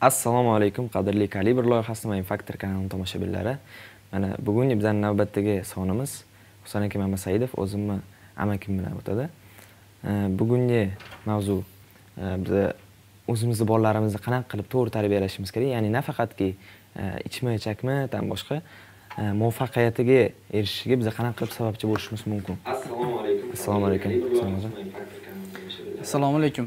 assalomu alaykum qadrli kalibr loyihasi main faktor kanalining tomoshabinlari. Mana bugungi bizani navbatdagi sonimiz husan aka mamasaidov o'zimni amakim bilan o'tadi. Bugungi mavzu e, biza o'zimizni bolalarimizni qanaqa qilib to'g'ri tarbiyalashimiz kerak? Ya'ni nafaqatki e, ichma ichakmidan boshqa e, muvaffaqiyatiga erishishiga biza qanaqa qilib sababchi bo'lishimiz mumkin? Assalomu alaykum assalomu alaykum. assalomu alaykum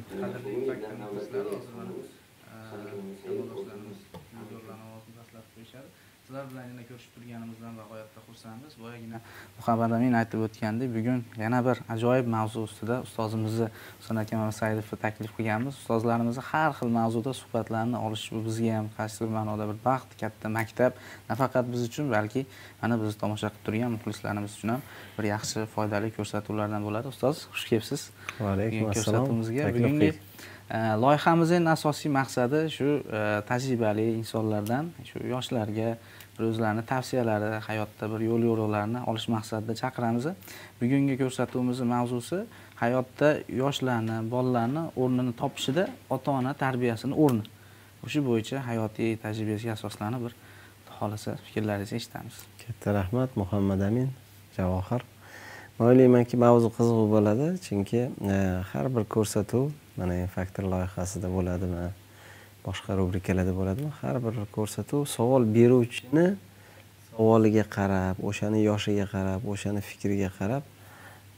sizlar bilan yana ko'rishib turganimizdan g'oyatda xursandmiz. Boyagina muhabbat amin aytib o'tgandek bugun yana bir ajoyib mavzu ustida ustozimizni husan aka saidovni taklif qilganmiz. Ustozlarimizni har xil mavzuda suhbatlarni olish bu bizga ham qaysidir ma'noda bir baxt katta maktab. Nafaqat biz uchun balki mana bizni tomosha qilib turgan muxlislarimiz uchun ham bir yaxshi foydali ko'rsatuvlardan bo'ladi. Ustoz xush kelibsiz? Va alaykum assalom. ko'rsatuvimizga bugungi e, loyihamizni asosiy maqsadi shu e, tajribali insonlardan shu yoshlarga bir o'zlarini tavsiyalari hayotda bir yo'l yo'riqlarini olish maqsadida chaqiramiz. Bugungi ko'rsatuvimizni mavzusi hayotda yoshlarni bolalarni o'rnini topishida ota ona tarbiyasini o'rni. O'sha bo'yicha hayotiy tajribasiga asoslanib bir xohlasa fikrlaringizni eshitamiz. Katta rahmat muhammad amin javohir. Man o'ylaymanki mavzu qiziq bo'ladi chunki e, har bir ko'rsatuv mana faktor loyihasida bo'ladimi boshqa rubrikalarda bo'ladimi? Har bir ko'rsatuv savol beruvchini savoliga qarab o'shani yoshiga qarab o'shani fikriga qarab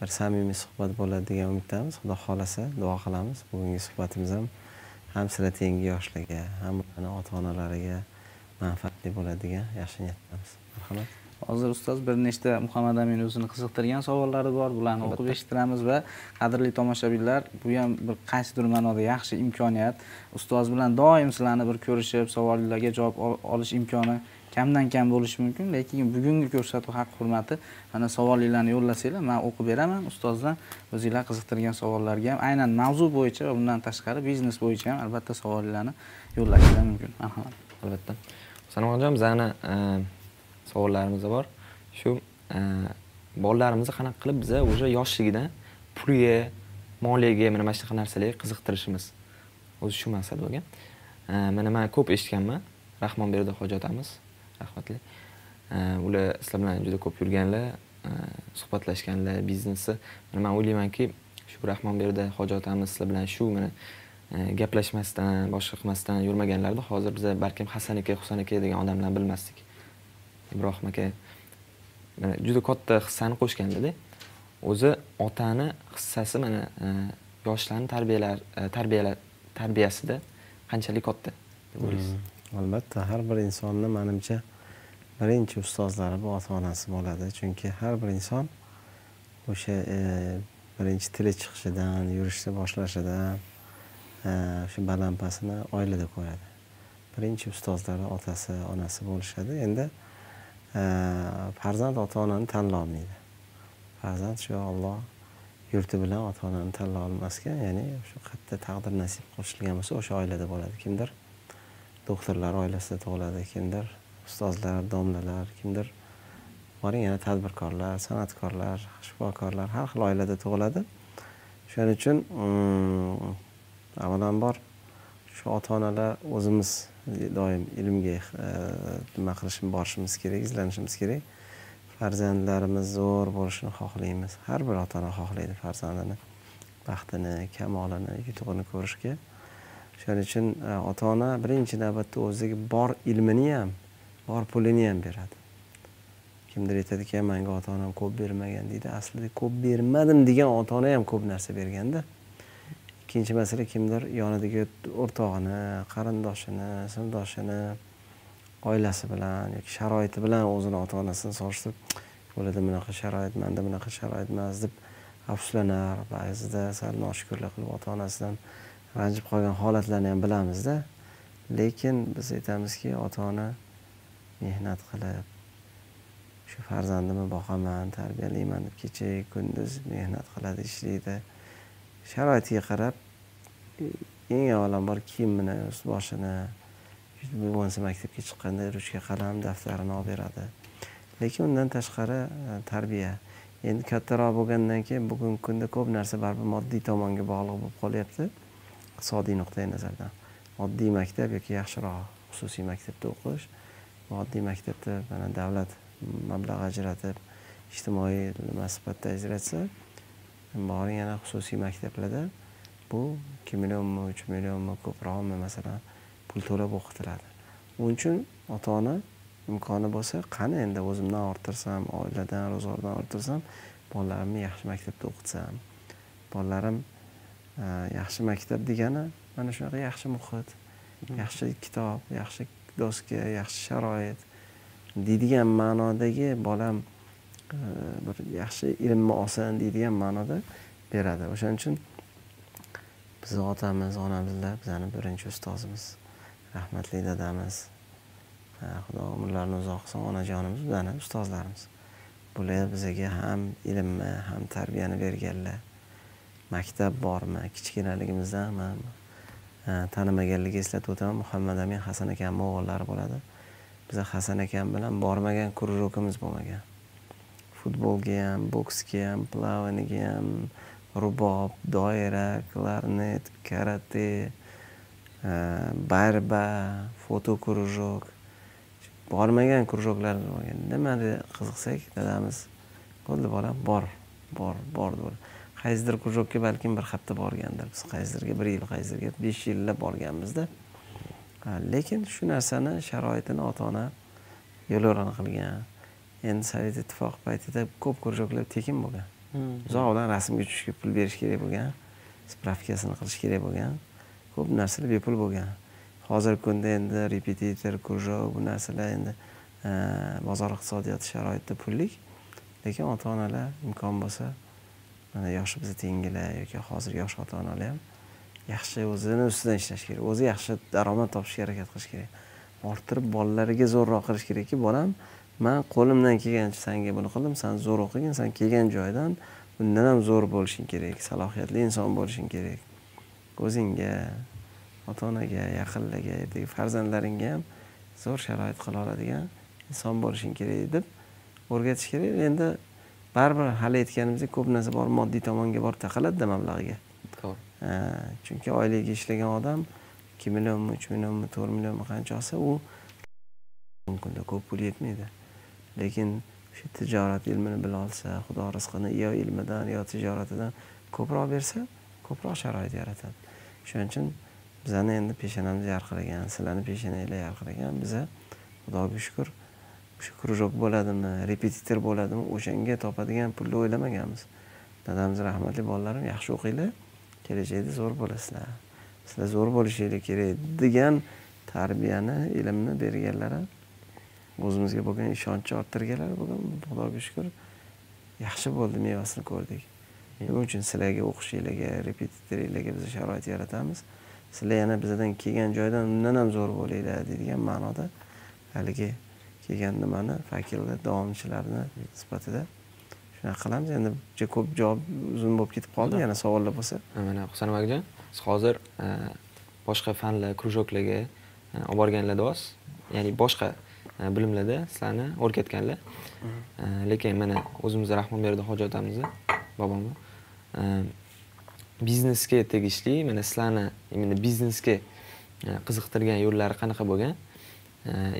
bir samimiy suhbat bo'ladi degan umiddamiz. Xudo xohlasa duo qilamiz. Bugungi suhbatimiz ham ham sira tengi yoshlarga ham ota onalariga manfaatli bo'ladi degan yaxshi niyatdamiz. Marhamat. Hozir ustoz bir nechta muhammad amin o'zini qiziqtirgan savollari bor bularni o'qib eshittiramiz va qadrli tomoshabinlar bu ham bir qaysidir ma'noda yaxshi imkoniyat. Ustoz bilan doim sizlarni bir ko'rishib savollarga javob olish imkoni kamdan kam bo'lishi mumkin lekin bugungi ko'rsatuv haq hurmati mana savolinglarni yo'llasanglar man o'qib beraman. Ustozdan o'zinglar qiziqtirgan savollarga ham aynan mavzu bo'yicha va bundan tashqari biznes bo'yicha ham albatta savolinglarni yo'llashinglar mumkin. Marhamat. Albatta. Sanoatjon bizani savollarimiz bor. Shu e, bolalarimizni qanaqa qilib biza уже yoshligidan pulga moliyaga mana mana shunaqa narsalarga qiziqtirishimiz? O'zi shu maqsad bo'lgan. E, mana man ko'p eshitganman. Rahmonberdi hoji otamiz rahmatli. E, ular sizlar bilan juda ko'p yurganlar suhbatlashganlar biznesi. Mana man o'ylaymanki shu rahmonberdi hoji otamiz sizlar bilan shu mana gaplashmasdan boshqa qilmasdan yurmaganlarida hozir biza balkim hasan aka husan aka degan odamlarni bilmasdik. Ibrohim aka juda katta hissani qo'shgandida o'zi otani hissasi mana e, yoshlarni tarbiyalar e, tarbiyalar tarbiyasida qanchalik katta deb o'ylaysiz? Hmm, albatta har bir insonni manimcha birinchi ustozlari bu ota onasi bo'ladi. Chunki har bir inson o'sha e, birinchi tili chiqishidan yurishni boshlashidan shu balandpasini oilada ko'radi birinchi ustozlari otasi onasi bo'lishadi. Endi farzand ota onani tanlay olmaydi. Farzand shu olloh yurti bilan ota onani tanlay olmasga ya'ni shu qayerda taqdir nasib qo'shilgan bo'lsa o'sha oilada bo'ladi. Kimdir doktorlar oilasida tug'iladi kimdir ustozlar domlalar kimdir boring yana tadbirkorlar san'atkorlar shifokorlar har xil oilada tug'iladi. Shuning uchun mm, avvalambor shu ota onalar o'zimiz doim ilmga e, nima qilishimiz borishimiz kerak izlanishimiz kerak. Farzandlarimiz zo'r bo'lishini xohlaymiz. Har bir ota ona xohlaydi farzandini baxtini kamolini yutug'ini ko'rishga. Shuning uchun e, ota ona birinchi navbatda o'ziga bor ilmini ham bor pulini ham beradi. Kimdir aytadiki manga ota onam ko'p bermagan deydi. Aslida ko'p bermadim degan ota ona ham ko'p narsa berganda ikkinchi masala kimdir? Yonidagi o'rtog'ini qarindoshini sinfdoshini oilasi bilan yoki sharoiti bilan o'zini ota onasini solishtirib bo'ladi bunaqa sharoit manda bunaqa sharoit emas deb afsuslanar. Ba'zida sal noshukurlik qilib ota onasidan ranjib qolgan holatlarni ham bilamizda. Lekin biz aytamizki ota ona mehnat qilib shu farzandimni boqaman tarbiyalayman deb kecha kunduz mehnat qiladi ishlaydi. Sharoitiga qarab eng avvalambor kiyimini ust boshini bo'lmasa maktabga chiqqanda ruchka qalam daftarini olib beradi. Lekin undan tashqari e, tarbiya. Endi kattaroq bo'lgandan keyin bugungi kunda ko'p narsa baribir moddiy tomonga bog'liq bo'lib qolyapti. Iqtisodiy nuqtai nazardan. Oddiy maktab yoki yaxshiroq xususiy maktabda o'qish oddiy maktabda mana davlat mablag' ajratib ijtimoiy nima sifatida ajratsa boring yana xususiy maktablarda bu ikki millionmi uch millionmi ko'proqmi masalan pul to'lab o'qitiladi. Uning uchun ota ona imkoni bo'lsa qani endi o'zimdan orttirsam oiladan ro'zg'ordan orttirsam bolalarimni yaxshi maktabda o'qitsam. Bolalarim e, yaxshi maktab degani mana shunaqa yaxshi muhit yaxshi kitob yaxshi doska yaxshi sharoit deydigan ma'nodagi bolam bir yaxshi ilmni olsin deydigan ma'noda beradi. O'shaning uchun bizni otamiz onamizlar bizani birinchi ustozimiz rahmatli dadamiz xudo umrlarini uzoq qilsin onajonimiz bizani ustozlarimiz. Bular bizga ham ilmni ham tarbiyani berganlar. Maktab bormi kichkinaligimizdan man tanimaganligi eslatib o'taman muhammad amin hasan akamni o'g'illari bo'ladi. Biza hasan akam bilan bormagan krужокimiz bo'lmagan. Futbolga ham boksga ham plavaniga ham rubob doira klarnet karate e, barba foto krужок bormagan krужокlar bo'lgan nimani qiziqsak dadamiz bo'ldi bolam bor bor bor qaysidir krужокка balkim bir hafta borgandir biz qaysidirga bir yil qaysidirga besh yillab borganmizda. E, lekin shu narsani sharoitini ota ona yo'lyo'rini qilgan. Endi sovet ittifoqi paytida ko'p krужокlar tekin bo'lgan. Hmm. uzoqdan rasmga tushishga pul berish kerak bo'lgan spravkasini qilish kerak bo'lgan ko'p narsalar bepul bo'lgan. Hozirgi kunda endi repetitor krужок bu narsalar endi bozor iqtisodiyoti sharoitida pullik. Lekin ota onalar imkon bo'lsa mana yoshi bizni tengilar yoki hozir yosh ota onalar ham yaxshi o'zini ustidan ishlash kerak o'zi yaxshi daromad topishga harakat qilish kerak. Orttirib bolalariga zo'rroq qilish kerakki bolam man qo'limdan kelgancha sanga buni qildim san zo'r o'qigin san kelgan joydan bundan ham zo'r bo'lishing kerak salohiyatli inson bo'lishing kerak. O'zingga ota onaga yaqinlarga ertaga farzandlaringga ham zo'r sharoit qila oladigan inson bo'lishing kerak deb o'rgatish kerak. Endi baribir hali aytganimizdek ko'p narsa bor moddiy tomonga borib taqaladida mablag'iga to'g'ri. Chunki oylik ishlagan odam ikki millionmi uch millionmi to'rt millionmi qancha olsa u mumkinda ko'p pul yetmaydi lekin shu tijorat ilmini bila olsa xudo rizqini yo ilmidan yo tijoratidan ko'proq bersa ko'proq sharoit yaratadi. Shuning uchun bizani endi peshonamiz yarqiragan sizlarni peshonanglar yarqiragan biza xudoga shukur shu krужок bo'ladimi repetitor bo'ladimi o'shanga topadigan pulni o'ylamaganmiz. Dadamiz rahmatli bolalarim yaxshi o'qinglar. Kelajakda zo'r bo'lasizlar. Sizlar zo'r bo'lishinglar kerak degan tarbiyani ilmni berganlari o'zimizga bo'lgan ishonchni orttirganlar bugun xudoga shukur yaxshi bo'ldi mevasini ko'rdik. Shuning uchun sizlarga o'qishinglarga repetitorlarga biz sharoit yaratamiz? Sizlar yana bizdan kelgan joydan undan ham zo'r bo'linglar deydigan ma'noda haligi kelgan nimani vakilni davomchilarni sifatida shunaqa qilamiz. Endi juda ko'p javob uzun bo'lib ketib qoldi yana savollar bo'lsa. Mana husan akajon siz hozir e, boshqa fanlar krujoklarga e, olib borganlarda ya'ni boshqa Э, bilimlarda sizlarni o'rgatganlar. Э, lekin mana o'zimizni rahmonberdi hoji otamizni bobomni. Э, biznesga tegishli mana sizlarni именно biznesga qiziqtirgan yo'llari qanaqa bo'lgan?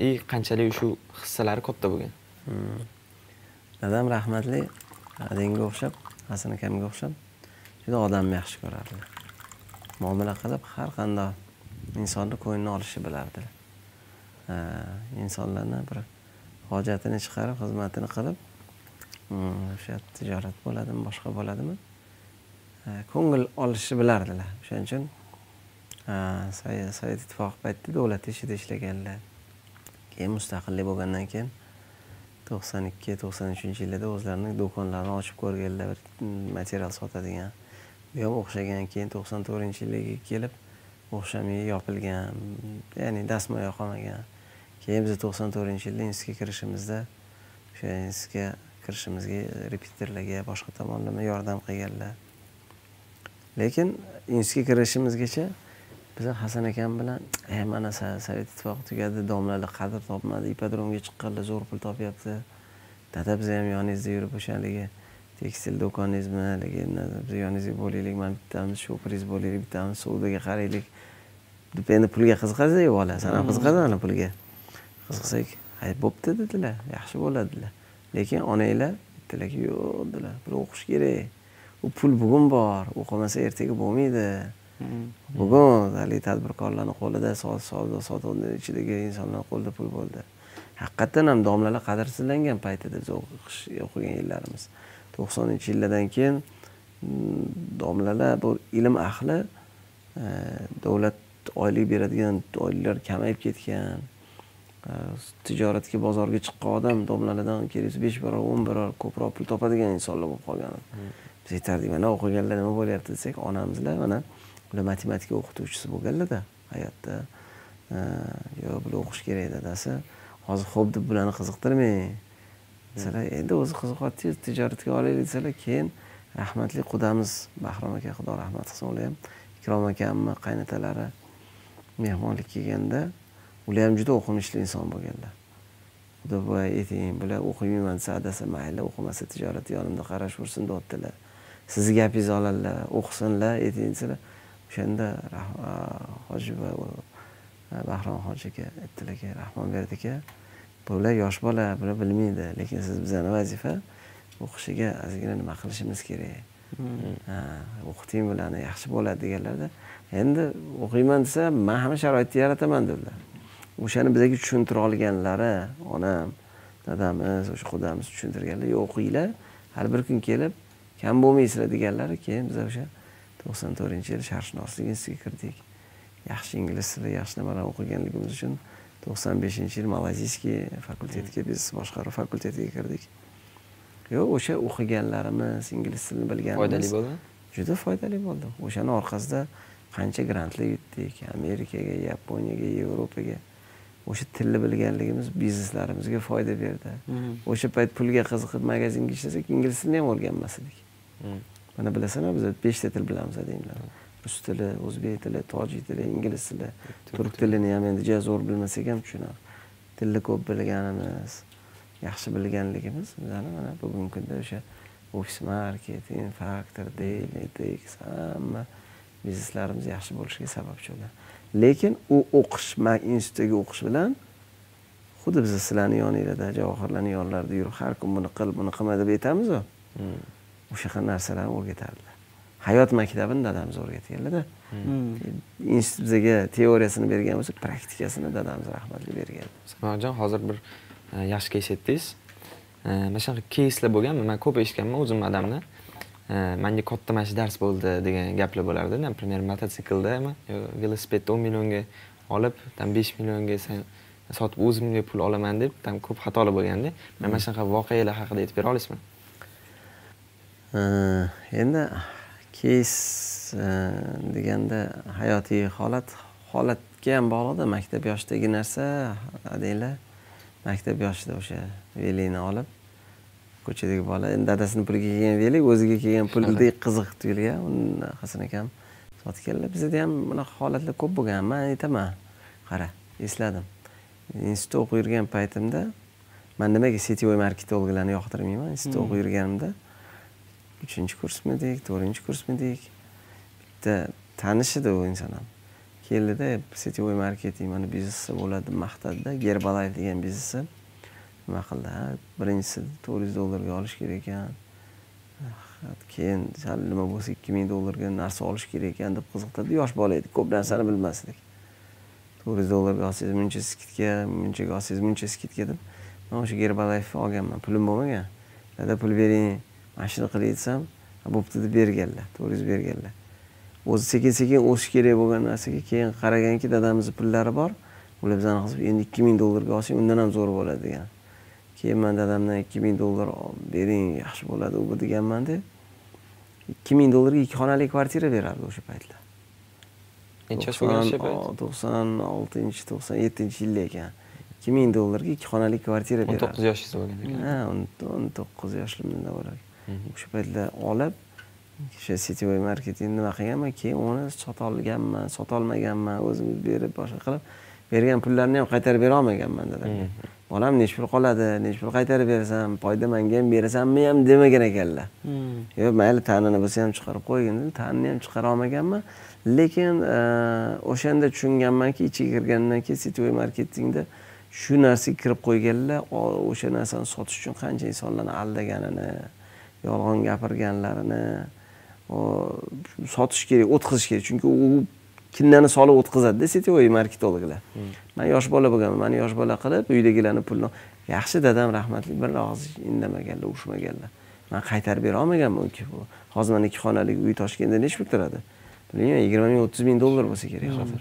И qanchalik shu hissalari katta bo'lgan. Hmm. Dadam rahmatli. Adangga o'xshab hasan akamga o'xshab. Juda odamni yaxshi ko'rardilar muomala qilib har qanday insonni ko'nglini olishni bilardilar insonlarni bir hojatini chiqarib xizmatini qilib mm, o'sha tijorat bo'ladimi boshqa bo'ladimi? Ko'ngil olishni bilardilar. O'shaning uchun sovet ittifoqi paytida davlat ishida ishlaganlar. Keyin mustaqillik bo'lgandan keyin to'qson ikki to'qson uchinchi yillarda o'zlarini do'konlarini ochib ko'rganlar bir material sotadigan. Bu ham o'xshagan keyin to'qson to'rtinchi yilga kelib o'xshamay yopilgan ya'ni dastmoya qolmagan. Keyin biz to'qson to'rtinchi yilda institutga kirishimizda o'sha institutga kirishimizga repetitorlarga boshqa tomonlama yordam qilganlar. Lekin institutga kirishimizgacha biza hasan akam bilan e mana sovet ittifoqi tugadi domlalar qadr topmadi ipodromga chiqqanlar zo'r pul topyapti. Dada biza ham yoningizda yurib o'sha haligi tekstil do'koningizmi haligi biz yoningizga bo'laylik mana bittamiz sho'piringiz bo'laylik bittamiz savdoga qaraylik endi pulga qiziqadi bola san ham qiziqadi pulga qiziqsak hay bo'pti dedilar yaxshi bo'ladi dedilar. Lekin onanglar aytdilarki yo'q dedilar pul o'qish kerak. U pul bugun bor o'qimasa ertaga bo'lmaydi. Bugun haligi tadbirkorlarni qo'lida savdo sotuvni ichidagi insonlarni qo'lida pul bo'ldi. Haqiqatdan ham domlalar qadrsizlangan paytida biz o'qigan yillarimiz. To'qsoninchi yillardan keyin mm, domlalar bu ilm ahli e, davlat oylik beradigan oyliklar kamayib ketgan Э, tijoratga bozorga chiqqan odam domlalardan kelsa besh barobar o'n barobar ko'proq pul topadigan insonlar bo'lib qolgan biz aytardik mana o'qiganlar nima bo'lyapti desak onamizlar mana ular matematika o'qituvchisi bo'lganlarda hayotda. Yo'q bular o'qish kerak dadasi. Hozir xo'p deb bularni qiziqtirmang. Desalar endi o'zi qiziqyapti tijoratga olaylik desalar keyin rahmatli qudamiz bahrom aka xudo rahmat qilsin ular ham. Ikrom akamni qaynotalari mehmonlik kelganda ular ham juda o'qimishli inson bo'lganlar xudo voy ayting bular o'qimayman desa adasi mayli o'qimasa tijorat yonimda qarashaversin deyaptilar sizni gapingizni oladilar o'qisinlar ayting desalar o'shanda hoji bahrom hoji aka aytdilarki rahmonberdi aka. Bular yosh bola bular bilmaydi lekin siz bizani vazifa o'qishiga ozgina nima qilishimiz kerak. Hmm. o'qiting bularni yaxshi bo'ladi deganlarda endi o'qiyman desa man ham sharoitni yarataman dedilar o'shani bizga tushuntira olganlari onam dadamiz o'sha qudamiz tushuntirganlar yo'q o'qinglar har bir kun kelib kam bo'lmaysizlar deganlari keyin biz o'sha to'qson to'rtinchi yili sharqshunoslik institutiga kirdik. Yaxshi ingliz tili yaxshi nimalar o'qiganligimiz uchun to'qson beshinchi yil malayziyskiy fakultetiga biznes boshqaruv fakultetiga kirdik. Yo'q o'sha o'qiganlarimiz ingliz tilini bilganimiz foydali bo'ldimi juda foydali bo'ldi. O'shani orqasida qancha grantlar yutdik amerikaga yaponiyaga yevropaga o'sha tilni bilganligimiz bizneslarimizga foyda berdi. O'sha payt pulga qiziqib magazinga ishlasak ingliz tilini ham o'rganmas edik. Mana bilasanlar biz beshta til bilamiz adanglar rus tili o'zbek tili tojik tili ingliz tili turk tilini ham endi juda zo'r bilmasak ham tushunamiz. Tilni ko'p bilganimiz yaxshi bilganligimiz bizani mana bugungi kunda o'sha ofis marketing faktor deylik hamma bizneslarimiz yaxshi bo'lishiga sababchi bo'lgan lekin u o'qish institutiga o'qish bilan xuddi biz sizlarni yoninglarda javohirlarni yonlarida yurib har kun buni qil buni qilma deb aytamizu. Hmm. o'shaqa narsalarni o'rgatadilar hayot maktabini dadamiz o'rgatganlarda hmm. institut bizga teoriyasini bergan bo'lsa praktikasini dadamiz rahmatli bergan. Sanoatjon hozir bir e, yaxshi keys aytdingiz e, mana shunaqa keyslar bo'lgan man ko'p eshitganman o'zim odamni e, manga katta mana shu dars bo'ldi degan gaplar bo'lardi например mototsikldami velosipedni o'n millionga olib там besh millionga sotib o'zimga pul olaman deb там ko'p xatolar bo'lganda mana shunaqa voqealar haqida aytib bera olasizmi endi keys deganda hayotiy holat holatga ham bog'liqda maktab yoshidagi narsa adanglar maktab yoshida o'sha velini olib ko'chadagi bola. Endi dadasini puliga kelgan veli o'ziga kelgan puldek qiziq tuyulgan hasan akam sotganlar. Bizada ham bunaqa holatlar ko'p bo'lgan. Man aytaman qara esladim. Institutda o'qib yurgan paytimda man nimaga сетевой marketologlarni yoqtirmayman? Institutda o'qib yurganimda uchinchi kursmidik to'rtinchi kursmidik bitta tanish edi u inson ham. Keldida сетевой marketing mana biznesi bo'ladi deb maqtadida gerbalayev degan biznesi nima qildi ha? Birinchisi to'rt yuz dollarga olish kerak ekan. Keyin sal nima bo'lsa ikki ming dollarga narsa olish kerak ekan deb qiziqtirdi. Yosh bola edik ko'p narsani bilmasdik. To'rt yuz dollarga olsangiz muncha skidka munchaga olsangiz muncha skidka deb. Man o'sha gerbalayevni olganman pulim bo'lmagan. Dada pul bering mana shuni qilay desam bo'pti deb berganlar to'rt yuz berganlar. O'zi sekin sekin o'sish kerak bo'lgan narsaga keyin qaraganki dadamizni pullari bor. Ular bizani qilib endi ikki ming dollarga olsang undan ham zo'r bo'ladi degan. Keyin man dadamdan ikki ming dollar bering yaxshi bo'ladi u bu deganman deb. Ikki ming dollarga ikki xonali kvartira berardi o'sha paytlar necha yosh bo'lgan o'sha payt? to'qson oltinchi to'qson yettinchi yilda ekan. Ikki ming dollarga ikki xonali kvartira berardi. O'n to'qqiz yoshingizda bo'lgan ekan. Ha o'n to'qqiz yoshlimda bo'lar o'sha paytlar olib o'sha сетевой marketing nima qilganman keyin uni sotolganman sotolmaganman o'zimiz berib boshqa qilib bergan pullarni ham qaytarib bera olmaganman dadamga bolam nechi pul qoladi nechi pul qaytarib berasan foyda manga ham berasanmi ham demagan ekanlar. Yo mayli tanini bo'lsa ham chiqarib qo'ygin dedim tanini ham chiqara olmaganman. Lekin e, o'shanda tushunganmanki ichiga kirgandan keyin sетевой marketingda shu narsaga kirib qo'yganlar o'sha narsani sotish uchun qancha insonlarni aldaganini yolg'on gapirganlarini sotish kerak o'tkazish kerak. Chunki u kinnani solib o'tkazadida сетевой marketologlar man yosh bola bo'lganman mani yosh bola qilib uydagilarni pulini yaxshi dadam rahmatli bir og'iz indamaganlar urishmaganlar man qaytarib bera olmaganman hozir mana ikki xonali uy toshkentda nechi pul turadi? Bilmayman yigirma ming o'ttiz ming dollar bo'lsa kerak hozir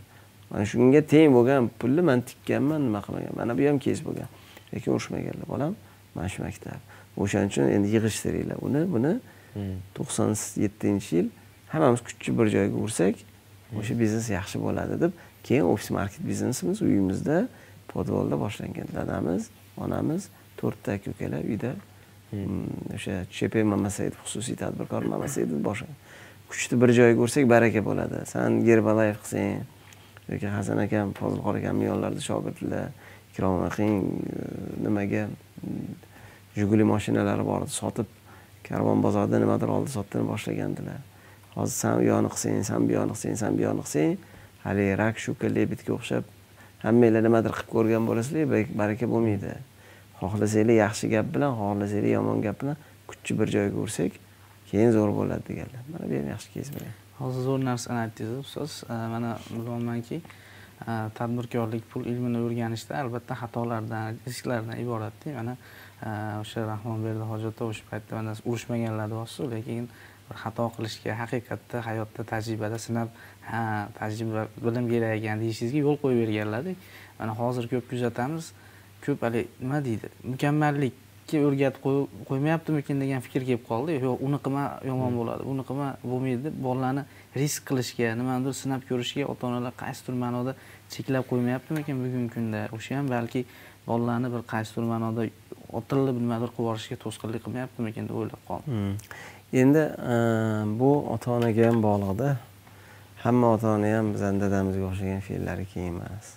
mana shunga teng bo'lgan pulni man tikkanman nima qilmagan mana bu ham kes bo'lgan. Lekin urishmaganlar bolam mana shu maktab. O'shaning uchun endi yig'ishtiringlar. Uni buni to'qson yettinchi yil hammamiz kuchli bir joyga ursak o'sha biznes yaxshi bo'ladi deb keyin ofis market biznesimiz uyimizda podvolda boshlangan. Dadamiz onamiz to'rtta aka ukalar uyda mm, o'sha chp mamasaidov xususiy tadbirkor mamasaidov boshlagan kuchni bir joyga ursak baraka bo'ladi. San gerbalayev qilsang yoki hasan akam fozilxon akamni yonlarida shogirdlar ikrom aqang nimaga jiguli mashinalari bor edi sotib karvon bozorda nimadir oldi sotdini boshlagandilar hozir san u yoqni qilsang san bu yoqni qilsang san bu yoqni qilsang haligi rak shuka bitga o'xshab hammanglar nimadir qilib ko'rgan bo'lasizlar baraka bo'lmaydi. Xohlasanglar yaxshi gap bilan xohlasanglar yomon gap bilan kuchli bir joyga ursak keyin zo'r bo'ladi deganlar. Mana bu ham yaxshi kes bo'lgan hozir zo'r narsani aytdingiz ustoz mana bilyapmanki tadbirkorlik pul ilmini o'rganishda albatta xatolardan risklardan iboratda. Mana o'sha rahmonberdi hojatov o'sha paytda mana urushmaganlar deyapsizu lekin bir xato qilishga haqiqatda hayotda tajribada sinab ha tajriba bilim kerak ekan deyishingizga yo'l qo'yib berganlarda mana hozir ko'p kuzatamiz. Ko'p haligi nima deydi? Mukammallikka o'rgatib qo'ymayaptimikin degan fikr kelib qoldi. Yo'q uni qilma yomon bo'ladi. Buni qilma bo'lmaydi deb bolalarni risk qilishga nimanidir sinab ko'rishga ota onalar qaysidir ma'noda cheklab qo'ymayaptimikin bugungi kunda? O'sha ham balki bolalarni bir qaysidir ma'noda otilib nimadir qilib yuborishga to'sqinlik qilmayaptimikin deb o'ylab qoldim. Hmm. Endi e, bu ota onaga ham bog'liqda. Hamma ota ona ham bizani dadamizga o'xshagan fe'llari keng emas.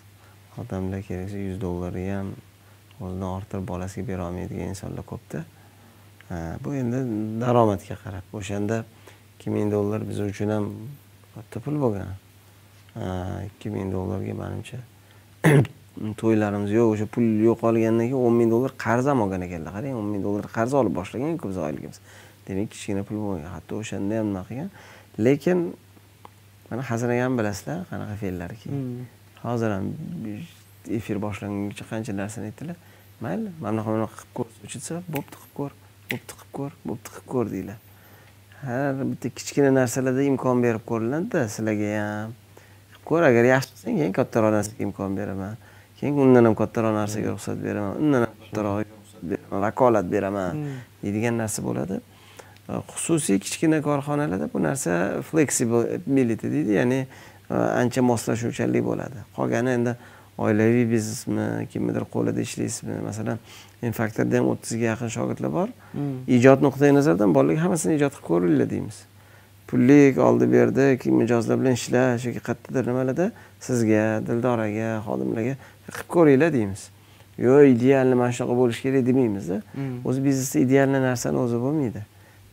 Odamlar keraksa yuz dollarni ham o'zidan orttirib bolasiga bera olmaydigan insonlar ko'pda. E, bu endi daromadga qarab o'shanda ikki ming dollar biz uchun ham katta pul bo'lgan. E, ikki ming dollarga manimcha to'ylarimiz yo'q o'sha pul yo'qolgandan keyin o'n ming dollar qarz ham olgan ekanlar. Qarang o'n ming dollar qarz olib boshlagan biz oyligimiz demak kichkina pul bo'lmagan hatto o'shanda ham nima qilgan lekin mana hasan akani bilasizlar qanaqa fe'llarki hmm. hozir ham efir boshlanguncha qancha narsani aytdilar. Mayli mana bunaqa bunaqa qilib ko'r desa bo'pti qilib ko'r bo'pti qilib ko'r bo'pti qilib ko'r deydilar. Har bitta kichkina narsalarda imkon berib ko'riladida sizlarga ham. Qilib ko'r agar yaxshi qilsang keyin kattaroq narsaga imkon beraman. Keyin undan ham kattaroq narsaga ruxsat beraman undan ham kattaroq ruxsat beraman vakolat beraman hmm. deydigan narsa bo'ladi xususiy kichkina korxonalarda bu narsa flexibility deydi ya'ni e, ancha moslashuvchanlik bo'ladi. Qolgani endi oilaviy biznesmi kimnidir qo'lida ishlaysizmi? Masalan men faktorda ham o'ttizga yaqin shogirdlar bor. Hmm. ijod nuqtai nazaridan bolalarga hammasini ijod qilib ko'ringlar deymiz. Pullik oldi berdi mijozlar bilan ishlash yoki qayerdadir nimalarda sizga dildoraga xodimlarga qilib ko'ringlar deymiz. Yo'q idealni mana shunaqa bo'lishi kerak demaymizda. Hmm. o'zi biznesda idealni narsani o'zi bo'lmaydi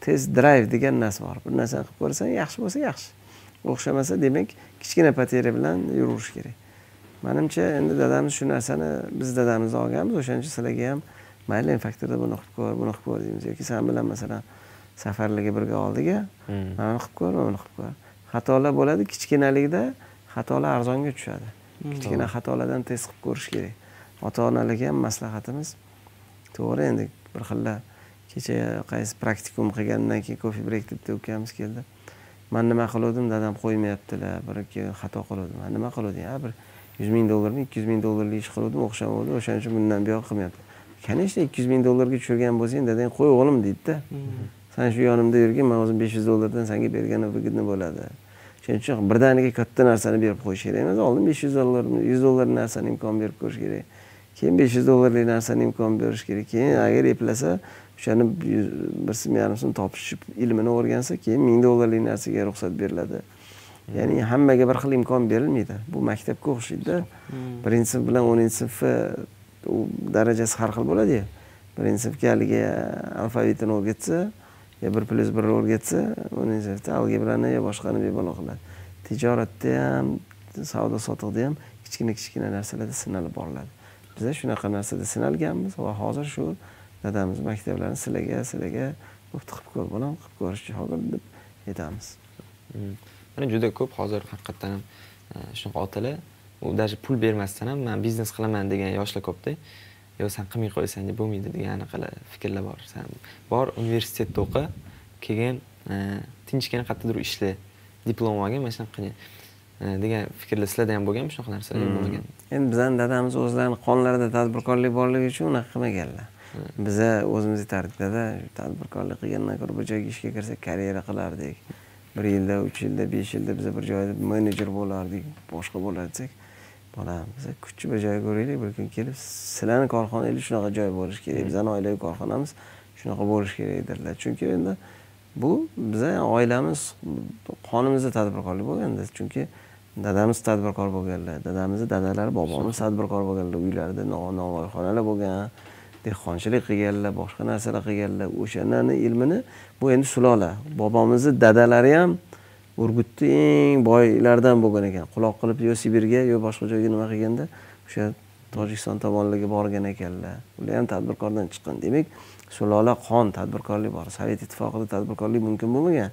test drive degan narsa bor. Bir narsani qilib ko'rsang yaxshi bo'lsa yaxshi. O'xshamasa demak kichkina poterya bilan yuraverish kerak. Manimcha endi dadamiz shu narsani biz dadamizni olganmiz o'shaning uchun sizlarga ham mayli faktorda buni qilib ko'r buni qilib ko'r deymiz. Yoki san bilan masalan safarlarga birga oldik hmm. mana buni qilib ko'r buni qilib ko'r. Xatolar bo'ladi kichkinalikda xatolar arzonga tushadi. Hmm. kichkina xatolardan test qilib ko'rish kerak. Ota onalarga ham maslahatimiz to'g'ri endi bir xillar kecha qaysi praktikum qilgandan keyin kofe brek debdi ukamiz keldi. Man nima qiluvdim? Dadam qo'ymayaptilar. Bir ikki xato qiluvdim. Man nima qiluvding a bir yuz ming dollarmi ikki yuz ming dollarlik ish qiluvdim o'xshamavdi o'shaning uchun bundan buyoq qilmayapti. Конечно ikki yuz ming dollarga tushirgan bo'lsang dadang qo'y o'g'lim deydida. Hmm. san shu yonimda yurgin man o'zim besh yuz dollardan sanga berganim выгодно bo'ladi. Shuning uchun birdaniga katta narsani berib qo'yish kerak emas. Oldin besh yuz dollar yuz dollarlik narsani imkon berib ko'rish kerak. Keyin besh yuz dollarlik narsani imkon berish kerak. Keyin agar eplasa o'shani bir sim yarim so'm topishib ilmini o'rgansa keyin ming dollarlik narsaga ruxsat beriladi. Ya'ni hammaga bir xil imkon berilmaydi. Bu maktabga o'xshaydida birinchi sinf bilan o'ninchi sinfni darajasi har xil bo'ladiyu birinchi sinfga haligi alfavitini o'rgatsa yo bir plyus birni o'rgatsa o'ninchi sinfda algebrani yo boshqani bemalol qiladi. Tijoratda ham savdo sotiqda ham kichkina kichkina narsalarda sinalib boriladi. Biza shunaqa narsada sinalganmiz va hozir shu dadamiz maktablarni sizlarga sizlarga bo'pti qilib ko'r bolam qilib ko'rish shogird deb aytamiz. Mm. mana juda ko'p hozir haqiqatdan ham e, shunaqa otalar u даже pul bermasdan ham man biznes qilaman degan yoshlar ko'pda. Yo san qilmay qo'ysang deb bo'lmaydi degan anaqalar fikrlar bor. San bor universitetda o'qi keyin e, tinchgina qayerdadir ishla diplom olgin mana shunaqa qilgin e, degan fikrlar sizlarda ham bo'lganmi shunaqa narsalar bo'lmagan. Endi bizani dadamiz o'zlarini qonlarida tadbirkorlik borligi uchun unaqa qilmaganlar biza o'zimiz aytardik dada tadbirkorlik qilgandan ko'ra bir joyga ishga kirsak karyera qilardik. Bir yilda uch yilda besh yilda biza bir joyda menejer bo'lardik boshqa bo'lar desak bolam biza kuchli bir joyga ko'raylik bir kun kelib sizlarni korxonangiz shunaqa joy bo'lishi kerak bizani oilaviy korxonamiz shunaqa bo'lishi kerak dedilar. Chunki endi bu biza oilamiz qonimizda tadbirkorlik bo'lganda chunki dadamiz tadbirkor bo'lganlar dadamizni dadalari bobomiz tadbirkor bo'lganlar uylarida no- novvoyxonalar bo'lgan dehqonchilik qilganlar boshqa narsalar qilganlar o'shanlarni ilmini bu endi sulola. Bobomizni dadalari ham urgutni eng boylardan bo'lgan ekan. Quloq qilib yo sibirga yo boshqa joyga nima qilganda o'sha tojikiston tomonlarga borgan ekanlar. Ular ham tadbirkordan chiqqan. Demak sulola qon tadbirkorlik bor. Sovet ittifoqida tadbirkorlik mumkin bo'lmagan.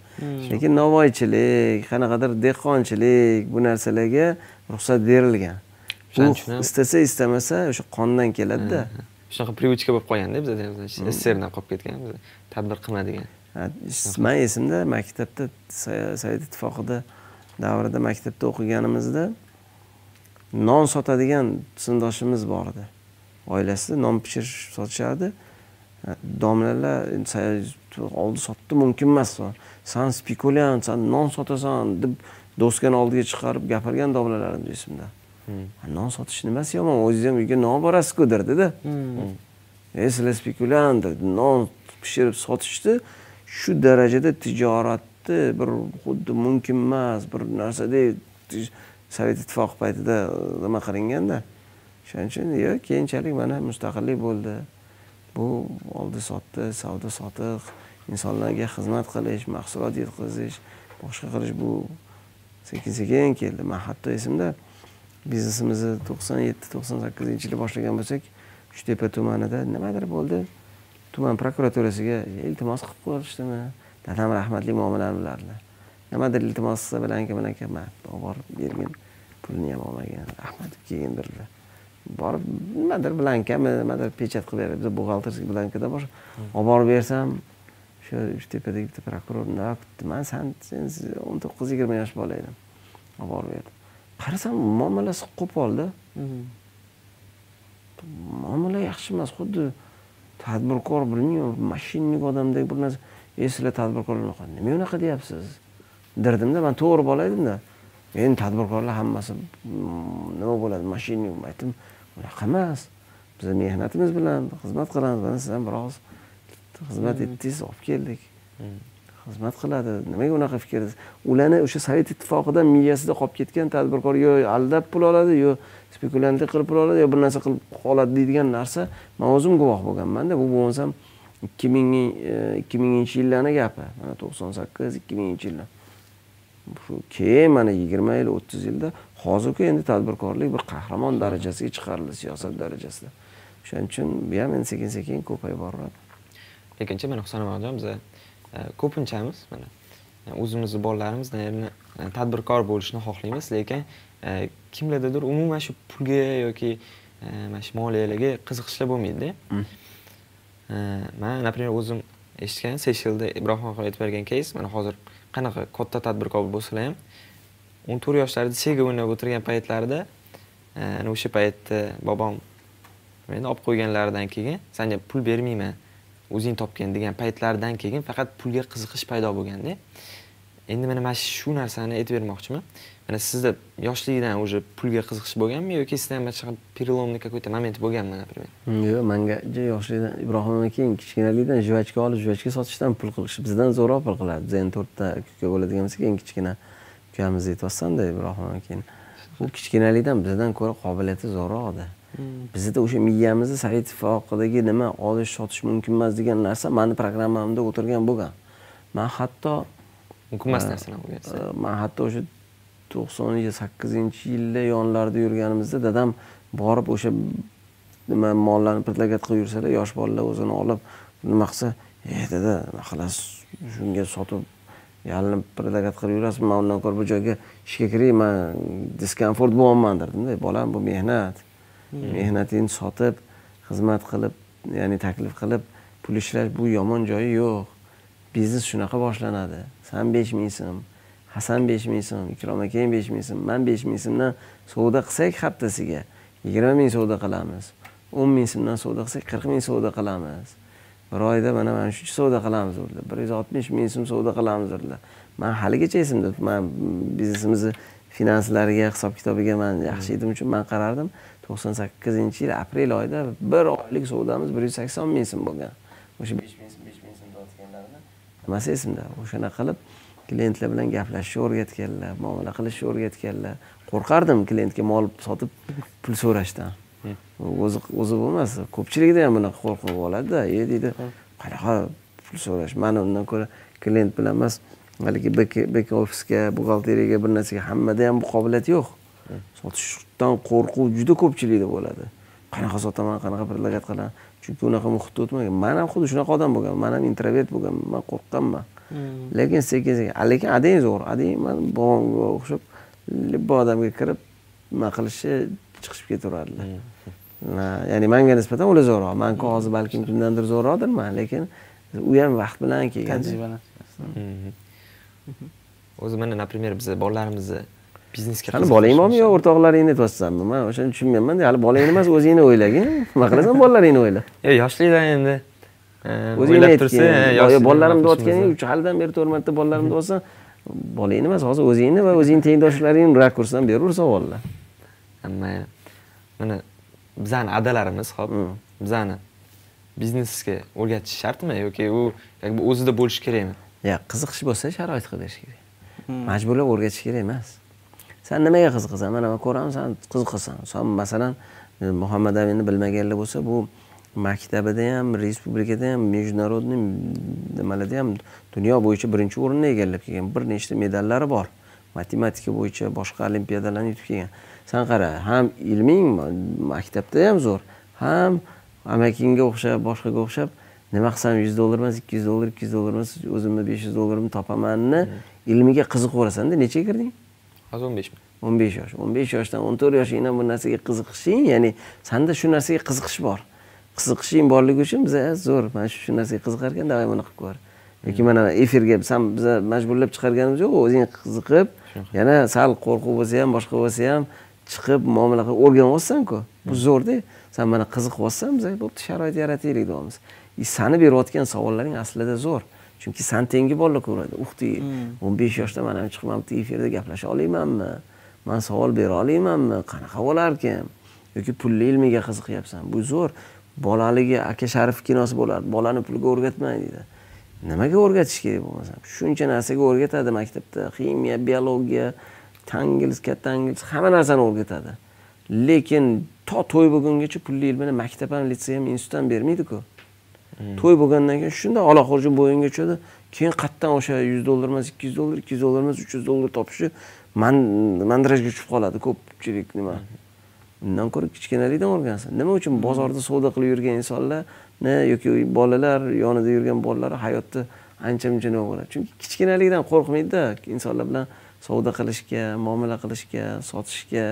Lekin novvoychilik qanaqadir dehqonchilik bu narsalarga ruxsat berilgan. Istasa istamasa o'sha qondan keladida shunaqa привычка bo'lib qolganda bizada ham sssrdan qolib ketgan biz tadbir qilmadigan Ha, man esimda maktabda So- sovet ittifoqida davrida maktabda o'qiganimizda non sotadigan sinfdoshimiz bor edi. Oilasida non pishirish sotishardi. Ha, domlalar oldi sotdi mumkin emas san spekulyant san non sotasan deb doskani oldiga chiqarib gapirgan domlalarim esimda non sotish nimasi yomon o'zingiz ham uyga non borasiz-ku derdida e sizlar spekulyant non pishirib sotishni shu darajada tijoratni bir xuddi mumkin emas bir narsadek sovet ittifoqi paytida nima qilinganda o'shaning uchun yo keyinchalik mana mustaqillik bo'ldi bu oldi sotdi savdo sotiq insonlarga xizmat qilish mahsulot yetkazish boshqa qilish bu sekin sekin keldi man hatto esimda biznesimizni to'qson yetti to'qson sakkizinchi yili boshlagan bo'lsak uchtepa tumanida nimadir bo'ldi. Tuman prokuraturasiga iltimos qilib ko'rishdimi dadam rahmatli muomalani bilardilar nimadir iltimos qilsa bilanki bilanka man borib bergin pulni ham olmagan rahmat deb kiyindirdilar borib nimadir blankami nimadir pechat qilib beradi biza buxgalterskiy blankada boshqa olib borib bersam o'sha uchtepadagi bitta prokuror nima kutdi? Man san sen o'n to'qqiz yigirma yosh bola edim. Olib borib berdi. Qarasam muomalasi qo'polda muomala yaxshi emas xuddi tadbirkor bilmayman mashinnik odamdek bir narsa. E sizlar tadbirkorlar unaqa nima unaqa deyapsiz? Dirdimda man to'g'ri bola edimda. Endi tadbirkorlar hammasi mm, nima bo'ladi mashinnik aytdim. Unaqa emas. Biz mehnatimiz bilan xizmat qilamiz mana siz ham biroz xizmat etdingiz olib keldik xizmat qiladi? Nimaga unaqa fikr? Ularni o'sha sovet ittifoqidan miyasida qolib ketgan tadbirkor yo aldab pul oladi yo spekulyantlik qilib pul oladi yo bir narsa qilib oladi deydigan narsa man o'zim guvoh bo'lganmanda. Bu bo'lmasam ikki ming e, ikki minginchi yillarni gapi. Mana to'qson sakkiz ikki minginchi yillar. Shu keyin mana yigirma yil o'ttiz yilda hozirgi endi tadbirkorlik bir qahramon darajasiga chiqarildi siyosat darajasida. O'shaning uchun bu ham endi sekin sekin ko'payib boraveradi lekinchi mana husan onajon biza ko'pinchamiz mana e, o'zimizni bolalarimiz наверное e, tadbirkor bo'lishni xohlaymiz lekin e, kimlardadir umuman shu pulga yoki mana shu moliyalarga qiziqishlar bo'lmaydida. E, man например o'zim eshitgan seyshilda ibrohim aka aytib bergan keys mana hozir qanaqa katta tadbirkor bo'lsalar ham o'n to'rt yoshlarida sega o'ynab o'tirgan paytlarida ana o'sha paytda bobom meni olib qo'yganlaridan keyin sanga pul bermayman o'zing topgin degan paytlardan keyin faqat pulga qiziqish paydo bo'lganda endi mana mana shu narsani aytib bermoqchiman. Mana sizda yoshlikdan уже pulga qiziqish bo'lganmi yoki sizda ham mana shunaqa переломный какой то момент bo'lganmi например? Yo'q manga yoshlikdan ibrohim keyin kichkinalikdan жвачка olib жвачка sotishdan pul qilish bizdan zo'rroq pul qiladi. Biz endi to'rtta uka bo'ladigan bo'lsak eng kichkina ukamiz aytyapsanda ibrohim aka keyin. U kichkinalikdan bizdan ko'ra qobiliyati zo'rroq edi bizda o'sha miyamizda sovet ittifoqidagi nima olish sotish mumkin emas degan narsa mani programmamda o'tirgan bo'lgan. Man hatto mumkin emas narsalar bo'lgan Э, man hatto o'sha to'qson sakkizinchi yilda yonlarida yurganimizda dadam borib o'sha nima mollarni predlagat qilib yursalar yosh bolalar o'zini olib nima qilsa e dada nima qilasiz? Shunga sotib yalinib predlagat qilib yurasiz man undan ko'ra bu joyga ishga kiray man diskomfort bo'lyapman derdimda bolam bu mehnat Hmm. mehnatingni sotib xizmat qilib ya'ni taklif qilib pul ishlash bu yomon joyi yo'q. Biznes shunaqa boshlanadi. San besh ming so'm hasan besh ming so'm ikrom akang besh ming so'm man besh ming so'mdan savdo qilsak haftasiga yigirma ming savdo qilamiz o'n ming so'mdan savdo qilsak qirq ming savdo qilamiz. Bir oyda mana mana shuncha savdo qilamiz dedilar. Bir yuz oltmish ming so'm savdo qilamiz dedilar. Man haligacha esimda man biznesimizni finanslariga hisob kitobiga man yaxshi edim uchun man qarardim. To'qson sakkizinchi yil aprel oyida bir oylik savdomiz bir yuz sakson ming so'm bo'lgan. O'sha besh ming so'm besh ming so'm sotganlarini nimasi esimda? O'shanaqa qilib klientlar bilan gaplashishni o'rgatganlar muomala qilishni o'rgatganlar. Qo'rqardim klientga mol sotib pul so'rashdan. O'zi o'zi bo'lmas ko'pchiligida ham bunaqa qo'rqib oladida e deydi. Qanaqa pul so'rash? Mani undan ko'ra klient bilan emas haligi bek ofisga buxgalteriyaga bir narsaga hammada ham bu qobiliyat yo'q. Sotishdan qo'rquv juda ko'pchilikda bo'ladi. Qanaqa sotaman qanaqa predlagat qilaman? Chunki unaqa muhitda o'tmagan. Man ham xuddi shunaqa odam bo'lganman man ham introvert bo'lganman man qo'rqqanman. Lekin sekin sekin lekin adang zo'r adang man bobomga o'xshab libba odamga kirib nima qilishni chiqishib ketaveradilar. Ya'ni manga nisbatan ular zo'rroq. Manku hozir balkim kimdandir zo'rroqdirman lekin u ham vaqt bilan kelgan tajriba natijasida o'zi mana например biz bolalarimizni biznesga hali bolang bormi yo o'rtoqlaringni aytyapsanmi man o'shani tushunmayapmanda hali bolangni emas o'zingni o'ylagin nima qilasan bolalaringni o'yla. Yo'q yoshlikdan endi. E, o'zingni tursa e, bolalarim deyotganing uch halidan beri to'rt marta bolalarim deyapsan bolangni emas hozir o'zingni va o'zingni tengdoshlaringni rakursdan beraver savollar. Mayli mana bizani adalarimiz hop bizani biznesga o'rgatish shartmi yoki u как бы o'zida bo'lishi kerakmi? Ya qiziqish bo'lsa sharoit qilib berish kerak majburlab o'rgatish kerak emas san nimaga qiziqasan mana man ko'raman san qiziqasan san masalan e, muhammad aminni bilmaganlar bo'lsa bu maktabida ham respublikada ham международный nimalarda ham dunyo bo'yicha birinchi o'rinni egallab kelgan bir nechta medallari bor matematika bo'yicha boshqa olimpiadalarni yutib kelgan san qara ham ilming maktabda ham zo'r. Ham amakingga o'xshab boshqaga o'xshab nima qilsam yuz dollar emas ikki yuz dollar ikki yuz dollar emas o'zimni besh yuz dollarimni topamanni ilmiga qiziqaverasanda nechaga kirding hozir o'n besh ming o'n besh yosh. o'n besh yoshdan o'n to'rt yoshingdan bu narsaga qiziqishing ya'ni sanda shu narsaga qiziqish bor. Qiziqishing borligi uchun biza zo'r mana shu shu narsaga qiziqar ekan давай buni qilib ko'r. Yoki mana efirga san biza majburlab chiqarganimiz yo'q o'zing qiziqib yana sal qo'rquv bo'lsa ham boshqa bo'lsa ham chiqib muomala qilib o'rganyapsanku bu zo'rda san mana qiziqyapsan biza bo'pti sharoit yarataylik deyapmiz. Sani berayotgan savollaring aslida zo'r chunki san tengi bolalar ko'radi uh dey o'n besh yoshda man ham chiqib mana bitta efirda gaplasha olmaymanmi? Man savol bera olmaymanmi? Qanaqa bo'larkan yoki pulli ilmiga qiziqyapsan? Bu zo'r. Bolaligi aka sharif kinosi bo'lardi. Bolani pulga o'rgatmang deydi. Nimaga o'rgatish kerak bo'lmasa? Shuncha narsaga o'rgatadi maktabda. Ximiya biologiya tangiz katta angiz hamma narsani o'rgatadi. Lekin to to'y bo'lgungacha pulli ilmini maktab ham litsey ham institut ham bermaydiku to'y bo'lgandan keyin shunday olaqurji bo'yinga tushadi. Keyin qayerdan o'sha yuz dollar emas ikki yuz dollar ikki yuz dollar emas uch yuz dollar topishi man mandirajga tushib qoladi ko'pchilik nima. Undan ko'ra kichkinalikdan o'rgansin. Nima uchun bozorda savdo qilib yurgan insonlarni yoki bolalar yonida yurgan bolalar hayotda ancha muncha nima bo'ladi? Chunki kichkinalikdan qo'rqmaydida insonlar bilan savdo qilishga muomala qilishga sotishga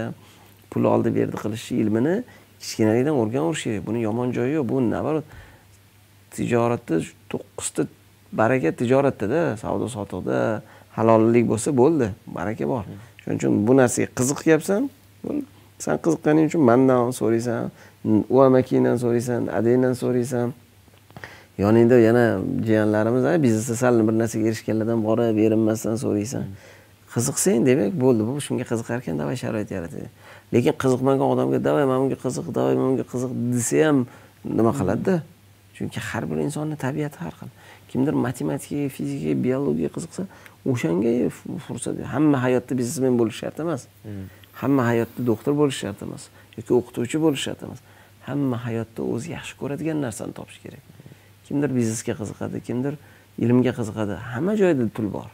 pul oldi berdi qilish ilmini kichkinalikdan o'rganaverish kerak. Buni yomon joyi yo'q bu наоборот tijoratda to'qqizta baraka tijoratdada savdo sotiqda halollik bo'lsa bo'ldi baraka bor. Shuning uchun bu narsaga qiziqyapsan san qiziqqaning uchun mandan so'raysan u amakingdan so'raysan adangdan so'raysan. Yoningda yana jiyanlarimiz biznesda sal bir narsaga erishganlardan borib erinmasdan so'raysan. Qiziqsang demak bo'ldi bu shunga qiziqar ekan давай sharoit yaratadi lekin qiziqmagan odamga давай mana bunga qiziq давай mana bunga qiziq desa ham nima qiladida? Chunki har bir insonni tabiati har xil. Kimdir matematikaga fizikaga biologiyaga qiziqsa o'shanga fursat hamma hayotda biznesmen bo'lish shart emas. Hamma hayotda doktor bo'lish shart emas. Yoki o'qituvchi bo'lish shart emas. Hamma hayotda o'zi yaxshi ko'radigan narsani topish kerak. Kimdir biznesga qiziqadi kimdir ilmga qiziqadi. Hamma joyda pul bor.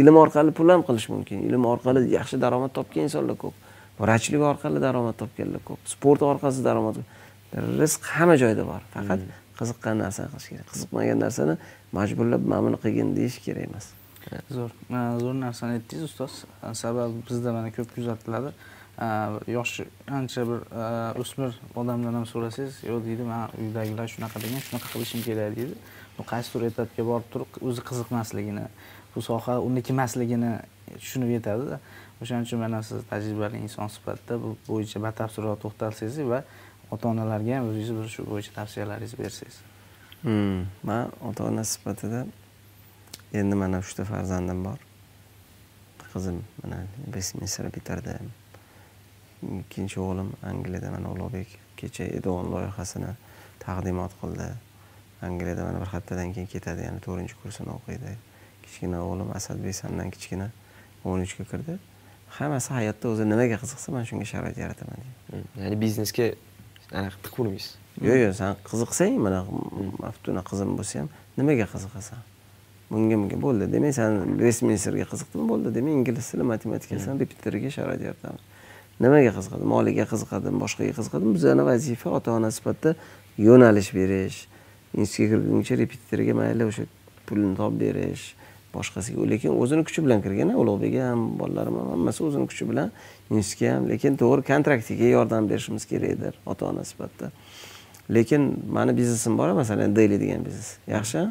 Ilm orqali pul ham qilish mumkin. Ilm orqali yaxshi daromad topgan insonlar ko'p. Vrachlik orqali daromad topganlar ko'p. Sport orqali daromad. Rizq hamma joyda bor. Faqat qiziqqan narsani qilish kerak. Qiziqmagan narsani majburlab mana buni qilgin deyish kerak emas. Zo'r. Zo'r narsani aytdingiz ustoz. Sababi bizda mana ko'p kuzatiladi yosh ancha bir o'smir odamdan ham so'rasangiz yo'q deydi man uydagilar shunaqa degan shunaqa qilishim kerak deydi. Qaysidir etapga borib turib o'zi qiziqmasligini bu soha uniki emasligini tushunib yetadida. O'shaning uchun mana siz tajribali inson sifatida bu bo'yicha batafsilroq to'xtalsangiz va ota onalarga ham o'zingiz bir shu bo'yicha tavsiyalaringizni bersangiz. Hmm, man ota ona sifatida endi mana uchta farzandim bor. Qizim mana vestminsterda bitirdi. Ikkinchi o'g'lim angliyada mana ulug'bek kecha edon loyihasini taqdimot qildi. Angliyada mana bir haftadan keyin ketadi yana to'rtinchi kursini o'qiydi. Kichkina o'g'lim asadbek sandan kichkina o'n uchga kirdi. Hammasi hayotda o'zi nimaga qiziqsa man shunga sharoit yarataman. Deydi hmm, ya'ni biznesga anaqa tiqib urmaysiz yo'q yo'q san qiziqsang mana maftuna qizim bo'lsa ham nimaga qiziqasan? Bunga bunga bo'ldi demak san vestminsterga qiziqdimi bo'ldi demak ingliz tili matematikasini repetitoriga sharoit yaratamiz nimaga qiziqadi moliga qiziqadimi boshqaga qiziqadimi bizani vazifa ota ona sifatida yo'nalish berish institutga kirguncha repetitorga mayli o'sha pulni topib berish boshqasiga. Lekin o'zini kuchi bilan kirgan ulug'bek ham bolalarim ham hammasi o'zini kuchi bilan institutga ham. Lekin to'g'ri kontraktiga yordam berishimiz kerakdir ota ona sifatida. Lekin mani biznesim bor masalan deyli degan biznes. Yaxshi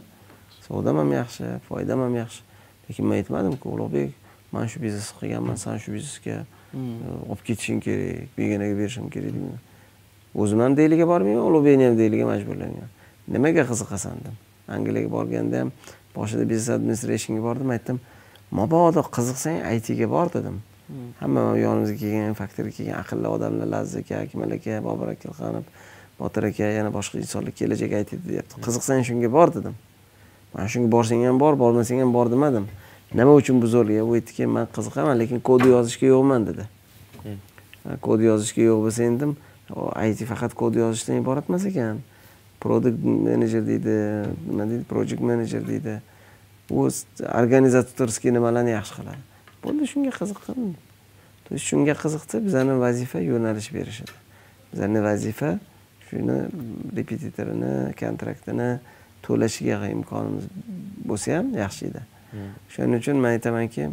savdam ham yaxshi foydam ham yaxshi. Lekin man aytmadimku ulug'bek man shu biznesni qilganman san shu biznesga hmm. olib ketishing kerak begonaga berishim kerak deyman o'zim ham deyliga bormayman ulug'bekni ham deyliga majburlayman. Nimaga qiziqasan dedim. Angliyaga borganda ham boshida biznes administrationga bordim aytdim mabodo qiziqsang aytga bor dedim. Hamma yonimizga kelgan faktorga kelgan aqlli odamlar laziz aka akmal aka bobur akilxonov botir aka yana boshqa insonlar kelajak aytadi deyapti. Hmm. qiziqsang shunga bor dedim. Mana shunga borsang ham bor bormasang ham bor demadim. Nima uchun bu zo'rga u aytdiki man qiziqaman lekin kod yozishga yo'qman dedi. Hmm. kod yozishga yo'q bo'lsa endi it faqat kod yozishdan iborat emas ekan produkt menejer deydi nima deydi project menejer deydi. U organizatorskiy nimalarni yaxshi qiladi. Bo'ldi shunga qiziqqan то есть shunga qiziqsa bizani vazifa yo'nalish berish edi bizani vazifa shuni repetitorini kontraktini to'lashiga imkonimiz bo'lsa ham yaxshi edi. Shuning uchun man aytamanki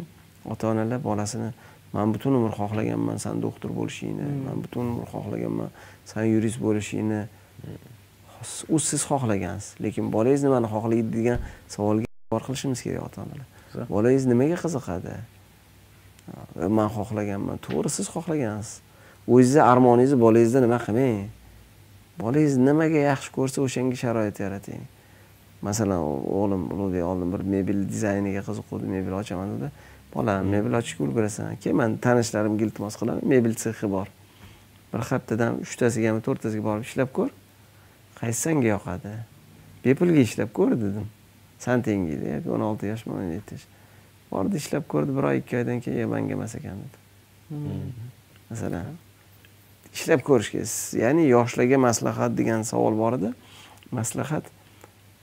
ota onalar bolasini man butun umr xohlaganman san doktor bo'lishingni man butun umr xohlaganman san yurist bo'lishingni u siz xohlagansiz. Lekin bolangiz nimani xohlaydi degan savolga javob qilishimiz kerak ota onalar bolangiz nimaga qiziqadi? Man xohlaganman. To'g'ri siz xohlagansiz. O'zizni armoningizni bolangizda nima qilmang? Bolangiz nimaga yaxshi ko'rsa o'shanga sharoit yarating. Masalan o'g'lim ulug'bek oldin bir mebel dizayniga qiziquvdi mebel ochaman dedi. Bolam mebel ochishga ulgurasan keyin man tanishlarimga iltimos qilaman mebel sexi bor. Bir haftadan uchtasigami to'rttasiga borib ishlab ko'r qaysi sanga yoqadi? Bepulga ishlab ko'r dedim. San tengiydi yoki o'n olti yoshmi o'n yetti yosh bordi ishlab ko'rdi bir oy ikki oydan keyin manga emas ekan dedi. Hmm. masalan ishlab ko'rishga ya'ni yoshlarga maslahat degan savol bor edi. Maslahat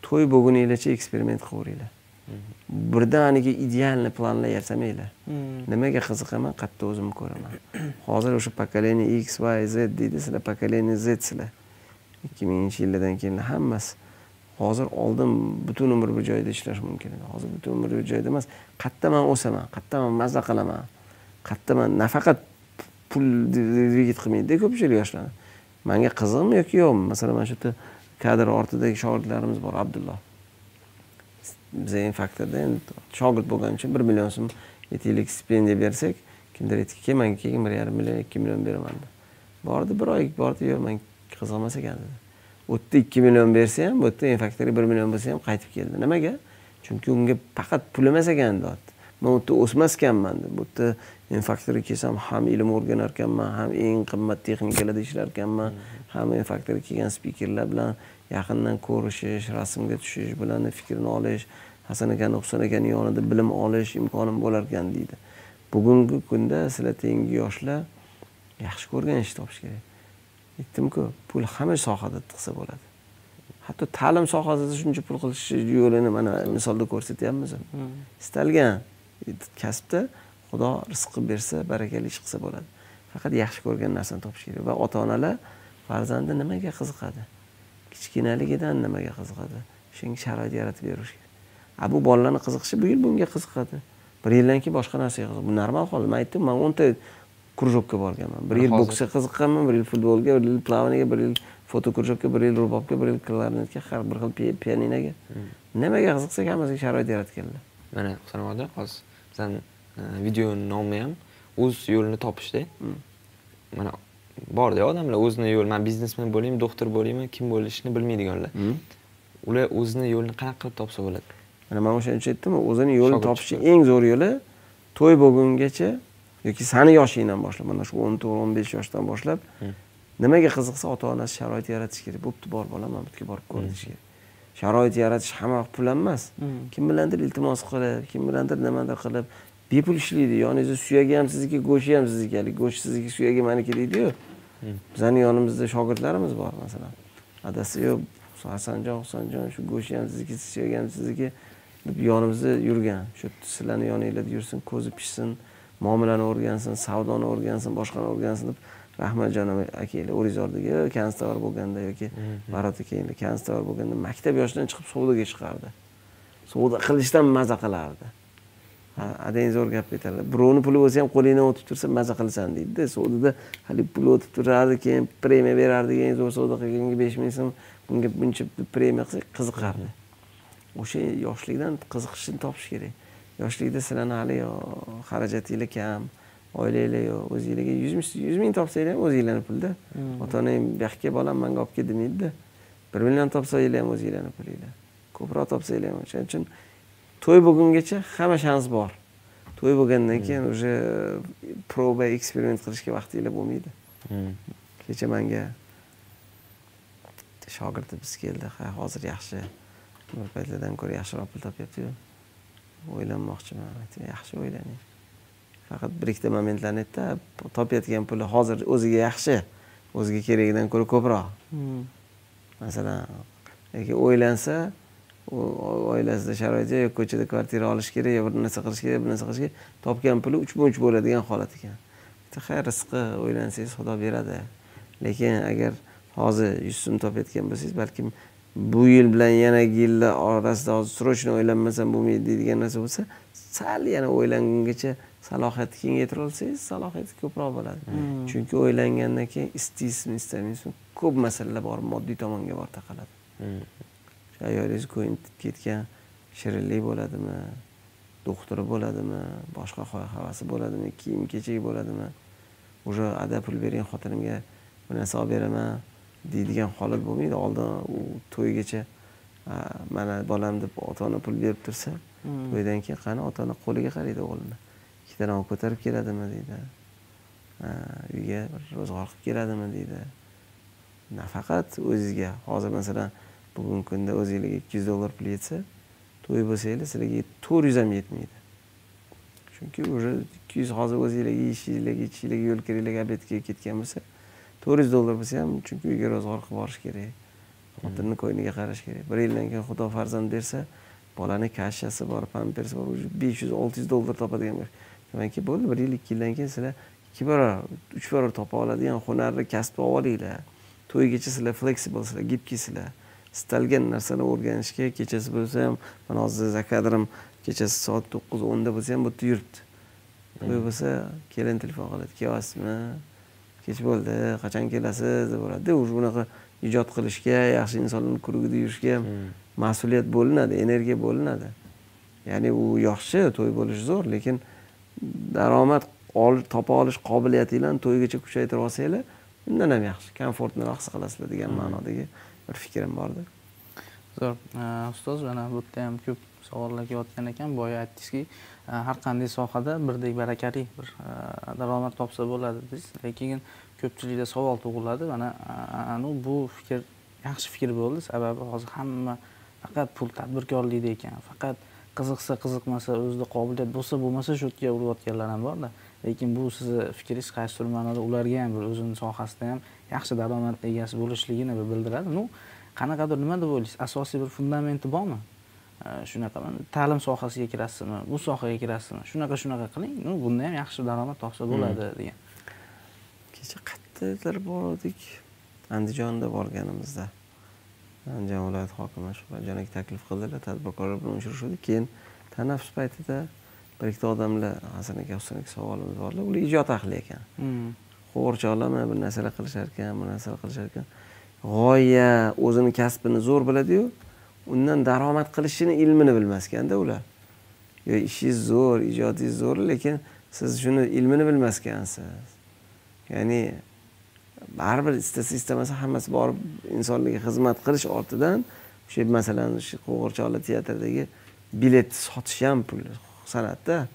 to'y bo'lguninglarcha eksperiment qilaveringlar birdaniga idealniy planlar yasamanglar nimaga qiziqaman? Qayerda o'zimni ko'raman. Hozir o'sha pokolение x y z deydi sizlar pokolение z sizlar ikki minginchi yillardan keyin hammasi hozir oldin butun umr bir joyda ishlash mumkin edi. Hozir butun umr bir joyda emas. Qayerda man o'saman qayerda man mazza qilaman qayerda man nafaqat pul dvigat qilmaydida ko'pchilik yoshlar manga qiziqmi yoki yo'qmi masalan mana shu yerda kadr ortidagi shogirdlarimiz bor abdulloh. Biz faktorda endi shogird bo'lgani uchun bir million so'm yetti yillik stipendiya bersak kimdir aytdiki kel manga keyin bir yarim million ikki million beraman deb. Bordi bir oy bordi yo'q man qiziqmas ekan dedi. U yerda ikki million bersa ham bu yerda infaktoriya bir million bo'lsa ham qaytib keldi. Nimaga? Chunki unga faqat pul emas ekan deyapti man u yerda o'smas ekanman deb bu yerda infaktoriya kelsam ham ilm o'rganar ekanman ham eng qimmat texnikalarda ishlar ekanman ham infaktoriya kelgan spikerlar bilan yaqindan ko'rishish rasmga tushish bularni fikrini olish hasan akani husan akani yonida bilim olish imkonim bo'lar ekan deydi. Bugungi kunda sizlar tengi yoshlar yaxshi ko'rgan ish topish kerak. Aytdimku pul hamma sohada tiqsa bo'ladi. Hatto ta'lim sohasida shuncha pul qilish yo'lini mana misolda ko'rsatyapmiz istalgan kasbda xudo rizq qilib bersa barakali ish qilsa bo'ladi. Faqat yaxshi ko'rgan narsani topish kerak. Va ota onalar farzandi nimaga qiziqadi? Kichkinaligidan nimaga qiziqadi? Shunga sharoit yaratib berish kerak. A bu bolalarni qiziqishi bu yil bunga qiziqadi. Bir yildan keyin boshqa narsaga qiziqadi. Bu normal hol. Man aytdim man o'nta кружокка borganman bir yil boksga qiziqqanman bir yil futbolga bir yil plavaniyaga bir yil fotokrujokka bir yil rubobga bir yil klarnetga har bir xil pianinoga nimaga qiziqsak hammasiga sharoit yaratganlar mana husanov aka hozir bizani videoni nomi ham o'z yo'lini topishda mana borda odamlar o'zini yo'li man biznesmen bo'laymi doktor bo'laymi kim bo'lishini bilmaydiganlar ular o'zini yo'lini qanaqa qilib topsa bo'ladi mana man o'shaning uchun aytdim o'zini yo'lini topishni eng zo'r yo'li to'y bo'lgungacha yoki sani yoshingdan boshlab mana shu o'n to'rt o'n besh yoshdan boshlab nimaga qiziqsa ota onasi sharoit yaratish kerak? Bo'pti bor bolam mana bu yerga borib ko'r deyish kerak. Sharoit yaratish hamma vaqt pul ham emas. Kim bilandir iltimos qilib kim bilandir nimadir qilib bepul ishlaydi. Yoningizda suyagi ham sizniki go'shti ham sizniki haligi go'sht sizniki suyagi maniki deydiyu. Bizani yonimizda shogirdlarimiz bor masalan. Adasi yo'q hasanjon husanjon shu go'shti ham sizniki suyagi ham sizniki deb yonimizda yurgan. Shu sizlarni yoninglarda yursin ko'zi pishsin. Muomalani o'rgansin savdoni o'rgansin boshqani o'rgansin deb rahmatjon akanglar o'rizordagi konstovar bo'lganda yoki barot akanglar konstovar bo'lganda maktab yoshidan chiqib savdoga chiqardi. Savdo qilishdan maza qilardi. Adang zo'r gap aytadilar birovni puli bo'lsa ham qo'lingdan o'tib tursa maza qilasan deydida savdoda haligi pul o'tib turardi keyin premiya berardi eng zo'r savdo qilganga besh ming so'm bunga buncha premiya qilsak qiziqardi. O'sha yoshlikdan qiziqishni topish kerak yoshlikda sizlarni haligi xarajatinglar kam oilanglar yo'q o'zinglarga yuz ming yuz ming topsanglar ham o'zinglarni pulda. Ota onang bu yoqqa bolam manga olib kel demaydida bir million topsanglar ham o'zinglarni pulinglar ko'proq topsanglar ham. O'shaning uchun to'y bo'lgungacha hamma shans bor. To'y bo'lgandan keyin уже proba eksperiment qilishga vaqtinglar bo'lmaydi. Kecha manga shogirdimiz keldi. Ha hozir yaxshi. Bir paytlardan ko'ra yaxshiroq pul topyaptiyu o'ylanmoqchiman. Yaxshi o'ylaning. Faqat bir ikkita momentlarni aytdi topayotgan puli hozir o'ziga yaxshi o'ziga keragidan ko'ra ko'proq. Masalan yoki o'ylansa oilasida sharoiti yo'q ko'chada kvartira olish kerak yo bir narsa qilish kerak bir narsa qilish kerak topgan puli uch bo'ladigan holat ekan. Xayr rizqi o'ylansangiz xudo beradi. Lekin agar hozir yuz so'm topayotgan bo'lsangiz balkim bu yil bilan yanagi yillar orasida hozir срочно o'ylanmasam bo'lmaydi deydigan narsa bo'lsa sal yana o'ylangungacha salohiyatni kengaytira olsangiz salohiyati ko'proq bo'ladi. Chunki o'ylangandan keyin istaysizmi istamaysizmi ko'p masalalar bor moddiy tomonga borib taqaladi shu ayolingiz ko'ngli ketgan shirinlik bo'ladimi doktori bo'ladimi boshqa havasi bo'ladimi kiyim kechak bo'ladimi уже ada pul bering xotinimga bir narsa olib beraman deydigan holat bo'lmaydi. Oldin u to'ygacha mana bolam deb ota ona pul berib tursa to'ydan keyin qani ota ona qo'liga qaraydi o'g'lini. Ikkitadan olib ko'tarib keladimi? deydi. Uyga bir ro'zg'or qilib keladimi? deydi. Nafaqat o'zizga. Hozir masalan bugungi kunda o'zinglarga ikki yuz dollar pul yetsa to'y bo'lsanglar sizlarga to'rt yuz ham yetmaydi. Chunki уже ikki yuz hozir o'zinglarga yeyishinglarga ichishinglarga yo'l kiringlarga обедga ketgan bo'lsa to'rt yuz dollar bo'lsa ham chunki uyga ro'zg'or qilib borish kerak. Xotinni ko'ngliga qarash kerak. Bir yildan keyin xudo farzand bersa bolani kashasi bor pampersi bor уже besh yuz olti yuz dollar topadigan demakki bo'ldi. Bir yil ikki yildan keyin sizlar ikki barobar uch barobar topa oladigan hunarli kasbni olib olinglar. To'ygacha sizlar fleksibelsizlar gibkisizlar istalgan narsani o'rganishga kechasi bo'lsa ham mana hozir zakadrim kechasi soat to'qqiz o'nda bo'lsa ham bu yerda yuribdi. To'y bo'lsa kelin telefon qiladi. Kelyapsizmi kech bo'ldi qachon kelasiz deb uradida уже bunaqa ijod qilishga yaxshi insonlarni kurugida yurishga ham mas'uliyat bo'linadi energiya bo'linadi. Ya'ni u yaxshi to'y bo'lishi zo'r lekin daromad topa olish qobiliyatinglarni to'ygacha kuchaytirib olsanglar undan ham yaxshi komfortniroq his qilasizlar degan ma'nodagi bir fikrim borda zo'r. Ustoz mana bu yerda ham ko'p savollar kelayotgan ekan. Boya aytdingizki e, har qanday sohada birdek barakali bir e, daromad topsa bo'ladi dedingiz lekin ko'pchilikda savol tug'iladi. Mana anavi bu fikr yaxshi fikr bo'ldi. Sababi hozir hamma faqat pul tadbirkorlikda ekan. Faqat qiziqsa qiziqmasa o'zida qobiliyat bo'lsa bo'lmasa shu yerga urayotganlar ham borda. Lekin bu sizni fikringiz qaysidir ma'noda ularga ham bir o'zini sohasida ham yaxshi daromad egasi bo'lishligini bildiradi. Ну qanaqadir nima deb o'ylaysiz? Asosiy bir fundamenti bormi? Shunaqa ta'lim sohasiga kirasizmi bu sohaga kirasizmi shunaqa shunaqa qiling. Ну bunda ham yaxshi daromad topsa bo'ladi degan. Kecha qayerdadir bordik. Andijonda borganimizda. Andijon viloyati hokimi shu jonaga taklif qildilar tadbirkorlar bilan uchrashuvdik keyin tanaffus paytida bir ikkita odamlar hasan aka husan aka savolimiz borlar ular ijod ahli ekan. Qo'g'irchoqlarmi bir narsalar qilishar ekan bu narsalar qilishar ekan. G'oya o'zini kasbini zo'r biladiyu undan daromad qilishini ilmini bilmasganda ular. Yo ishingiz zo'r ijodingiz zo'r lekin siz shuni ilmini bilmaskansiz ya'ni baribir istasa istamasa hammasi borib insonlarga xizmat qilish ortidan o'sha masalan shu qo'g'irchoqlar teatridagi bilet sotish ham pul san'atda.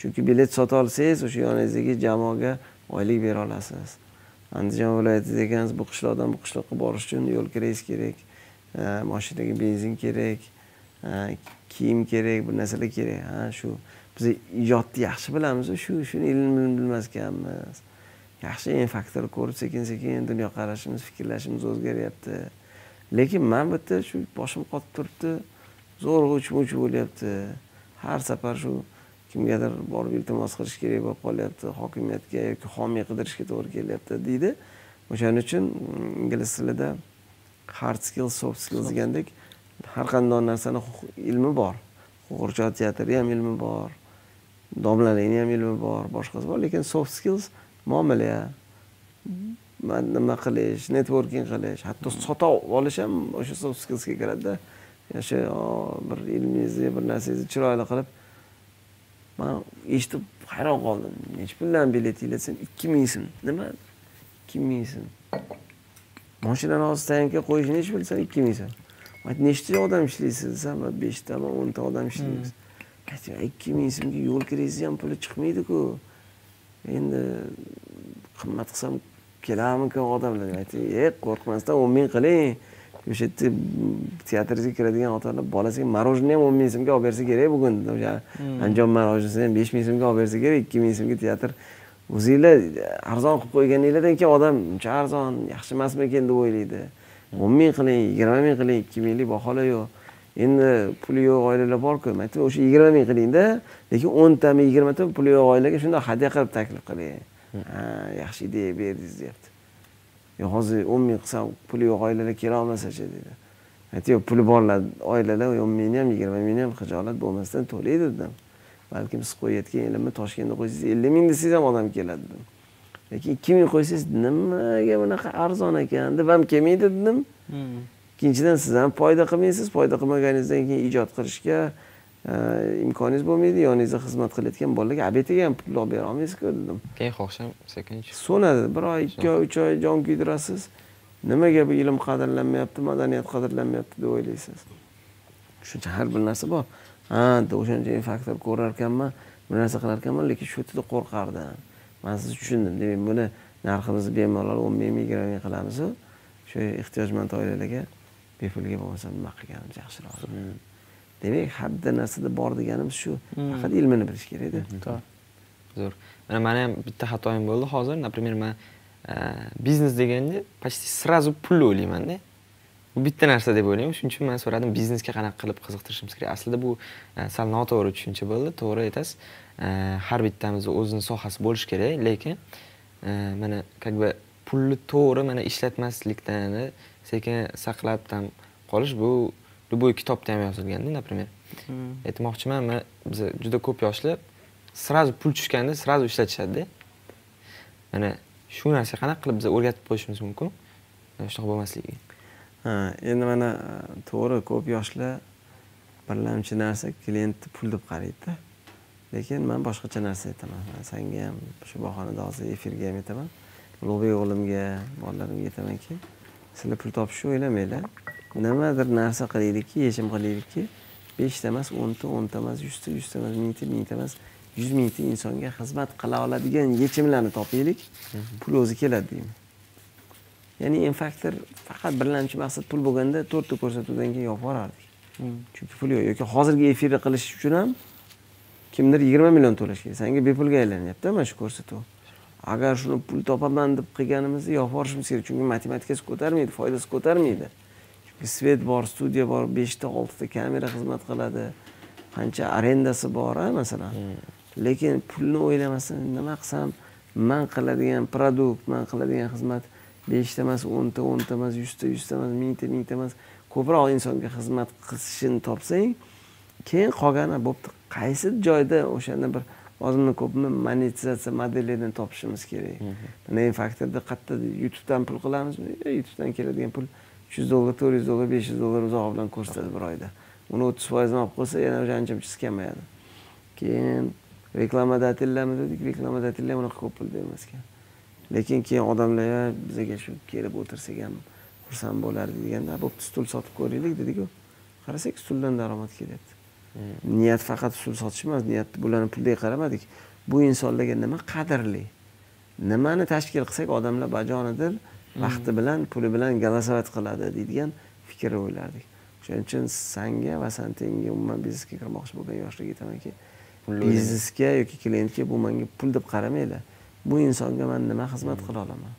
Chunki bilet sota olsangiz o'sha yoningizdagi jamoaga oylik bera olasiz. Andijon viloyatida ekansiz bu qishloqdan bu qishloqqa borish uchun yo'l kirangiz kerak. Moshinaga benzin kerak kiyim kerak bir narsalar kerak. Ha shu biz ijodni yaxshi bilamiz shu shuni ilmini bilmas ekanmiz yaxshi n faktorni ko'rib sekin sekin dunyoqarashimiz fikrlashimiz o'zgaryapti. Lekin man bu yerda shu boshim qotib turibdi zo'rg'a uch much bo'lyapti. Har safar shu kimgadir borib iltimos qilish kerak bo'lib qolyapti hokimiyatga yoki homiy qidirishga to'g'ri kelyapti deydi. O'shaning uchun ingliz tilida hard skills soft skills degandek har qanday narsani ilmi bor. Qo'g'irchoq teatri ham ilmi bor domlalikni ham ilmi bor boshqasi bor. Lekin soft skills muomala. Nima qilish networking qilish hatto sota olish ham o'sha soft skillsga kiradida. O'sha bir ilmingizni bir narsangizni chiroyli qilib man eshitib hayron qoldim. Nechi puldan bilet desam ikki ming so'm nima? Ikki ming so'm mashinani hozir tayanka qo'yish nechi pul desam ikki ming so'm nechta odam ishlaysiz? Desam beshtami o'nta odam ishlaymiz ikki ming so'mga yo'l kirangizni ham puli chiqmaydiku. Endi qimmat qilsam kelarmikan odamlar. Aytdim e qo'rqmasdan o'n ming qiling. O'sha yerda teatrga kiradigan ota onalar bolasiga мороженое ham o'n ming so'mga olib bersa kerak bugun o'sha andijon мороженесini ham besh ming so'mga olib bersa kerak ikki ming so'mga teatr o'zinglar arzon qilib qo'yganinglardan keyin odam uncha arzon yaxshi emasmikan deb o'ylaydi. o'n ming qiling yigirma ming qiling ikki minglik baholar yo'q. Endi puli yo'q oilalar borku aytdim o'sha yigirma ming qilingda lekin o'ntami yigirmatami puli yo'q oilaga shundoq hadya qilib taklif qiling. Ha yaxshi ideya berdingiz deyapti. Yo hozir o'n ming qilsam puli yo'q oilalar kelolmasachi deydi aytdi yo'q puli borlar oilalar o'n mingni ham yigirma mingni ham xijolat bo'lmasdan to'laydi dedim balkim siz qo'yayotgan ilmni toshkentda qo'ysangiz ellik ming desangiz ham odam keladi dedim. Lekin ikki ming qo'ysangiz nimaga bunaqa arzon ekan deb ham kelmaydi dedim. Ikkinchidan siz ham foyda qilmaysiz. Foyda qilmaganingizdan keyin ijod qilishga e, imkoningiz bo'lmaydi. Yoningizda xizmat qilayotgan bolalarga обедga ham pul olib bera olmaysizku dedim. Keyin xohlasham sekin so'nadi. Bir oy ikki oy uch oy jon kuydirasiz. Nimaga bu ilm qadrlanmayapti madaniyat qadrlanmayapti deb o'ylaysiz. Shuncha har bir narsa bor ha o'shancha faktor ko'rar ekanman bir narsa qilar ekanman lekin shu yerda qo'rqardim man sizni tushundim demak buni narximizni bemalol o'n ming yigirma ming qilamizu. Shu ehtiyojmand oilalarga bepulga bo'lmasa nima qilganimiz yaxshiroq demak hadda narsada bor deganimiz shu. Faqat ilmini bilish kerakda. Zo'r. Mana mani ham bitta xatoyim bo'ldi. Hozir например man biznes deganda почти сразу pulni o'ylaymanda bu bitta narsa deb o'ylayman shuning uchun man so'radim biznesga qanaqa qilib qiziqtirishimiz kerak? Aslida bu sal noto'g'ri tushuncha bo'ldi to'g'ri aytasiz. Har bittamizni o'zini sohasi bo'lishi kerak lekin mana как бы pulni to'g'ri mana ishlatmaslikdan sekin saqlab там qolish bu любой kitobda ham yozilganda например hmm. aytmoqchiman man biz juda ko'p yoshlar сразу pul tushganda сразу ishlatishadida. Mana shu narsaga qanaqa qilib biz o'rgatib qo'yishimiz mumkin? Shunaqa bo'lmasligiga endi mana to'g'ri ko'p yoshlar birlamchi narsa klientni pul deb qaraydida. Lekin man boshqacha narsa aytaman. Sanga ham shu bahonada hozir efirga ham aytaman. Ulug'bek o'g'limga bolalarimga aytamanki sizlar pul topishni o'ylamanglar. Nimadir narsa qilaylikki yechim qilaylikki beshta emas o'nta o'nta emas yuzta yuzta emas mingta mingta emas yuz mingta insonga xizmat qila oladigan yechimlarni topaylik. Pul o'zi keladi deyman ya'ni n faktor faqat birlamchi maqsad pul bo'lganda to'rtta ko'rsatuvdan keyin yopib yuborardik chunki pul yo'q. Yoki hozirgi efirni qilish uchun ham kimdir yigirma million to'lash kerak sanga bepulga aylanyapti mana shu ko'rsatuv. Agar shuni pul topaman deb qilganimizda yopib yuborishimiz kerak. Chunki matematikasi ko'tarmaydi foydasi ko'tarmaydi. Chunki svet bor studiya bor beshta oltita kamera xizmat qiladi. Qancha arendasi bor a masalan. Lekin pulni o'ylamasdan nima qilsam man qiladigan produkt man qiladigan xizmat beshta emas o'nta o'nta emas yuzta yuzta emas mingta mingta emas. Ko'proq insonga xizmat qilishini topsang keyin qolgani bo'pti. Qaysi joyda o'shani bir ozmi ko'pmi monetizatsiya modelidan topishimiz kerak? Mana n faktorda qayerda youtubedan pul qilamizmi? Youtubedan keladigan pul uch yuz dollar to'rt yuz dollar besh yuz dollar uzog'i bilan ko'rsatadi bir oyda. Uni o'ttiz foizini olib qo'ysa yana o'sha ancha muncha kamayadi keyin reklamada atildami dedik reklamada atillar ham unaqa ko'p pul bermas ekan lekin keyin odamlar bizaga shu kelib o'tirsak ham xursand bo'lardi deganda bo'pti stul sotib ko'raylik dediku. Qarasak stuldan daromad kelyapti. Niyat faqat stul sotish emas niyat bularni pulga qaramadik. Bu insonlarga nima qadrli? Nimani tashkil qilsak odamlar bajonidil vaqti bilan puli bilan голосовать qiladi deydigan fikrni o'ylardik. O'shaning uchun sanga va san tengiga umuman biznesga kirmoqchi bo'lgan yoshlarga aytamanki biznesga yoki klientga bu manga pul deb qaramanglar bu insonga man nima xizmat qila olaman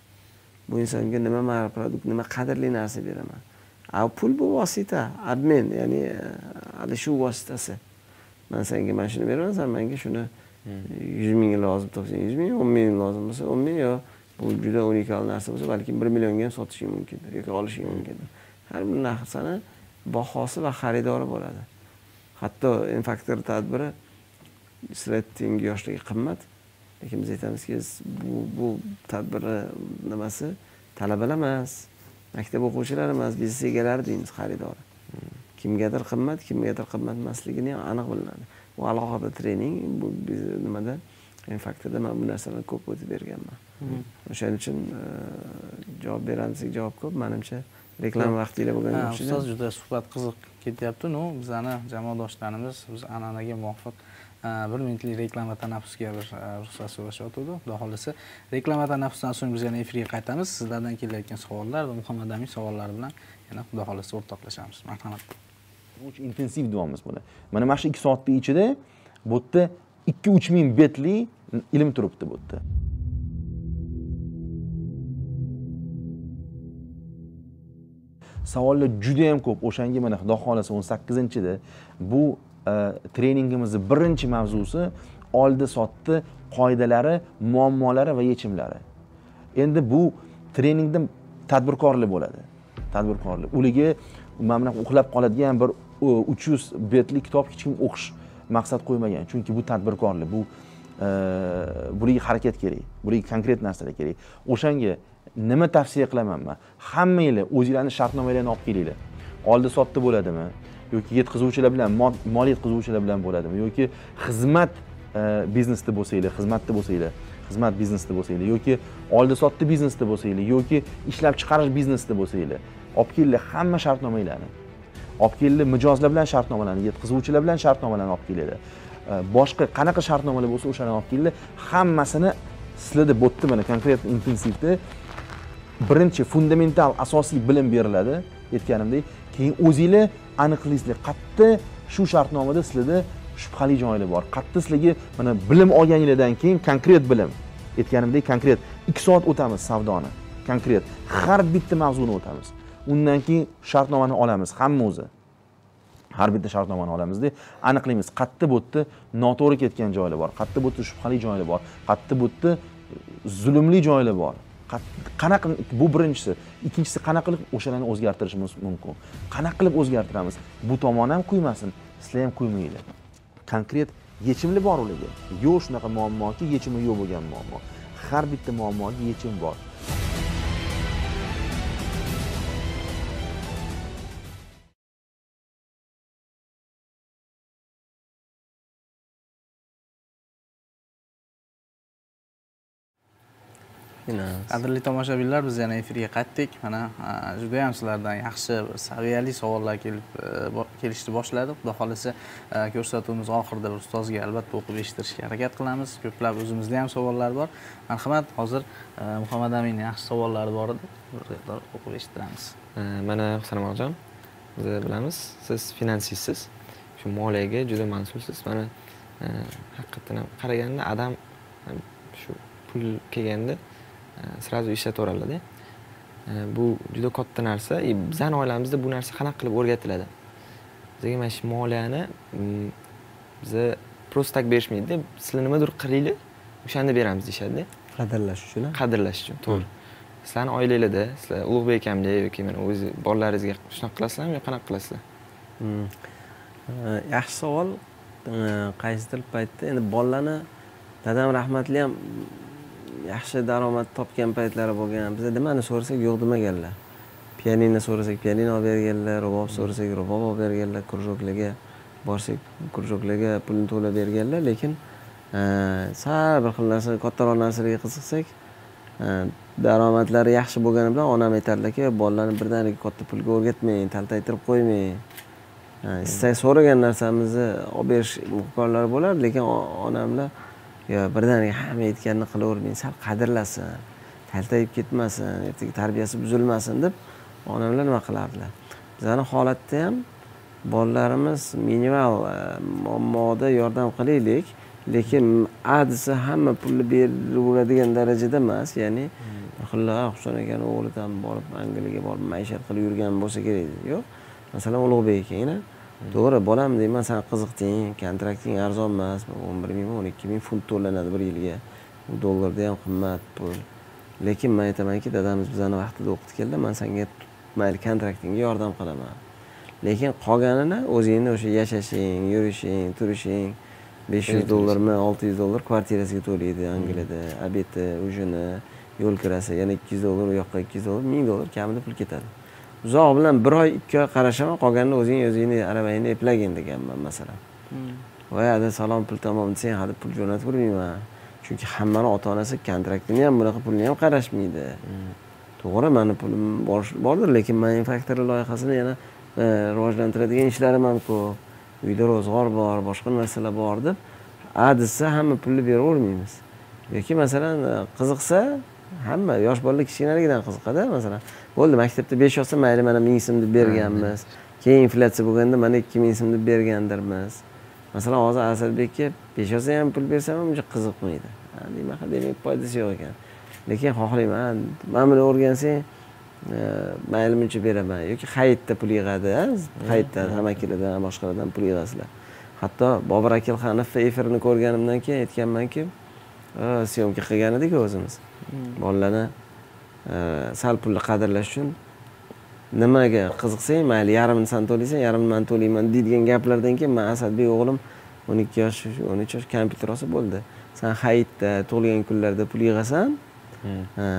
bu insonga nima produkt nima qadrli narsa beraman a pul bu vosita обмен ya'ni alishuv vositasi man senga mana shuni beraman san menga shuni yuz ming lozim topsang yuz ming o'n ming lozim bo'lsa o'n ming yo bu juda unikal narsa bo'lsa balkim bir millionga ham sotishing mumkindir yoki olishing mumkindir har bir narsani bahosi va xaridori bo'ladi hatto infaktor tadbiri sizlar tengi yoshlarga qimmat lekin biz aytamizki bu bu tadbirni nimasi? Talabalar emas maktab o'quvchilari emas biznes egalari deymiz xaridori. Kimgadir qimmat kimgadir qimmat emasligini ham aniq bilinadi. Bu alohida trening bu nimada? Faktorda man bu narsalarni ko'p o'tib berganman. O'shaning uchun e, javob beramiz desak javob ko'p. Manimcha reklama vaqtinglar bo'lganga o'xshaydi ustoz juda suhbat qiziq ketyapti ну bizani jamoadoshlarimiz biz an'anaga muvofiq Э, bir minutlik reklama tanaffusga bir e, ruxsat so'rashyotgandi xudo xohlasa reklama tanaffusdan so'ng biz yana efirga qaytamiz. Sizlardan kelayotgan savollar va muhammad amin savollari bilan yana xudo xohlasa o'rtoqlashamiz. Marhamat. Очень intensiv deyapmiz buni. Mana mana shu ikki soatni ichida bu yerda ikki uch ming betli ilm turibdi bu yerda savollar juda yam ko'p. O'shanga mana xudo xohlasa o'n sakkizinchida bu Э, treningimizni birinchi mavzusi oldi sotdi qoidalari muammolari va yechimlari. Endi bu treningda tadbirkorlik bo'ladi. Tadbirkorlik. Uligi mana bunaqa uxlab qoladigan bir uch yuz betlik kitob hech kim o'qish maqsad qo'ymagan. Chunki bu tadbirkorlik bu e, bularga harakat kerak bularga konkret narsalar kerak. O'shanga nima tavsiya qilaman man? Hammanglar o'zinglarni shartnomalaringni olib kelinglar. Oldi sotdi bo'ladimi? Yoki yetkazuvchilar bilan mol yetkazuvchilar bilan bo'ladimi? Yoki xizmat e, biznesda bo'lsanglar xizmatda bo'lsanglar xizmat biznesida bo'lsanglar yoki oldi sotdi biznesda bo'lsanglar yoki ishlab chiqarish biznesida bo'lsanglar olib kelinglar hamma shartnomalarni. Olib kelinglar mijozlar bilan shartnomalarni yetkazuvchilar bilan shartnomalarni olib kelinglar. E, boshqa qanaqa shartnomalar bo'lsa o'shalarni olib kelinglar. Hammasini sizlarda bu mana konkret intensivda. Birinchi fundamental asosiy bilim beriladi aytganimdek. Keyin o'zinglar aniqlaysizlar qayerda shu shartnomada sizlarda shubhali joylar bor. Qayerda sizlarga mana bilim olganinglardan keyin konkret bilim aytganimdek konkret. Ikki soat o'tamiz savdoni. Konkret. Har bitta mavzuni o'tamiz. Undan keyin shartnomani olamiz hamma o'zi. Har bitta shartnomani olamizda aniqlaymiz qayerda bu yerda noto'g'ri ketgan joylar bor. Qayerda bu yerda shubhali joylar bor. Qayerda bu yerda zulmli joylar bor. Qanaqa bu birinchisi. Ikkinchisi qanaqa qilib o'shalarni o'zgartirishimiz mumkin? Qanaqa qilib o'zgartiramiz? Bu tomon ham kuymasin sizlar ham kuymanglar. Konkret yechimli bor ularga yo'q shunaqa muammoki yechimi yo'q bo'lgan muammo. Har bitta muammoga yechim bor. Qadrli tomoshabinlar biz yana efirga qaytdik. Mana juda yam sizlardan yaxshi saviyali savollar kelib e, kelishni boshladi xudo xohlasa e, ko'rsatuvimiz oxirida bir ustozga albatta o'qib eshittirishga harakat qilamiz. Ko'plab o'zimizda ham savollar bor. Marhamat hozir e, muhammad aminni yaxshi savollari bor edi. Bir o'qib eshittiramiz. Mana husan amirjon biz bilamiz siz finansissiz shu moliyaga juda mas'ulsiz. Mana haqiqatdan ham qaraganda adam shu pul kelganda сразу ishlataveradida E, bu juda katta narsa и bizani oilamizda bu narsa qanaqa qilib o'rgatiladi. Bizga mana shu moliyani biza просто так berishmaydida sizlar nimadir qilinglar o'shanda beramiz deyishadida qadrlash uchun qadrlash uchun. To'g'ri sizlarni oilanglarda sizlar ulug'bek akamga yoki mana o'zi bolalaringizga shunaqa qilasizlarmi yo qanaqa qilasizlar. Eh, yaxshi savol. Eh, qaysidir paytda endi bolalarni dadam rahmatli ham yaxshi daromad topgan paytlari bo'lgan. Biza nimani so'rasak yo'q demaganlar. Pianino so'rasak pianino olib berganlar rubob so'rasak rubob olib berganlar krujoklarga borsak krujoklarga pulni to'lab berganlar lekin e, sal bir xil narsa kattaroq narsalarga qiziqsak e, daromadlari yaxshi bo'lgani bilan onam aytardilarki bolalarni birdaniga katta pulga o'rgatmang taltaytirib qo'ymang. E, ha, so'ragan narsamizni olib berish imkonlari bo'lardi lekin onamlar yo birdaniga hamma aytganini qilavermang sal qadrlasin taltayib ketmasin ertaga tarbiyasi buzilmasin deb onamlar nima qilardilar? Bizani holatda ham bolalarimiz minimal e, muammoda yordam qilaylik lekin a desa hamma pulni beraveradigan darajada emas ya'ni xullas husan akani o'g'li ham borib angliyaga borib maishat qilib yurgan bo'lsa kerak yo'q. Masalan ulug'bek akangni to'g'ri bolam deyman san qiziqding kontrakting arzon emas o'n bir ming o'n ikki ming funt to'lanadi bir yilga. U dollarda ham qimmat pul. Lekin man aytamanki dadamiz bizani vaqtida o'qitganlar man sanga mayli kontraktingga yordam qilaman. Lekin qolganini o'zingni o'sha yashashing yurishing turishing besh yuz dollarmi olti yuz dollar kvartirasiga to'laydi angliyada obedi ujini yo'l kirasi yana ikki yuz dollar u yoqqa ikki yuz dollar ming dollar kamida pul ketadi uzoq bilan bir oy ikki oy qarashaman qolganini o'zing o'zingni arabangni eplagin deganman masalan. Voy ada salom pul tamom desang hali pul jo'natavermayman chunki hammani ota onasi kontraktini ham bunaqa pulni ham qarashmaydi. To'g'ri mani pulim bor- bordir lekin manufaktura loyihasini yana e, rivojlantiradigan ishlarim ham ko'p. Uyda ro'zg'or bor boshqa narsalar bor deb a desa hamma pulni beravermaymiz. Yoki masalan e, qiziqsa hamma yosh bolalar kichkinaligidan qiziqadi masalan bo'ldi maktabda besh olsa mayli mana ming so'm deb berganmiz. Keyin inflyatsiya bo'lganda mana ikki ming so'm deb bergandirmiz. Masalan hozir asadbekka besh olsa ham pul bersam ham uncha qiziqmaydi nima demak foydasi yo'q ekan. Lekin xohlayman mana buni o'rgansang e, mayli buncha beraman. Yoki hayitda pul yig'adi hayitdan amakilardan boshqalardan pul yig'asizlar. Hatto bobur akilxanov efirni ko'rganimdan keyin aytganmanki "O, syomka qilgan edik o'zimiz bolalarni e, sal pulni qadrlash uchun nimaga qiziqsang mayli yarmini san to'laysan yarmini man to'layman deydigan gaplardan keyin man asadbek o'g'lim o'n ikki yosh o'n uch yosh kompyuter olsa bo'ldi. San hayitda tug'ilgan kunlarda pul yig'asan? Ha.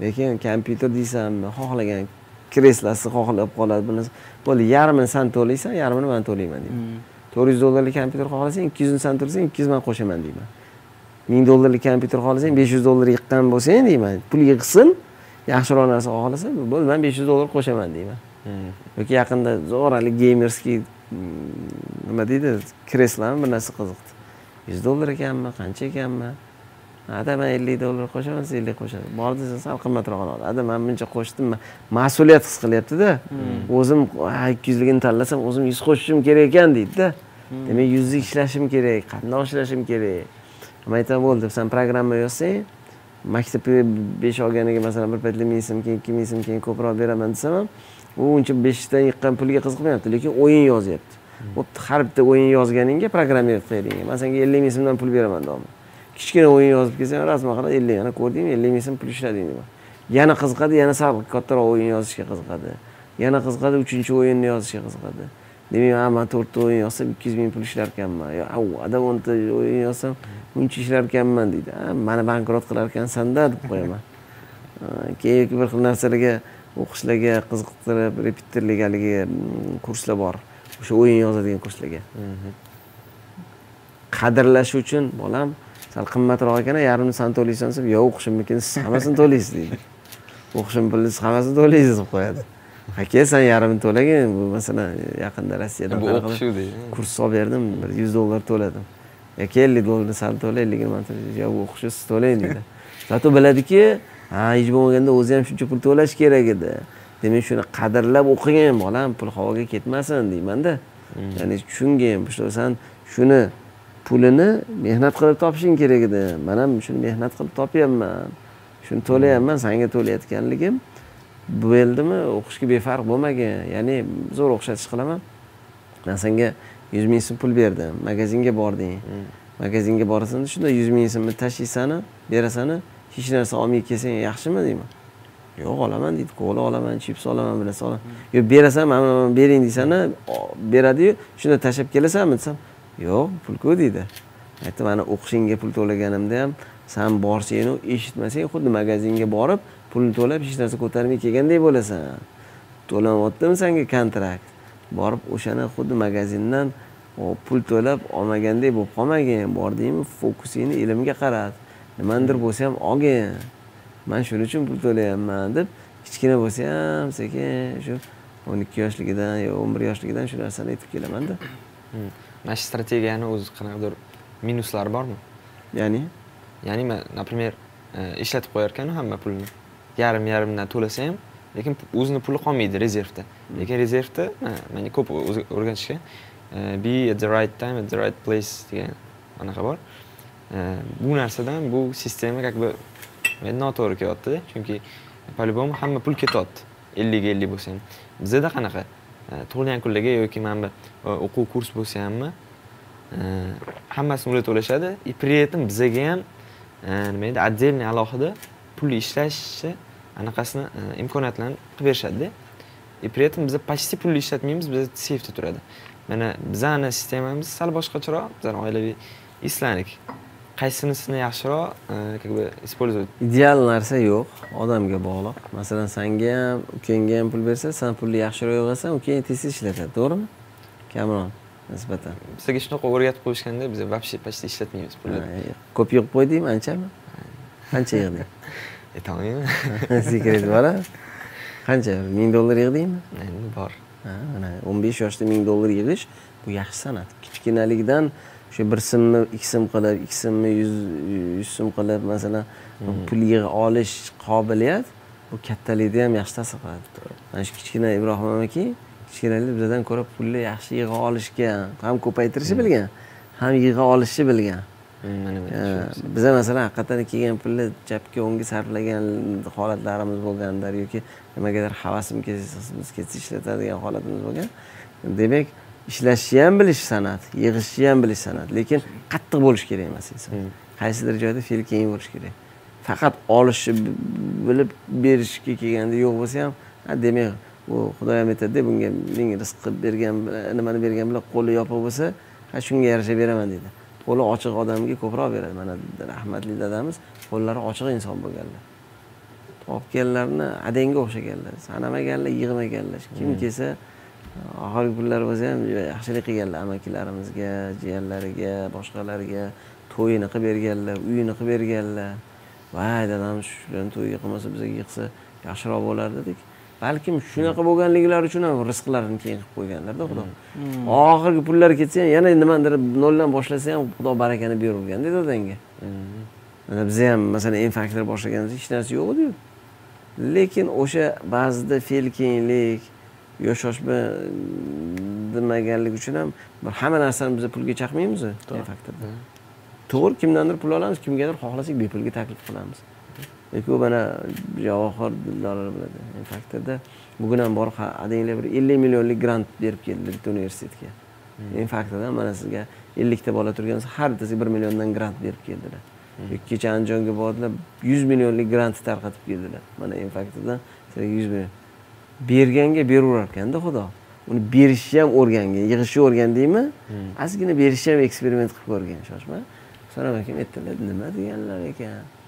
lekin kompyuter deysanmi xohlagan kreslosi xohlab qoladi bu narsa bo'ldi yarmini san to'laysan yarmini man to'layman deyman. To'rt yuz dollarlik kompyuter xohlasang ikki yuzini san to'lasang ikki yuz man qo'shaman deyman ming dollarlik kompyuter xohlasang besh yuz dollar yiqqan bo'lsang deyman. Pul yig'sin yaxshiroq narsa xohlasa bo'ldi man besh yuz dollar qo'shaman deyman. Yoki yaqinda zo'r haligi geymerskiy mm, nima deydi kreslami bir narsa qiziqdi. Yuz dollar ekanmi qancha ekanmi? Ada man ellik dollar qo'shaman siz ellik qo'shadi. Bor desa sal qimmatroq oladi ada man buncha qo'shdim ma- mas'uliyat his qilyaptida o'zim ha, ikki yuzligini tanlasam o'zim yuz qo'shishim kerak ekan deydida demak yuzlik ishlashim kerak qatnoq ishlashim kerak man aytaman bo'ldi. San programma yozsang maktabga besh olganiga masalan bir paytlar ming so'm keyin ikki ming so'm keyin ko'proq beraman desam ham u uncha beshdan yiqqan pulga qiziqmayapti lekin o'yin yozyapti. Bo'pti har bitta o'yin yozganingga programmer qilayotganga man senga ellik ming so'mdan pul beraman deyapman. Kichkina o'yin yozib kelsang rasman qarab ellik yana ko'rdingmi ellik ming so'm pul ishlading deyman yana qiziqadi yana sal kattaroq o'yin yozishga qiziqadi. Yana qiziqadi uchinchi o'yinni yozishga qiziqadi. Demak man to'rtta o'yin yozsam ikki yuz ming pul ishlarkanman yo au o'nta o'yin yozsam buncha ishlarkanman deydi. "Ha, mani bankrot qilarkansanda deb qo'yaman. Keyin bir xil narsalarga o'qishlarga qiziqtirib repeterlik haligi mm, kurslar bor. O'sha o'yin yozadigan kurslarga. Qadrlash uchun bolam sal qimmatroq ekan yarmini san to'laysan desa yo'q o'qishimnikin siz hammasini to'laysiz deydi. O'qishim pulini siz hammasini to'laysiz deb qo'yadi. Aka san yarmini to'lagin bu masalan yaqinda rossiyadan bu qanaqa o'qishuv deydi. kurs olib berdim bir yuz dollar to'ladim yoki ellik dollarni sal to'la yo'q bu o'qishni siz to'lang deydi zato biladiki ha hech bo'lmaganda o'zi ham shuncha pul to'lash kerak edi. Demak shuni qadrlab o'qigin bolam pul havoga ketmasin deymanda. Ya'ni tushungin san shuni pulini mehnat qilib topishing kerak edi. Man ham shuni mehnat qilib topyapman. Shuni to'layapman sanga to'layotganligim bo'ldimi o'qishga befarq bo'lmagin. Ya'ni zo'r o'xshatish qilaman man senga yuz ming so'm pul berdim magazinga bording. Magazinga borasan shunda yuz ming so'mni tashlaysanu berasanu hech narsa olmay kelsang yaxshimi deyman. Yo'q olaman deydi. Kola olaman chips olaman bir narsa olaman yo'q berasan mana mana bering deysanu beradiyu shunda tashlab kelasanmi desam yo'q pulku deydi. Aytdim mana o'qishingga pul to'laganimda ham san borsang eshitmasang xuddi magazinga borib pulni to'lab hech narsa ko'tarmay kelgandek bo'lasan. To'lanyaptimi sanga kontrakt borib o'shani xuddi magazindan pul to'lab olmagandek bo'lib qolmagin. Bordingmi fokusingni ilmga qarat. Nimanidir bo'lsa ham olgin. Man shuning uchun pul to'layapman deb kichkina bo'lsa ham sekin shu o'n ikki yoshligidan yo o'n bir yoshligidan shu narsani aytib kelamanda mana shu strategiyani o'zi qanaqadir minuslari bormi? Ya'ni? Ya'ni man например e, ishlatib qo'yarkanu hamma pulni? Yarim yarimdan to'lasa ham lekin o'zini puli qolmaydi rezervda. Lekin rezervda manga ko'p o'rganishgan e, be at the right time at the right place degan anaqa bor. E, bu narsadan bu sistema как бы noto'g'ri kelyaptida chunki по любому hamma pul ketyapti. Ellik ellik bo'lsa ham bizada qanaqa tug'ilgan kunlarga yoki mana bu o'quv kurs bo'lsa hammi hammasini ular to'lashadi. И при этом bizaga ham nima deydi отдельный alohida pul ishlashni anaqasini e, imkoniyatlarini qilib berishadida. И при этом biza почти pulni ishlatmaymiz biza seyfda turadi. Mana bizani sistemamiz sal boshqacharoq bizani oilaviy islandik qaysinisini yaxshiroq e, как бы использовать? Ideal narsa yo'q odamga bog'liq. Masalan sanga ham ukangga ham pul bersa san pulni yaxshiroq yig'asan ukang tez tez ishlatadi to'g'rimi? Kamron nisbatan. Bizga shunaqa o'rgatib qo'yishganda biz вообще почти ishlatmaymiz pulni. Ko'p yig'ib qo'ydingmi anchami? Qancha yig'ding aytolmayman sekret bor a qancha? Ming dollar yig'dingmi? Endi bor. Mana o'n besh yoshda ming dollar yig'ish bu yaxshi san'at. Kichkinalikdan o'sha bir so'mni ikki so'm qilib ikki so'mni yuz yuz so'm qilib masalan pul yig'a olish qobiliyat bu kattalikda ham yaxshi ta'sir qiladi. Mana shu kichkina ibrohim amaki kichkinalikda bizdan ko'ra pulni yaxshi yig'a olishga ham ko'paytirishni bilgan ham yig'a olishni bilgan biza masalan haqiqatdan kelgan pulni chapga o'ngga sarflagan holatlarimiz bo'lgandir yoki nimagadir havasim ketsa ishlatadigan holatimiz bo'lgan. Demak ishlashni ham bilish san'at yig'ishni ham bilish san'at lekin qattiq bo'lish kerak emas inson. Qaysidir joyda fe'l keyin bo'lishi kerak. Faqat olishni bilib berishga kelganda yo'q bo'lsa ham demak bu xudo ham aytadida bunga ming rizq qilib bergan nimani bergan bilan qo'li yopiq bo'lsa shunga yarasha beraman deydi qo'li ochiq odamga ko'proq beradi. Mana rahmatli dadamiz qo'llari ochiq inson bo'lganlar. Topganlarini adangga o'xshaganlar sanamaganlar yig'maganlar. Kim hmm. kelsa oxirgi kunlar bo'lsa ham yaxshilik qilganlar. Amakilarimizga jiyanlariga boshqalarga to'yini qilib berganlar uyini qilib berganlar. Voy dadam shularni to'yiga qilmasa bizga yig'sa yaxshiroq bo'lar dedik balkim shunaqa bo'lganliklari uchun ham rizqlarini keyin qilib qo'yganlarda xudo. Hmm. oxirgi pullari ketsa ham yana nimanidir noldan boshlasa ham xudo barakani beraverganda dadangga hmm. mana biza ham masalan infaktor boshlaganimizda hech narsa yo'q ediyu. Lekin o'sha ba'zida fe'l keyinlik yosh yoshma demaganlik uchun ham bir hamma narsani biz pulga chaqmaymiz to'g'ri kimdandir pul olamiz kimgadir xohlasak bepulga taklif qilamiz lekin u mana javohir dildorlar biladi faktorda bugun ham borib adanglar bir ellik millionlik grant berib keldi bitta universitetga faktorda mana sizga ellikta bola turgan har bittasiga bir milliondan grant berib keldilar. Kecha andijonga bordilar yuz millionlik grant tarqatib keldilar. Mana infaktordan yuz million. Berganga beraverar ekanda xudo. Uni berishni ham o'rgangin yig'ishni o'rgandingmi ozgina berishni ham eksperiment qilib ko'rgin shoshma. So'rab ekan aytdilar nima deganlar ekan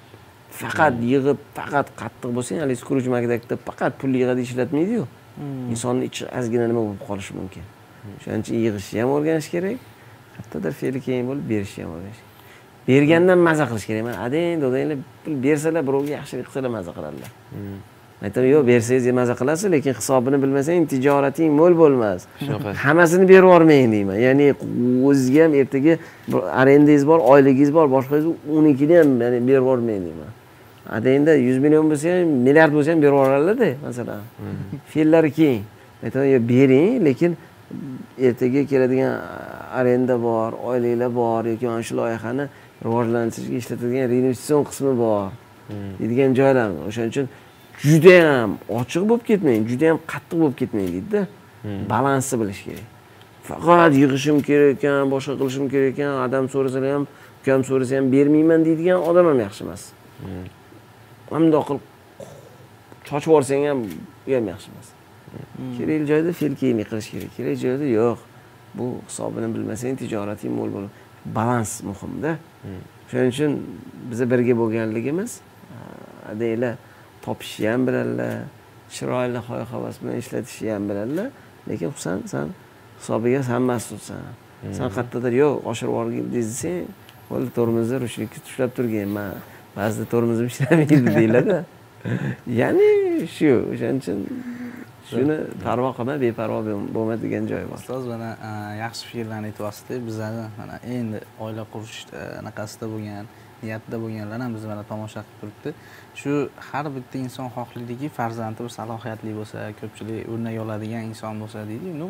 faqat yig'ib faqat qattiq bo'lsang haligi skruj makdakda faqat pul yig'adi ishlatmaydiyu insonni ichi ozgina nima bo'lib qolishi mumkin? O'shaning uchun yig'ishni ham o'rganish kerak qayerdadir fe'li keyin bo'lib berishni ham o'rganish kerak. Bergandan maza qilish kerak. Mana adang dodanglar pul bersalar birovga yaxshilik qilsalar maza qiladilar. Aytaman yo'q bersangiz maza qilasiz lekin hisobini bilmasang tijorating mo'l bo'lmas. Shunaqa. Hammasini berib yubormang deyman. Ya'ni o'zizga ham ertaga arendangiz bor oyligingiz bor boshqangiz unikini ham ya'ni berib yubormang deyman adangda yuz million bo'lsa ham milliard bo'lsa ham berib yuboradilarda masalan fe'llari keng aytaman yo bering lekin ertaga keladigan arenda bor oilalar bor yoki mana shu loyihani rivojlantirishga ishlatadigan reinvestitsion qismi bor deydigan joylar o'shaning uchun judayam ochiq bo'lib ketmang judayam qattiq bo'lib ketmang deydida balansni bilish kerak faqat yig'ishim kerak ekan boshqa qilishim kerak ekan adam so'rasalar ham ukam so'rasa ham bermayman deydigan odam ham yaxshi emas bundoq qilib chochib yuborsang ham u ham yaxshi emas. Kerakli joyda fel kiyimli qilish kerak kerak joyda yo'q. Bu hisobini bilmasang tijorating mo'l bo'ladi. Balans muhimda. Shuning uchun biza birga bo'lganligimiz adanglar topishni ham biladilar chiroyli hoy havas bilan ishlatishni ham biladilar. Lekin husan san hisobiga san mas'ulsan san qayerdadir yo'q oshirib yuborgin desang bo'ldi tormozni ruchnikka ushlab turgin man ba'zida tormozim ishlamaydi deyiladi. Ya'ni shu o'shaning uchun shuni parvo qilma beparvo bo'lma degan joyi bor. Ustoz mana e, yaxshi fikrlarni aytyapsizda bizani mana endi oila qurish anaqasida bo'lgan niyatida bo'lganlar ham bizni mana tomosha qilib turibdi. Shu har bitta inson xohlaydiki farzandi bir salohiyatli bo'lsa ko'pchilik o'rnak oladigan inson bo'lsa deydi ну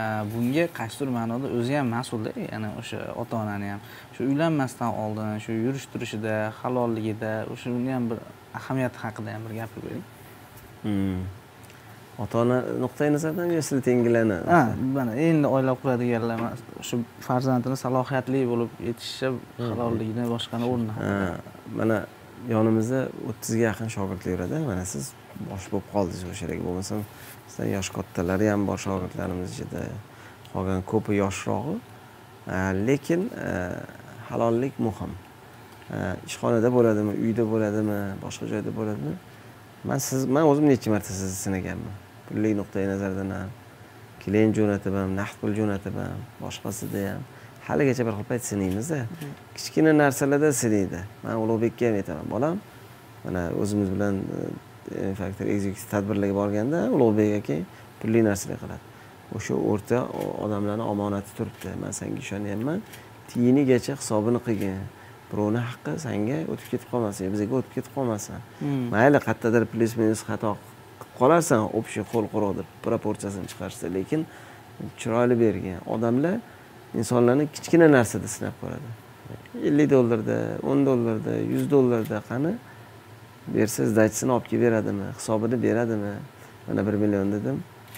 e, bunga qaysidir ma'noda o'zi ham mas'ulda ya'ni o'sha ota onani ham. Shu uylanmasdan oldin shu yurish turishida halolligida o'shani ham bir ahamiyati haqida ham bir gapirib bering hmm. Ota ona nuqtai nazaridan yo sizlar tengilarni ha mana endi oila quradiganlar shu farzandini salohiyatli bo'lib yetishishi halolligini boshqani o'rni Ha, mana yonimizda o'ttizga yaqin shogirdlar yuradi mana siz bosh bo'lib qoldingiz o'sha yerga bo'lmasam sizdan yosh kattalari ham bor shogirdlarimiz ichida. Qolgan ko'pi yoshrog'i lekin halollik muhim. Ishxonada bo'ladimi uyda bo'ladimi boshqa joyda bo'ladimi? Man siz man o'zim necha marta sizni sinaganman pullik nuqtai nazaridan ham. Klient jo'natib ham naqd pul jo'natib ham boshqasida ham. Haligacha bir xil payt sinaymizda. Kichkina narsalarda sinaydi. Man ulug'bekka ham aytaman bolam mana o'zimiz bilan e, executive tadbirlarga borganda ulug'bek aka pulli narsalar qiladi. O'sha o'rta odamlarni omonati turibdi. Man sanga ishonyapman tiyinigacha hisobini qilgin. Birovni haqqi sanga o'tib ketib qolmasin bizga o'tib ketib qolmasin. Mayli qayerdadir plyus minus xato qolarsan общий qo'l quruq deb proporsiyasini chiqarishda lekin chiroyli bergin odamlar insonlarni kichkina narsada sinab ko'radi. Ellik dollarda o'n dollarda yuz dollarda qani bersa sdachasini olib kelib beradimi hisobini beradimi? Mana bir million dedim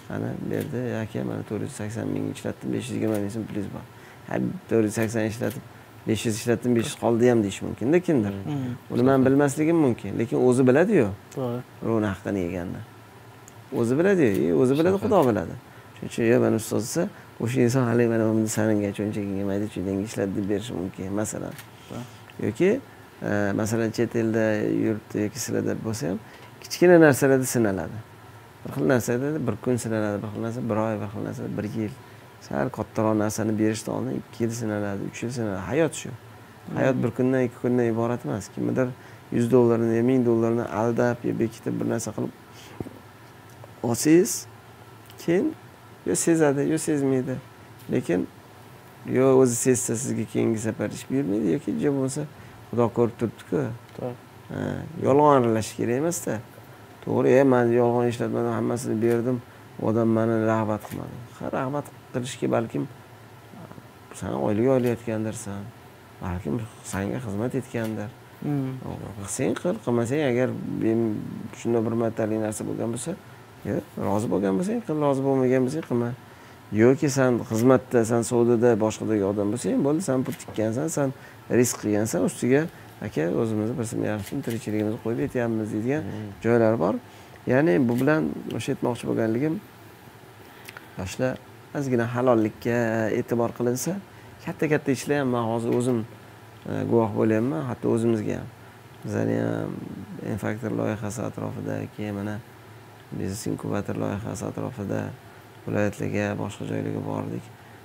qani berdi aka mana to'rt yuz sakson ming ishlatdim besh yuz yigirma ming so'm plyus bor. Ha to'rt yuz sakson ishlatib besh yuz ishlatdim besh yuz qoldi ham deyishi mumkinda kimdir. Uni man bilmasligim mumkin lekin o'zi biladiyu. To'g'ri. Birovni haqqini yeganni o'zi biladiyu e, o'zi biladi xudo biladi. Shuning uchun yo mana ustoz desa o'sha inson haligi mana bunda saninga cho'nchagingga mayda chuydaga ishlat deb berishi mumkin masalan. Yoki e, masalan chet elda yurtda yoki sizlarda bo'lsa ham kichkina narsalarda sinaladi. Bir xil narsada bir kun sinaladi bir xil narsa bir oy bir xil narsa bir yil. Sal kattaroq narsani berishdan oldin ikki yil sinaladi uch yil sinaladi. Hayot shu. Hayot bir kundan ikki kundan iborat emas. Kimnidir yuz dollarni ming dollarni aldab yo bekitib bir narsa qilib olsangiz keyin yo sezadi yo sezmaydi. Lekin yo o'zi sezsa sizga keyingi safar ish buyurmaydi yoki jo bo'lmasa xudo ko'rib turibdiku. Yolg'on aralashish kerak emasda. To'g'ri e man yolg'on ishlatmadim hammasini berdim u odam mani rag'bat qilmadi. Ha rag'bat qilishga balkim san oylik olayotgandirsan balkim sanga xizmat etgandir. Qilsang qil qilmasang agar shunday bir martalik narsa bo'lgan bo'lsa rozi bo'lgan bo'lsang qil rozi bo'lmagan bo'lsang qilma. Yoki san xizmatda san savdoda boshqadagi odam bo'lsang bo'ldi san pul tikkansan san risk qilgansan ustiga aka o'zimizni bir so'm tirikchiligimizni qo'yib yetyapmiz deydigan joylar bor. Ya'ni bu bilan o'sha aytmoqchi bo'lganligim yoshlar ozgina halollikka e'tibor qilinsa katta katta ishlar ham man hozir o'zim e, guvoh bo'lyapman hatto o'zimizga ham. Bizani ham infaktor loyihasi atrofida keyin mana biznes inkubator loyihasi atrofida viloyatlarga boshqa joylarga bordik.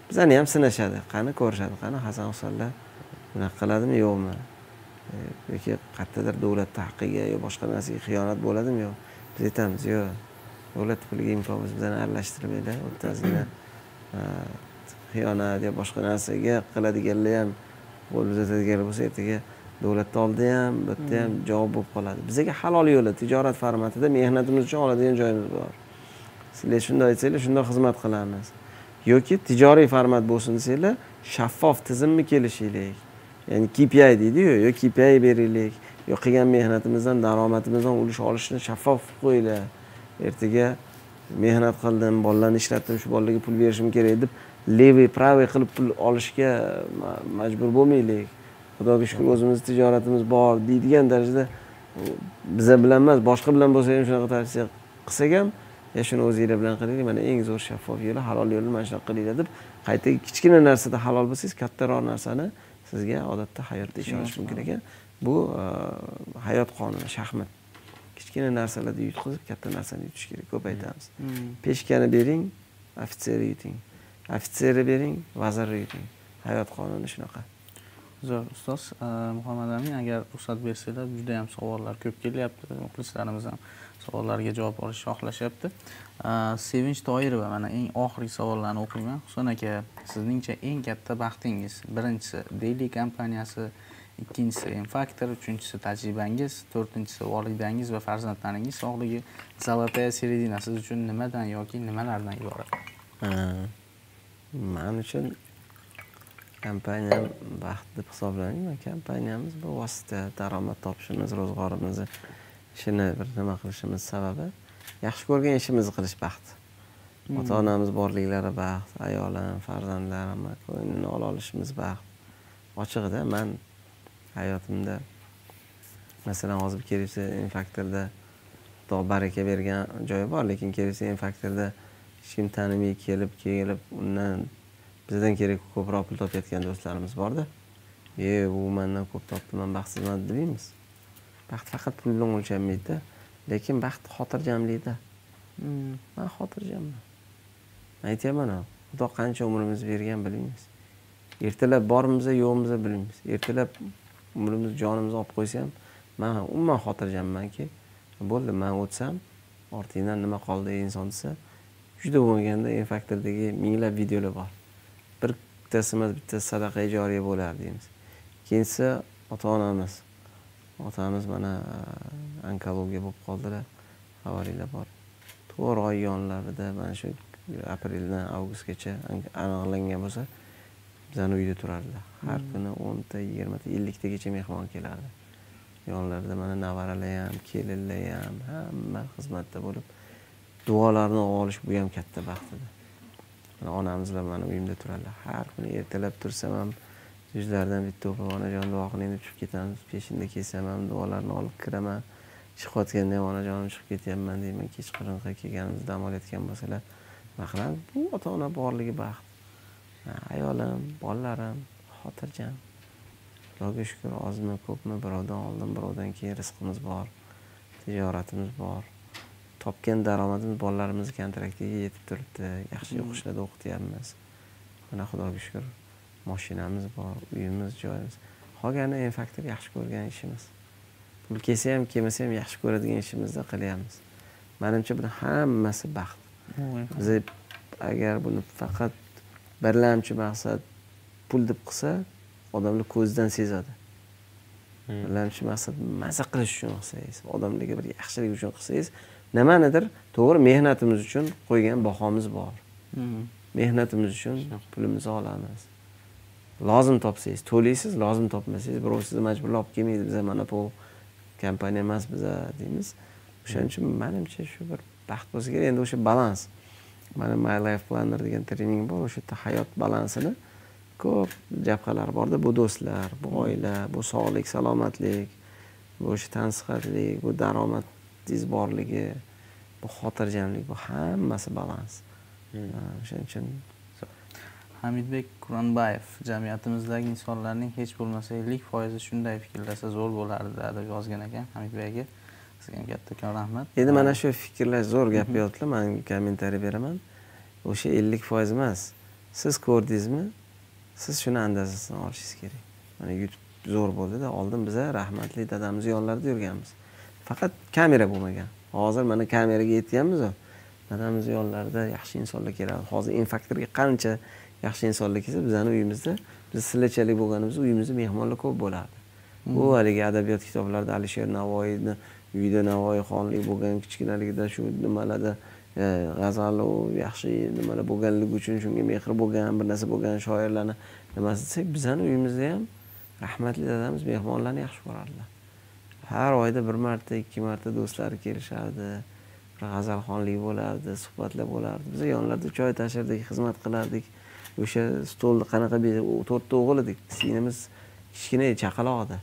Bizani ham sinashadi qani ko'rishadi qani hasan husanlar bunaqa qiladimi yo'qmi? E, yoki qayerdadir davlatni haqqiga yo boshqa narsaga xiyonat bo'ladimi yo'q biz aytamiz yo'q davlat puliga imkon bo'lsa bizani aralashtirmanglar u yerda e, xiyonat yo boshqa narsaga qiladiganlar ham qo'l uzatadiganlar bo'lsa ertaga davlatni oldida ham bu yerda ham javob bo'lib qoladi. Bizaga halol yo'li tijorat formatida mehnatimiz uchun oladigan joyimiz bor. Sizlar shunday aytsanglar shundoq xizmat qilamiz. Yoki tijoriy format bo'lsin desanglar shaffof tizimni kelishaylik? Ya'ni kpi deydiyu yo kpi beraylik yo qilgan mehnatimizdan daromadimizdan ulush olishni shaffof qilib qo'yinglar. Ertaga mehnat qildim bolalarni ishlatdim shu bolalarga pul berishim kerak deb levый правый qilib pul olishga majbur bo'lmaylik. Xudoga shukur o'zimizni tijoratimiz bor deydigan darajada biza bilan emas boshqa bilan bo'lsa ham shunaqa tavsiya qilsak ham ya shuni o'zinglar bilan qilinglar mana eng zo'r shaffof yo'li halol yo'li mana shunaqa qilinglar deb qayta kichkina narsada halol bo'lsangiz kattaroq narsani sizga odatda hayotda ishonish mumkin ekan. Bu e, hayot qonuni shaxmat. Kichkina narsalarda yutqazib katta narsani yutish kerak ko'p aytamiz peshkani bering ofitserni yuting. Ofitserni bering vazirni yuting. Hayot qonuni shunaqa zo'r ustoz e, muhammad amin agar ruxsat bersanglar juda yam savollar ko'p kelyapti. Muxlislarimiz ham savollarga javob olishni xohlashyapti. E, Sevinch toirova mana eng oxirgi savollarni o'qiyman. Husan aka sizningcha eng katta baxtingiz birinchisi deyli kompaniyasi ikkinchisi m faktor uchinchisi tajribangiz to'rtinchisi volidangiz va farzandlaringiz sog'ligi золотая середина siz uchun nimadan yoki nimalardan iborat? E, Man uchun kompaniyam baxt deb hisoblayman kompaniyamiz bu vosita daromad topishimiz ro'zg'orimizni ishini bir nima qilishimiz sababi yaxshi ko'rgan ishimizni qilish baxt. Ota onamiz borliklari baxt ayolim farzandlarim ko'nglini ola olishimiz baxt. Ochig'ida man hayotimda masalan hozir kelibsa infaktorda xudo baraka bergan joyi bor lekin kelibsa infaktorda hech kim tanimay kelib kelib undan bizdan kerak ko'proq pul topayotgan do'stlarimiz borda. E u mandan ko'p topdi man baxtsizman demaymiz. Baxt faqat pul bilan o'lchanmaydida lekin baxt xotirjamlikda. Hmm, man xotirjamman. Man aytyapman xudo qancha umrimizni bergan bilmaymiz. Ertalab bormiz yo'qmiz bilmaymiz. Ertalab umrimiz jonimizni olib qo'ysa ham man umuman xotirjammanki bo'ldi man o'tsam ortingdan nima qoldi ey inson desa juda bo'lmaganda infaktordagi faktordagi minglab videolar bor. Bittasi emas bittasi sadaqa joriya bo'lar deymiz. Ikkinchisi ota onamiz otamiz mana eh, onkologiya bo'lib qoldilar. Xabaringlar bor. To'rt oy yonlarida mana shu apreldan avgustgacha an- aniqlangan bo'lsa bizani uyda turardilar. Har kuni o'nta yigirmata elliktagacha mehmon kelardi. Yonlarida mana nevaralar ham kelinlar ham hamma xizmatda bo'lib duolarni olish bu ham katta baxt edi onamiz bilan mani uyimda turadilar har kuni ertalab tursam ham yuzlaridan bitta o'pib onajon duo qiling deb chiqib ketamiz. Peshinda kelsam ham duolarni olib kiraman. Chiqayotganda ham onajonim chiqib ketyapman deyman. Kechqurunqa kelganimizda dam olayotgan bo'lsalar nima qilamiz bu ota ona borligi baxt. Ayolim bolalarim xotirjam. Xudoga shukur ozmi ko'pmi birovdan oldin birovdan keyin rizqimiz bor tijoratimiz bor. Topgan daromadimiz bolalarimizni kontraktiga yetib turibdi. Yaxshi o'qishlarda o'qityapmiz mana xudoga shukur moshinamiz bor uyimiz joyimiz. Qolgani en faktor yaxshi ko'rgan ishimiz. Pul kelsa ham kelmasa ham yaxshi ko'radigan ishimizni qilyapmiz. Manimcha buni hammasi baxt. Biz agar buni faqat birlamchi maqsad pul deb qilsa odamlar ko'zidan sezadi. Birlamchi maqsad maza qilish uchun qilsangiz odamlarga bir yaxshilik uchun qilsangiz nimanidir? To'g'ri mehnatimiz uchun qo'ygan bahomiz bor. Mehnatimiz uchun pulimizni olamiz. Lozim topsangiz to'laysiz lozim topmasangiz birov sizni majburlab olib kelmaydi biza monopol kompaniya emas biza deymiz. O'shaning uchun manimcha shu bir baxt bo'lsa kerak. Endi o'sha balans mana my life planner degan trening bor o'sha yerda hayot balansini ko'p jabhalar borda. Bu do'stlar bu oila bu sog'lik salomatlik bu o'sha tansihatlik bu daromadingiz borligi bu xotirjamlik bu hammasi balans. Ha, o'shaning uchun hamidbek quronbayev jamiyatimizdagi insonlarning hech bo'lmasa ellik foizi shunday fikrlasa zo'r bo'lardi deb yozgan ekan hamidbek aka sizga ham kattakon rahmat. Endi mana shu fikrlar zo'r gapyaptilar man kommentariy beraman. O'sha ellik foiz emas siz ko'rdingizmi? Siz shuni andazasini olishingiz kerak. Mana youtube zo'r bo'ldida oldin biza rahmatli dadamizni yonlarida yurganmiz. Faqat kamera bo'lmagan hozir mana kameraga yetganmiz dadamizni yonlarida yaxshi insonlar keladi. Hozir infaktorga qancha yaxshi insonlar kelsa bizani uyimizda biz sillachalik bo'lganimizda uyimizda mehmonlar ko'p bo'lardi. U haligi adabiyot kitoblarida alisher navoiyni uyida navoiy xonlik bo'lgan kichkinaligida shu nimalarda e, g'azal u yaxshi nimalar bo'lganligi uchun shunga mehr bo'lgan bir narsa bo'lgan shoirlarni nimasi desak bizani uyimizda ham rahmatli dadamiz mehmonlarni yaxshi ko'rardilar har oyda bir marta ikki marta do'stlari kelishardi. Bir g'azalxonlik bo'lardi suhbatlar bo'lardi. Biz yonlarida choy tashirdik xizmat qilardik. O'sha stolni qanaqa to'rtta o'g'il edik. Singlimiz kichkina chaqaloq edi.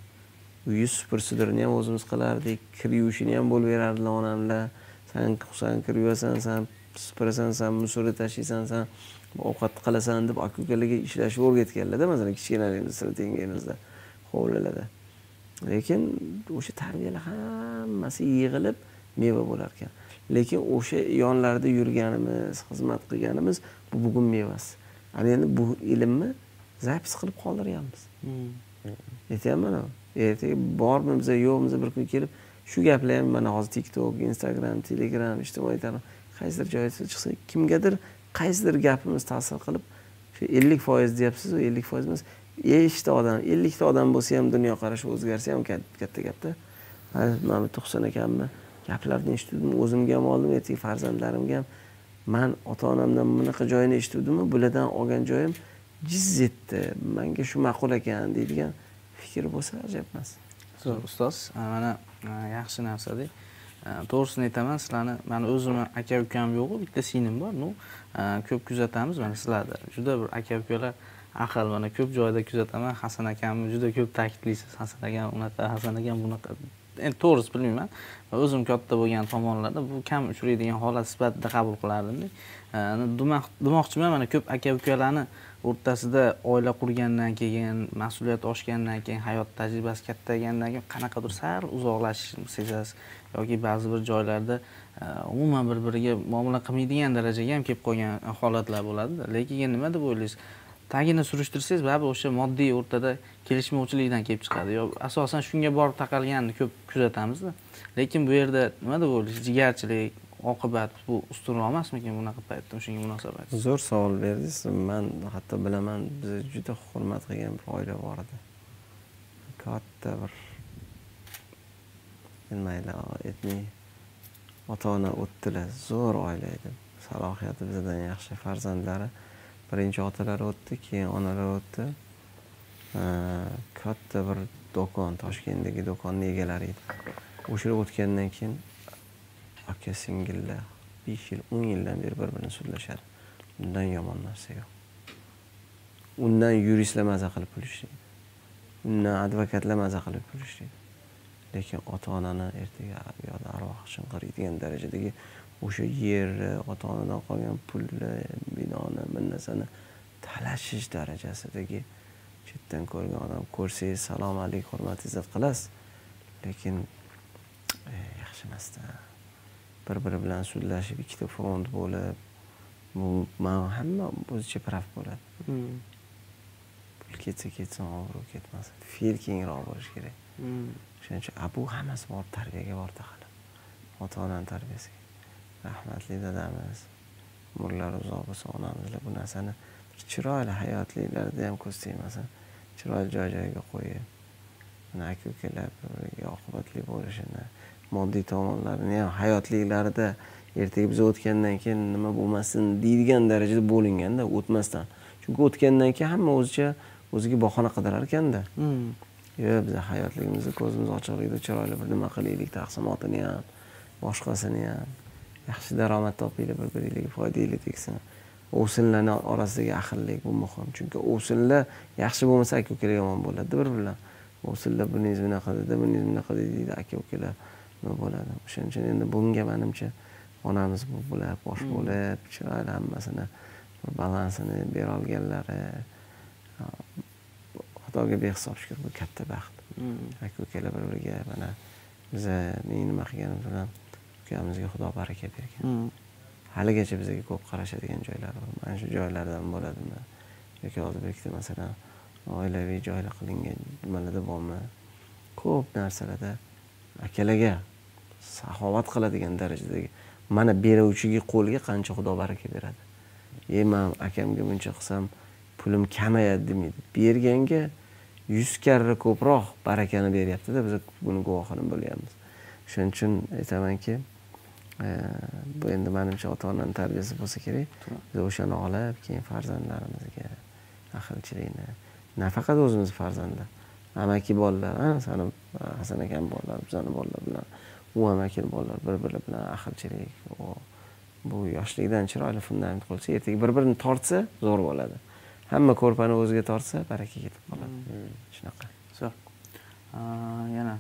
Uyni supur ham o'zimiz qilardik kir yuvishini ham bo'lib berardilar onamlar. San san kir yuvasan san supurasan san musori tashiysan san ovqat qilasan deb aka ukalarga ishlashni o'rgatganlarda masalan kichkinaligimizda tengimizda hovlilarda. Lekin o'sha tarbiyalar hammasi yig'ilib meva bo'lar ekan lekin o'sha yonlarida yurganimiz xizmat qilganimiz bu bugun mevasi. Ana endi bu ilmni zapis qilib qoldiryapmiz. Aytyapman ertaga bormi biza yo'qmi bir kun kelib shu gaplar ham mana hozir tiktok instagram telegram ijtimoiy tarmoq qaysidir joyda chiqsa kimgadir qaysidir gapimiz ta'sir qilib shu ellik foiz deyapsizu ellik foiz emas beshta odam ellikta odam bo'lsa ham dunyoqarashi o'zgarsa ham katta gapda. Mana bu to'qson akamni gaplarni eshituvdim o'zimga ham oldim ertaga farzandlarimga ham. Man ota onamdan bunaqa joyini eshituvdimu bulardan olgan joyim jiz etdi manga shu ma'qul ekan deydigan fikr bo'lsa ajab emas. Zo'r ustoz e, mana e, yaxshi narsada e, to'g'risini aytaman sizlarni mani o'zimni aka ukam yo'qu bitta singlim bor ну ko'p kuzatamiz mana sizlarda juda bir aka ukalar ahil mana ko'p joyda kuzataman hasan akamni juda ko'p ta'kidlaysiz. Hasan akam unaqa hasan akam bunaqa. Endi to'g'risi bilmayman. O'zim katta bo'lgan tomonlarda bu kam uchraydigan holat sifatida qabul qilardimda e, demoqchiman mana ko'p aka ukalarni o'rtasida oila qurgandan keyin mas'uliyat oshgandan keyin hayot tajribasi kattaygandan keyin qanaqadir sal uzoqlashishni sezasiz. Yoki ba'zi bir joylarda e, umuman bir biriga muomala qilmaydigan darajaga ham kelib qolgan holatlar bo'ladida. Lekin nima deb o'ylaysiz? Tagini surishtirsangiz baribir o'sha moddiy o'rtada kelishmovchilikdan kelib chiqadi. Yo asosan shunga borib taqalganini ko'p kuzatamizda. Lekin bu yerda nima deb o'ylaysiz jigarchilik oqibat bu ustunroq emasmikan bunaqa paytda shunga munosabat? Zo'r savol berdingiz. Man hatto bilaman biz juda hurmat qilgan bir oila bor edi. Katta bir mayli aytmay ota ona o'tdilar. Zo'r oila edi. Salohiyati bizdan yaxshi farzandlari birinchi otalar o'tdi keyin onalari o'tdi. Katta bir do'kon toshkentdagi do'konni egalari edi. O'sha o'tgandan keyin aka singillar besh yil o'n yildan beri bir birini sudlashadi. Undan yomon narsa yo'q. Undan yuristlar maza qilib pul ishlaydi. Undan advokatlar maza qilib pul ishlaydi. Lekin ota onani ertaga yoda arvoh chinqiriydigan darajadagi o'sha yerni ota onadan qolgan pulni binoni bir narsani talashish darajasidagi chetdan ko'rgan odam ko'rsangiz salom alik hurmat izzat qilasiz. Lekin e, yaxshi emasda. Bir biri bilan sudlashib ikkita front bo'lib bu man hamma o'zicha praf bo'ladi. Hmm. pul ketsa ketsin obro' ketmasin. Fe'l kengroq bo'lishi kerak. Hmm. o'shaning uchun bu hammasi borib tarbiyaga bordi hali. Ota onani tarbiyasiga rahmatli dadamiz. Umrlari uzoq bo'lsin onamizlar bu narsani chiroyli hayotliklarida ham ko'z tegmasin. Chiroyli joy joyiga qo'yib mana aka ukalar oqibatli bo'lishini moddiy tomonlarini ham hayotliklarida ertaga biz o'tgandan keyin nima bo'lmasin deydigan darajada bo'linganda o'tmasdan. Chunki o'tgandan keyin hamma o'zicha o'ziga bahona qidirar ekanda. Hmm. yo biz hayotligimizni ko'zimiz ochiqligida chiroyli bir nima qilaylik taqsimotini ham boshqasini ham yaxshi daromad topinglar bir biringlarga foydanglar tegsin. Ovsinlarni orasidagi ahillik bu muhim. Chunki ovsinlar yaxshi bo'lmasa aka ukalar yomon bo'ladida bir bilan. Ovsinlar buningiz bunaqa dedi buningiz bunaqa dedi deydi aka ukalar nima bo'ladi? O'shaning uchun endi bunga manimcha onamiz bo'lib bosh hmm. bo'lib chiroyli hammasini balansini berolganlari xudoga behisob shukur bu katta baxt. Hmm. aka ukalar bir biriga mana biza men nima qilganimiz bilan ukamizga xudo baraka bergan. Hmm. haligacha bizga ko'p qarashadigan joylar bor. Mana shu joylardan bo'ladimi? Yoki ikkita masalan oilaviy joylar qilingan nimalarda bormi? Ko'p narsalarda akalarga saxovat qiladigan darajadagi mana beruvchiga qo'lga qancha xudo baraka beradi? E man akamga buncha qilsam pulim kamayadi demaydi berganga yuz karra ko'proq barakani beryaptida biz buni guvohini bo'lyapmiz shuning uchun aytamanki bu endi manimcha ota onani tarbiyasi bo'lsa kerak biz o'shani olib keyin farzandlarimizga ahilchilikni nafaqat o'zimiz farzandlar amaki bolalar ana sani hasan akani bolalari bizani bolalar bilan u amakini bolalari bir biri bilan ahilchilik bu yoshlikdan chiroyli fundament qo'ysa ertaga bir birini tortsa zo'r bo'ladi hamma ko'rpani o'ziga tortsa baraka ketib qoladi shunaqa zo'r yana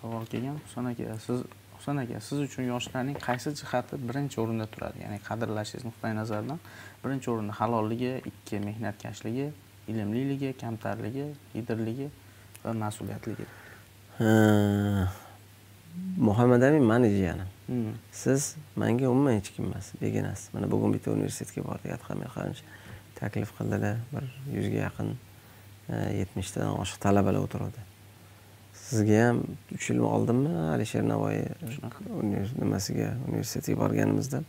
savol kelgan husan aka siz husan aka siz uchun yoshlarning qaysi jihati birinchi o'rinda turadi? Ya'ni qadrlashingiz nuqtai nazaridan birinchi o'rinda halolligi ikki mehnatkashligi ilmliligi kamtarligi liderligi va mas'uliyatligi. Ha, muhammad amin mani jiyanim. Hmm. siz manga umuman hech kim emas beginasiz mana bugun bitta universitetga bordik adham mixaylovich taklif qildilar bir yuzga yaqin e, yetmishtadan oshiq talabalar o'tiruvdi sizga ham uch yil oldinmi alisher navoiy nimasiga universitetga borganimizda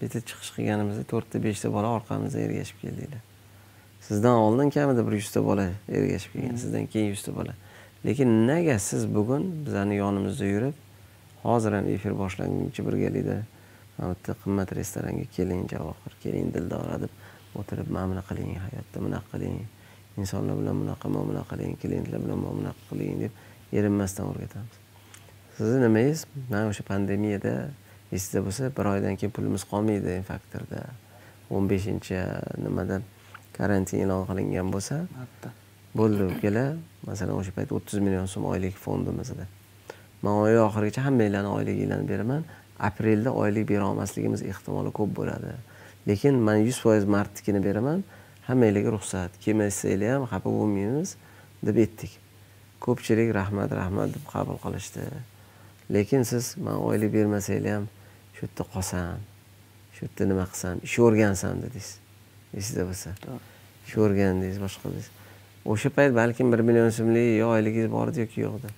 bitta chiqish qilganimizda to'rtta beshta bola orqamizdan ergashib keldinglar. Sizdan oldin kamida bir yuzta bola ergashib kelgan sizdan keyin yuzta bola. Lekin nega siz bugun bizani yonimizda yurib hozir ham efir boshlanguncha birgalikda mana bu yerda qimmat restoranga keling javohir keling dildora deb o'tirib mana bunaqa qiling hayotda bunaqa qiling insonlar bilan bunaqa muomala qiling klientlar bilan muomala qiling deb erinmasdan o'rgatamiz. Sizni nimangiz mana o'sha pandemiyada esingizda bo'lsa bir oydan keyin pulimiz qolmaydi infaktorda o'n beshinchi nimada karantin e'lon qilingan bo'lsa bo'ldi ukala masalan o'sha payt o'ttiz million so'm oylik fondim edi man oy oxirigacha hammanglarni oyliginglarni beraman. Aprelda oylik bera olmasligimiz ehtimoli ko'p bo'ladi. Lekin man yuz foiz martnikini beraman. Hammanglarga ruxsat. Kelmasanglar ham xafa bo'lmaymiz deb aytdik ko'pchilik rahmat rahmat deb qabul qilishdi. Lekin siz man oylik bermasanglar ham shu yerda qolsam shu yerda nima qilsam ish o'rgansam dedingiz esingizda bo'lsa. Ish o'rgandingiz boshqa qildingiz o'sha payt balkim bir million so'mlik yo oyligingiz bor edi yoki yo'q edi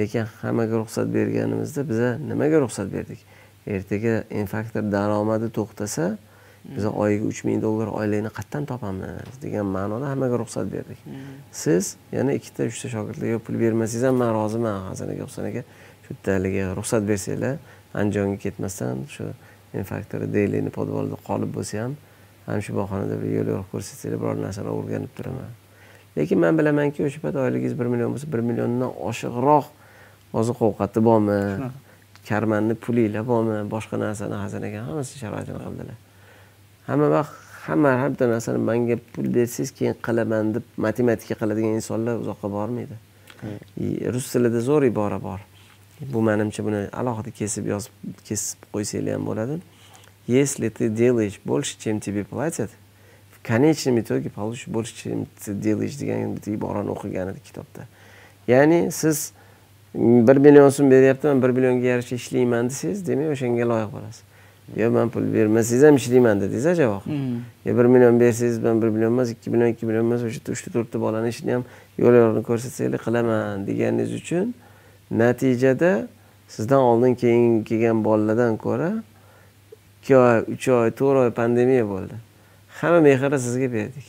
lekin hammaga ruxsat berganimizda biza nimaga ruxsat berdik? Ertaga infaktor daromadi to'xtasa biza oyiga uch ming dollar oylikni qayerdan topamiz degan ma'noda hammaga ruxsat berdik. Siz yana ikkita uchta shogirdlarga pul bermasangiz ham man roziman hasan aka husan aka shu yerda haligi ruxsat bersanglar andijonga ketmasdan shu infaktor deylini podvolda qolib bo'lsa ham ham shu bahonada bir yo'l yo'riq ko'rsatsanglar biror narsalar o'rganib turaman. Lekin man bilamanki o'sha payt oyligingiz bir million bo'lsa bir milliondan oshiqroq oziq ovqati bormi? Karmanni pulinglar bormi? Boshqa narsani hasan aka hammasi sharoitini qildilar hamma vaqt hamma har bitta narsani manga pul bersangiz keyin qilaman deb matematika qiladigan insonlar uzoqqa bormaydi. Rus tilida zo'r ibora bor. Bu manimcha buni alohida kesib yozib kesib qo'ysanglar ham bo'ladi. Если ты делаешь больше чем тебе платят. В конечном итоге получишь больше чем ты делаешь degan bitta iborani o'qigan edik kitobda ya'ni siz bir million so'm beryaptiman bir millionga yarasha ishlayman desangiz demak o'shanga loyiq bo'lasiz yo man pul bermasangiz ham ishlayman dedingiz a javob yo bir million bersangiz man bir million emas ikki million ikki million emas o'sha uchta to'rtta bolani ishini ham yo'l yo'riqni ko'rsatsanglar qilaman deganingiz uchun natijada sizdan oldin keyin kelgan bolalardan ko'ra ikki oy uch oy to'rt oy pandemiya bo'ldi. Hamma mehrini sizga berdik.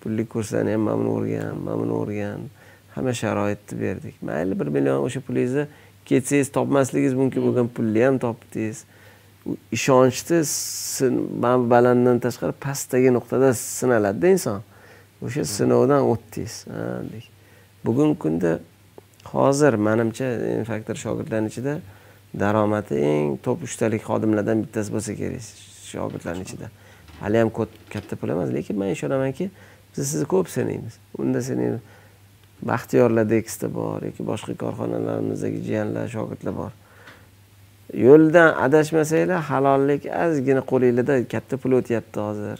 Pullik kurslarni ham mana buni o'rgan mana buni o'rgan hamma sharoitni berdik. Mayli bir million o'sha pulingizni ketsangiz topmasligingiz mumkin bo'lgan pulni ham topdingiz ishonchni sin- balanddan tashqari pastdagi nuqtada sinaladida inson. O'sha sinovdan o'tdingiz. Dedik bugungi kunda hozir manimcha infaktor shogirdlarni ichida daromadi eng top uchtalik xodimlardan bittasi bo'lsa kerak shogirdlarni ichida hali ham katta pul emas lekin man ishonamanki biz sizni ko'p sinaymiz. Unda seni baxtiyorlar dekisda bor yoki boshqa korxonalarimizdagi jiyanlar shogirdlar bor. Yo'ldan adashmasanglar halollik ozgina qo'linglarda katta pul o'tyapti hozir.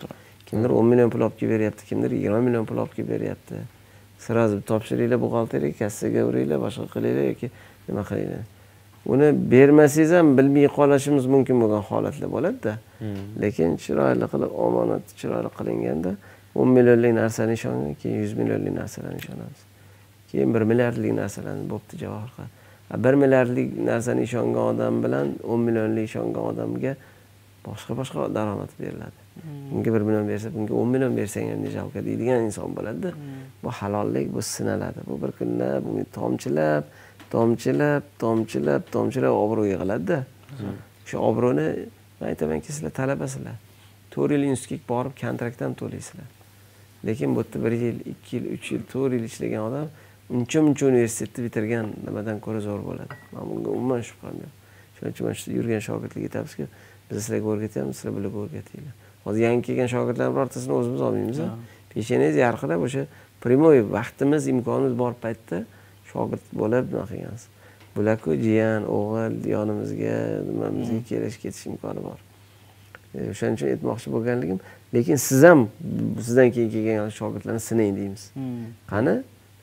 Kimdir o'n million pul olib kelib beryapti kimdir yigirma million pul olib kelib beryapti. Сразу topshiringlar buxgalteriyaga kassaga uringlar boshqa qilinglar yoki nima qilinglar. Uni bermasangiz ham bilmay qolishimiz mumkin bo'lgan holatlar bo'ladida. Lekin chiroyli qilib omonat chiroyli qilinganda o'n millionlik narsani ishongan keyin yuz millionlik narsalarga ishonamiz keyin bir milliardlik narsalarni bo'pti javohir bir milliardlik narsani ishongan odam bilan o'n millionlik ishongan odamga boshqa boshqa daromad beriladi. Bunga bir million bersa bunga o'n million bersang ham nijalka deydigan inson bo'ladida bu halollik bu sinaladi. Bu bir kunda bu tomchilab tomchilab tomchilab tomchilab obro' yig'iladida o'sha obro'ni man aytamanki sizlar talabasizlar. To'rt yil institutga borib kontrakt ham to'laysizlar. Lekin bu yerda bir yil ikki yil uch yil to'rt yil ishlagan odam uncha muncha universitetni bitirgan nimadan ko'ra zo'r bo'ladi? Man bunga umuman shubham yo'q shuning uchun mana shu yurgan shogirdlarga aytamizki biz sizlarga o'rgatyapmiz sizlar bularga o'rgatinglar hozir yangi kelgan shogirdlarni birortasini o'zimiz olmaymiz peshanangiz yarqirab o'sha прямой vaqtimiz imkonimiz bor paytda shogird bo'lib nima qilgansiz bularku jiyan o'g'il yonimizga nimamizga kelish ketish imkoni bor. O'shaning uchun aytmoqchi bo'lganligim lekin siz ham sizdan keyin kelgan shogirdlarni sinang deymiz. Qani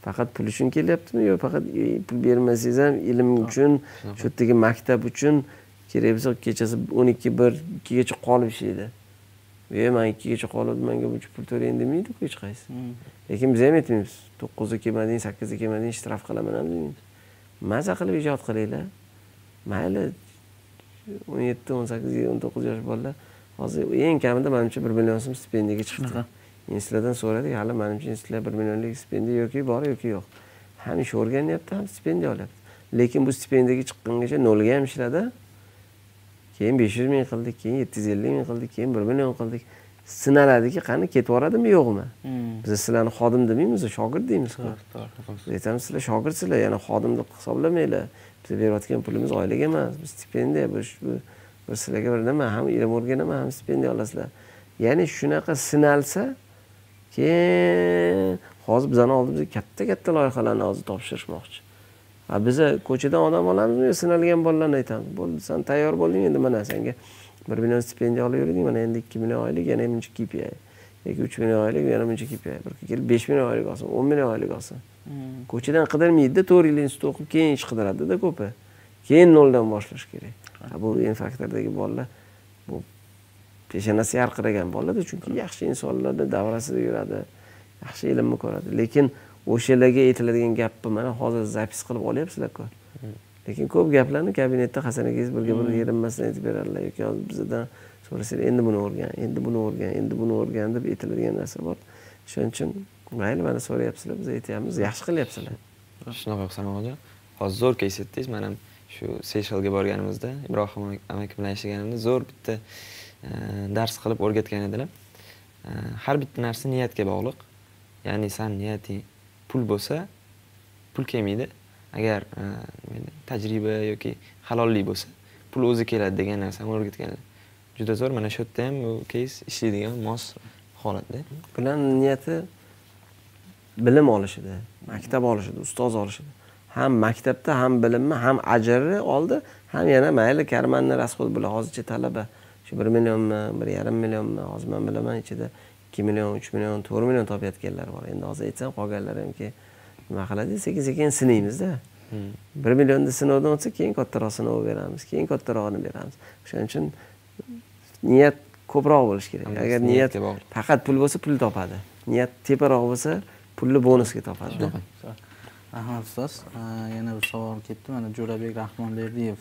faqat pul uchun kelyaptimi? Yo faqat pul bermasangiz ham ilm uchun shu yerdagi maktab uchun kerak bo'lsa kechasi o'n ikki bir ikkigacha qolib ishlaydi. E man ikkigacha qolib manga buncha pul to'lang demaydiku hech qaysi. Lekin biz ham aytmaymiz to'qqizda kelmading sakkizda kelmading shtraf qilaman ham demaymiz maza qilib ijod qilinglar. Mayli o'n yetti o'n sakkiz o'n to'qqiz yosh bolalar hozir eng kamida manimcha bir million so'm stipendiyaga chiqibdi institutlardan so'radik hali manimcha institutlar bir millionlik stipendiya yoki bor yoki yo'q. Ham ish o'rganyapti ham stipendiya olyapti. Lekin bu stipendiyaga chiqqungacha nolga ham ishladi. Keyin besh yuz ming qildik keyin yetti yuz ellik ming qildik keyin bir million qildik. Sinaladiki qani ketib yuboradimi yo'qmi? Biz sizlarni xodim demaymiz shogird deymizku biz aytamiz sizlar shogirdsizlar yana xodim deb hisoblamanglar biz berayotgan pulimiz oylik emas bu stipendiya bu bir sizlarga bir nima ham ilm o'rganaman ham stipendiya olasizlar. Ya'ni shunaqa sinalsa keyin hozir bizani oldimizga katta katta loyihalarni hozir topshirishmoqchi. A biza ko'chadan odam olamizmi yo sinalgan bolalarni aytamiz? Bo'ldi san tayyor bo'lding endi mana senga bir million stipendiya olib yurding mana endi ikki million oylik yana buncha kpi yoki uch million oylik yana buncha kpi bir kelib besh million oylik olsin o'n million oylik olsin. Ko'chadan qidirmaydida to'rt yil institut o'qib keyin ish qidiradida ko'pi. Keyin noldan boshlash kerak. Bu n bolalar peshanasi yarqiragan bolalarda chunki yaxshi insonlarni davrasida yuradi yaxshi ilmni ko'radi. Lekin o'shalarga aytiladigan gapni mana hozir zapis qilib olyapsizlarku lekin ko'p gaplarni kabinetda hasan akangiz birga bir erinmasdan aytib beradilar. Yoki hozir bizdan so'rasanglar endi buni o'rgan endi buni o'rgan endi buni o'rgan deb aytiladigan narsa bor. Shuning uchun mayli mana so'rayapsizlar biz aytyapmiz yaxshi qilyapsizlar. Shunaqa husan hoji hozir zo'r kes aytdingiz man ham shu seyshellga borganimizda ibrohim amaki bilan ishlaganimda zo'r bitta dars qilib o'rgatgan edilar. Har bitta narsa niyatga bog'liq. Ya'ni san niyating pul bo'lsa pul kelmaydi. Agar e, tajriba yoki halollik bo'lsa pul o'zi keladi degan narsani o'rgatganlar juda zo'r mana shu yerda ham bu keys ishlaydigan mos holatda. Bularni niyati bilim olishida maktab olishida ustoz olishida. Ham maktabda ham bilimni ham ajrni oldi ham yana mayli karmanni расход bular hozircha talaba shu bir millionmi bir yarim millionmi hozir man bilaman ichida ikki million uch million to'rt million topayotganlar bor. Endi hozir aytsam qolganlar hamki nima qiladi? Sekin sekin sinaymizda. Bir millionni sinovdan o'tsa keyin kattaroq sinov beramiz keyin kattarog'ini beramiz. O'shaning uchun niyat ko'proq bo'lishi kerak. Agar niyat faqat pul bo'lsa pul topadi. Niyat teparoq bo'lsa pulni bonusga topadi. Rahmat ustoz yana bir savol ketdi. Mana jo'rabek rahmonberdiyev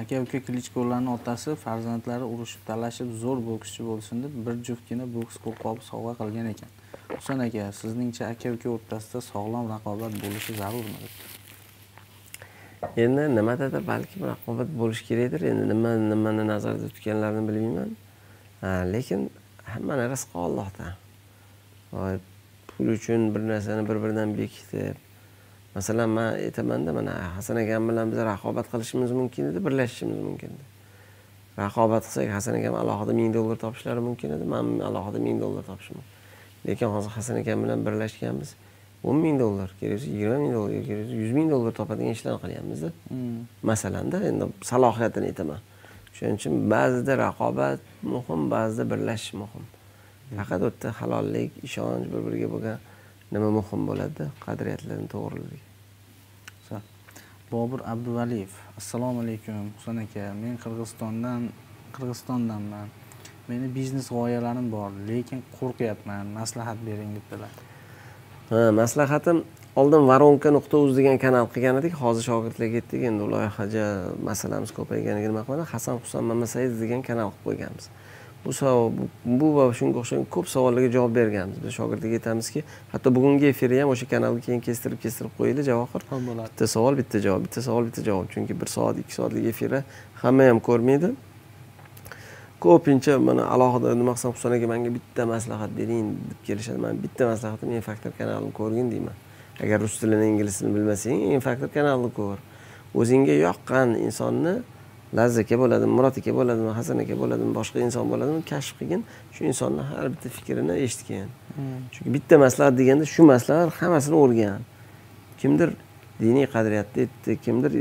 aka uka klichkolarni otasi farzandlari urushib talashib zo'r bokschi bo'lsin deb bir juftgina boks qo'lqobi sovg'a qilgan ekan. Husan aka sizningcha aka uka o'rtasida sog'lom raqobat bo'lishi zarurmi endi nimadadir balkim raqobat bo'lishi kerakdir. Endi nima nimani nazarda tutganlarini bilmayman. Lekin hammani rizqi ollohdan pul uchun bir narsani bir biridan bekitib masalan man aytamanda mana hasan akam bilan biz raqobat qilishimiz mumkin edi birlashishimiz mumkin edi. Raqobat qilsak hasan akam alohida ming dollar topishlari mumkin edi man alohida ming dollar topishim. Lekin hozir hasan akam bilan birlashganmiz. o'n ming dollar kerak bo'lsa yigirma ming dollar kerak bo'lsa yuz ming dollar topadigan ishlarni qilyapmizda. Masalanda endi salohiyatini aytaman. Shuning uchun ba'zida raqobat muhim ba'zida birlashish muhim. Faqat u yerda halollik ishonch bir biriga bo'lgan nima muhim bo'ladida qadriyatlarni to'g'riligi bobur abduvaliyev assalomu alaykum husan aka. Men qirg'izistondan qirg'izistondanman. Meni biznes g'oyalarim bor lekin qo'rqyapman. Maslahat bering debdilar. Ha maslahatim oldin voronka nuqta uz degan kanal qilgan edik. Hozir shogirdlarga ketdik endi loyihaja masalamiz ko'payganiga nima qilmadi hasan husan mamasaidov degan kanal qilib qo'yganmiz. Bu savol bu va shunga o'xshagan ko'p savollarga javob berganmiz biz shogirdlarga aytamizki hatto bugungi efirni ham o'sha kanalga keyin kestirib kestirib qo'yinglar javohir bitta savol bitta javob bitta savol bitta javob. Chunki bir soat ikki soatlik efirni hamma ham ko'rmaydi. Ko'pincha mana alohida nima qilsam husan aka manga bitta maslahat bering deb kelishadi. Man bitta maslahatim en faktor kanalini ko'rgin deyman. Agar rus tilini ingliz tilini bilmasang en faktor kanalni ko'r. O'zingga yoqqan insonni lazzat aka bo'ladimi murod aka bo'ladimi hasan aka bo'ladimi boshqa inson bo'ladimi kashf qilgin shu insonni har bitta fikrini eshitgin. Chunki bitta maslahat deganda shu maslahat hammasini o'rgan. Kimdir diniy qadriyatni aytdi kimdir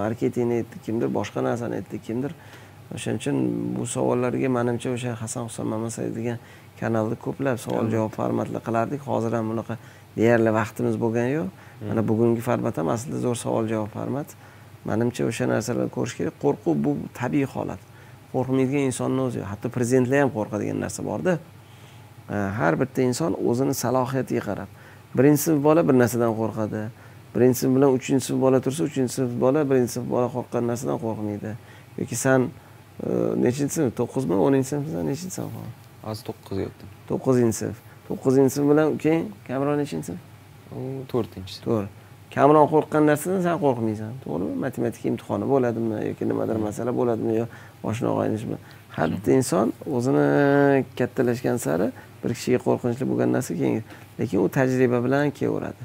marketingni aytdi kimdir boshqa narsani aytdi kimdir o'shaning uchun bu savollarga manimcha o'sha hasan husan mamasay degan kanalda ko'plab savol javob formatlar qilardik. Hozir ham bunaqa deyarli vaqtimiz bo'lgani yo'q. Mana bugungi format ham aslida zo'r savol javob format manimcha o'sha narsalarni ko'rish kerak. Qo'rquv bu tabiiy holat. Qo'rqmaydigan insonni o'zi yo'q hatto prezidentlar ham qo'rqadigan narsa borda. Har bitta inson o'zini salohiyatiga qarab birinchi sinf bola bir narsadan qo'rqadi birinchi sinf bilan uchinchi sinf bola tursa uchinchi sinf bola birinchi sinf bola qo'rqqan narsadan qo'rqmaydi. Yoki san nechinchi sinf to'qqizmi o'ninchi sinfmisan nechinchi sinf hozir to'qqizga o'tdim to'qqizinchi sinf. To'qqizinchi sinf bilan keyin kamroq nechinchi sinf? To'rtinchi to'g'ri kamroq qo'rqqan narsadan san qo'rqmaysan. To'g'rimi? Matematika imtihoni bo'ladimi yoki nimadir masala bo'ladimi yo oshna og'aynishmi? Har bitta inson o'zini kattalashgan sari bir kishiga qo'rqinchli bo'lgan narsa keyin lekin u tajriba bilan kelaveradi.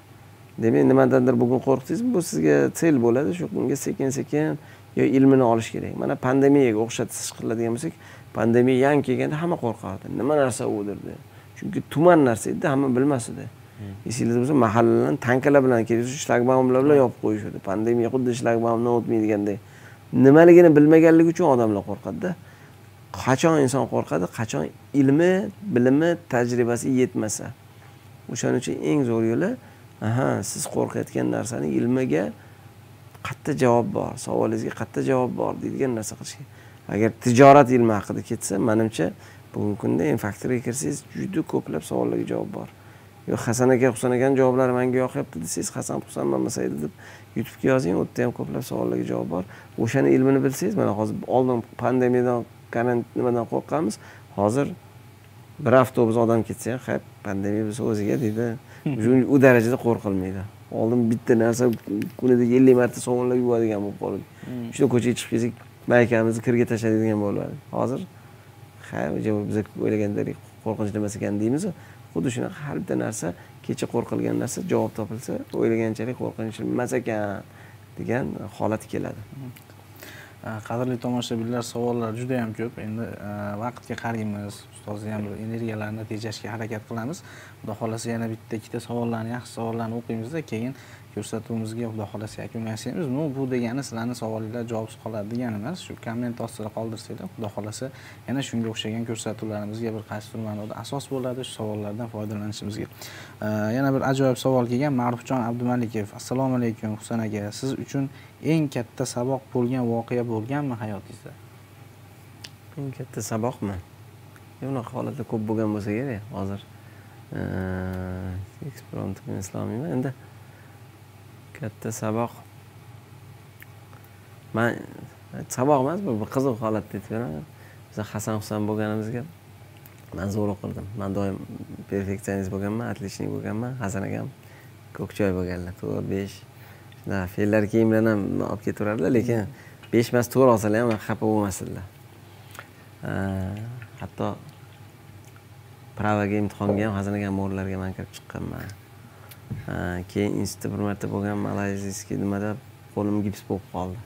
Demak nimadandir bugun qo'rqdingizmi? Bu sizga sel bo'ladi. Shu bunga sekin sekin yo ilmini olish kerak. Mana pandemiyaga o'xshatish qiladigan bo'lsak pandemiya yangi kelganda hamma qo'rqardi nima narsa u derdi? Chunki tuman narsa edida hamma bilmas edi. Hmm. esingizda bo'lsa mahallalarni tankalar bilan kelib shlagbaumlar bilan yopib qo'yishadi pandemiya xuddi shlagbaumdan o'tmaydigandek nimaligini bilmaganligi uchun odamlar qo'rqadida. Qachon inson qo'rqadi qachon ilmi bilimi tajribasi yetmasa. O'shaning uchun eng zo'r yo'li aha siz qo'rqayotgan narsani ilmiga qayerda javob bor savolingizga qayerda javob bor deydigan narsa qilish agar tijorat ilmi haqida ketsa manimcha bugungi kunda infaktorga kirsangiz juda ko'plab savollarga javob bor. Yo hasan aka husan akani javoblari manga yoqyapti desangiz hasan husan mamasaydi deb youtubega yozing u yerda ham ko'plab savollarga javob bor. O'shani ilmini bilsangiz mana hozir oldin pandemiyadan karantin nimadan qo'rqqanmiz hozir bir avtobus odam ketsa ham ha pandemiya bo'lsa o'ziga deydi. U darajada qo'rqilmaydi. Oldin bitta narsa kunida ellik marta sovunlab yuvadigan bo'lib qoldik shunda ko'chaga chiqib kelsak maykamizni kirga tashlaydigan bo'ladi. Hozir ha biz o'ylagandek qo'rqinchli emas ekan deymizu xuddi shunaqa har bitta narsa kecha qo'rqilgan narsa javob topilsa o'ylaganchalik qo'rqinchli emas ekan degan holat keladi. Qadrli tomoshabinlar savollar juda yam ko'p. Endi vaqtga qaraymiz. Ustozni ham bir energiyalarni tejashga harakat qilamiz. Xudo xohlasa yana bitta ikkita savollarni yaxshi savollarni o'qiymizda. Keyin ko'rsatuvimizga xudo xohlasa yakun yasaymiz ну bu degani sizlarni savolinglar javobsiz qoladi degani emas shu komment ostida qoldirsanglar xudo xohlasa yana shunga o'xshagan ko'rsatuvlarimizga bir qaysidir ma'noda asos bo'ladi shu savollardan foydalanishimizga. Yana bir ajoyib savol kelgan ma'rufjon abdumalikov assalomu alaykum husan aka siz uchun eng katta saboq bo'lgan voqea bo'lganmi hayotingizda? Eng katta saboqmi? E, Bunaqa holatlar ko'p bo'lgan bo'lsa kerak hozir. Ekspromtga eslolmayman endi katta saboq. Man saboq emas bu bir qiziq holat aytib beraman biza hasan husan bo'lganimizga man zo'r qildim. Man doim perfeksionist bo'lganman отличник bo'lganman. Hasan akam ko'kchoy bo'lganlar to'rt besh. Shunda fe'llar keyin bilan ham olib ketaveradilar lekin besh emas to'rt olsalar ham xafa bo'lmas edilar hatto pravaga imtihonga ham hasan akam o'rinlariga man kirib chiqqanman. Keyin institutda bir marta bo'lgan malayziyskiy nimada qo'lim gips bo'lib qoldi.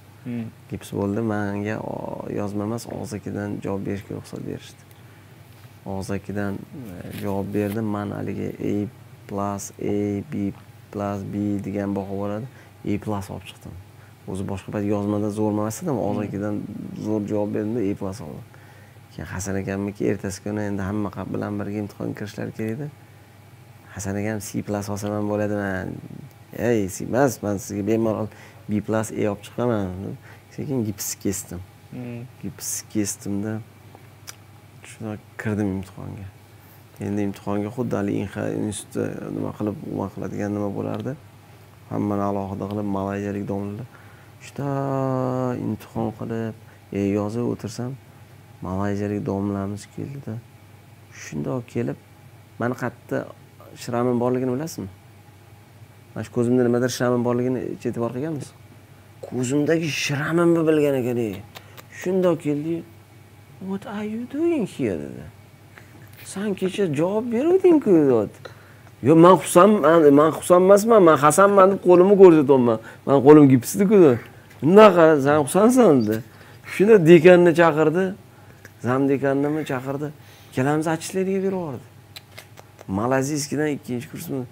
Gips bo'ldi manga yozma emas og'zakidan javob berishga ruxsat berishdi. Og'zakidan javob berdim man haligi a plus a b plus b degan baho bo'ladi a plus olib chiqdim. O'zi boshqa payt yozmada zo'r emas edim og'zakidan zo'r javob berdimda a plus oldim. Keyin hasan akamniki ertasi kuni endi hamma bilan birga imtihonga kirishlari kerak edi hasan akam c plus olsam ham bo'ladimi ey c emas man sizga bemalol b plus a olib chiqaman. Sekin gips kesdim. Gips kesdimda shunaqa kirdim imtihonga. Endi imtihonga xuddi haligi inha institutda nima qilib nima qiladigan nima bo'lardi? Hammani alohida qilib malayziyalik domlalar juda imtihon qilib yozib o'tirsam malayziyalik domlamiz keldida. Shundoq kelib mani qayerda shramim borligini bilasizmi mana shu ko'zimda nimadir shramim borligini e'tibor qilganmisiz ko'zimdagi shramimni bilgan ekan shundoq keldiyu. What are you doing here dedi. San kecha javob beruvdingku deyapti yo'q man xursandman man xursand emasman man hasanman deb qo'limni ko'rsatyapman. Man qo'lim gipsdiku unaqa san xursandsan dedi. Shunda dekanni chaqirdi zam dekannimi chaqirdi. Ikkalamizni отчислениеga berib yubordi. Malaziyskidan ikkinchi kursni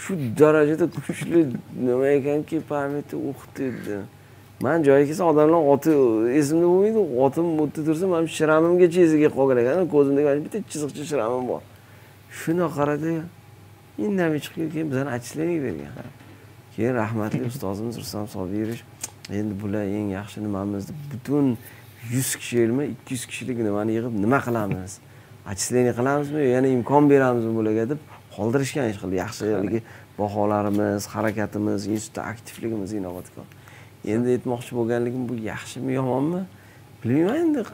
shu darajada kuchli nima ekanki pamyatda o'qitdi man joyiga kelsam odamlar oti esimda bo'lmaydi otim bu yerda tursa mana shu shramimgacha iziga qolgan ekan ko'zimda mana bitta chiziqcha shramim bor. Shuni qaradi indamay chiqib keyin bizani отчислениеga bergan. Keyin rahmatli ustozimiz rustam sobirovich endi bular eng yaxshi nimamiz? Deb butun yuz kishi emas ikki yuz kishilik nimani yig'ib nima qilamiz? Отчисление qilamizmi? Yana imkon beramizmi bularga deb qoldirishgan hech qilib yaxshi haligi baholarimiz harakatimiz institutda aktivligimiz inobatga endi aytmoqchi bo'lganligim bu yaxshimi yomonmi? Bilmayman endi.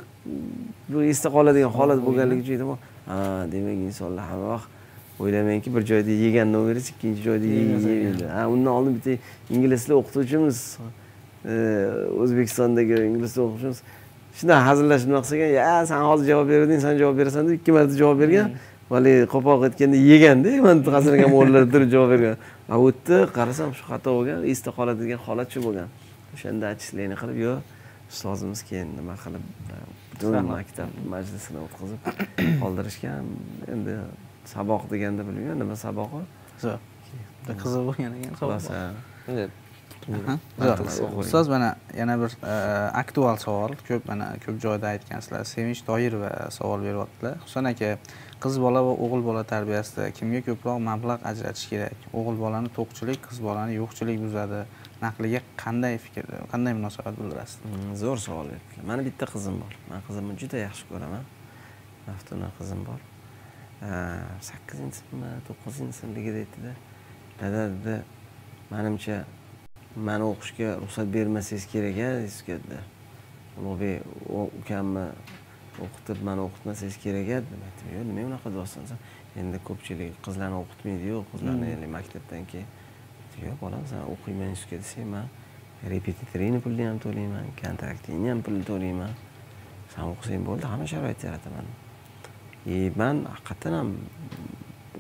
Bu esda qoladigan holat bo'lganligi uchun aytaman. Ha demak insonlar hamma vaqt o'ylamangki bir joyda yegan nomeringiz ikkinchi joyda yemaydi ha undan oldin bitta ingliz tili o'qituvchimiz e, o'zbekistondagi ingliz tili o'qituvchimiz shunday hazillashib nima qilsa ekan? Ya san hozir javob berding san javob berasan deb ikki marta javob bergan. Haligi qo'pol aytganda yeganda man hazilakam o'rnilarda turib javob bergan. A u yerda qarasam shu xato bo'lgan esda qoladigan holat shu bo'lgan. O'shanda отчисление qilib yo ustozimiz keyin nima qilib butun maktab majlisini o'tkazib qoldirishgan. Endi saboq deganda bilmayman nima saboqi? Qiziq bo'lgan ekan xulosa ustoz mana yana bir e, aktual savol ko'p mana ko'p joyda aytgansizlar. Sevinch toyirova savol beryaptilar. Husan aka qiz bola va o'g'il bola tarbiyasida kimga ko'proq mablag' ajratish kerak? O'g'il bolani to'qchilik qiz bolani yo'qchilik buzadi. Naqliga qanday fikr qanday munosabat bildirasiz? Hmm, zo'r savol beribdilar mani bitta qizim bor. Man qizimni juda yaxshi ko'raman. Maftuna qizim bor. Sakkizinchi sinfmi to'qqizinchi sinfligida aytdida dada dedi manimcha mani o'qishga ruxsat bermasangiz kerak a dedi ulug'bek ukamni o'qitib mani o'qitmasangiz kerak a dedim. Aytdim yo'q nima unaqa deyapsan san endi ko'pchilik qizlarni o'qitmaydiyu qizlarni endi maktabdan keyin. Yo'q bolam san o'qiyman institutga desak man repetitoriyni pulini ham to'layman kontraktingni ham pulini to'layman. San o'qisang bo'ldi hamma sharoit yarataman. И man haqiqatdan ham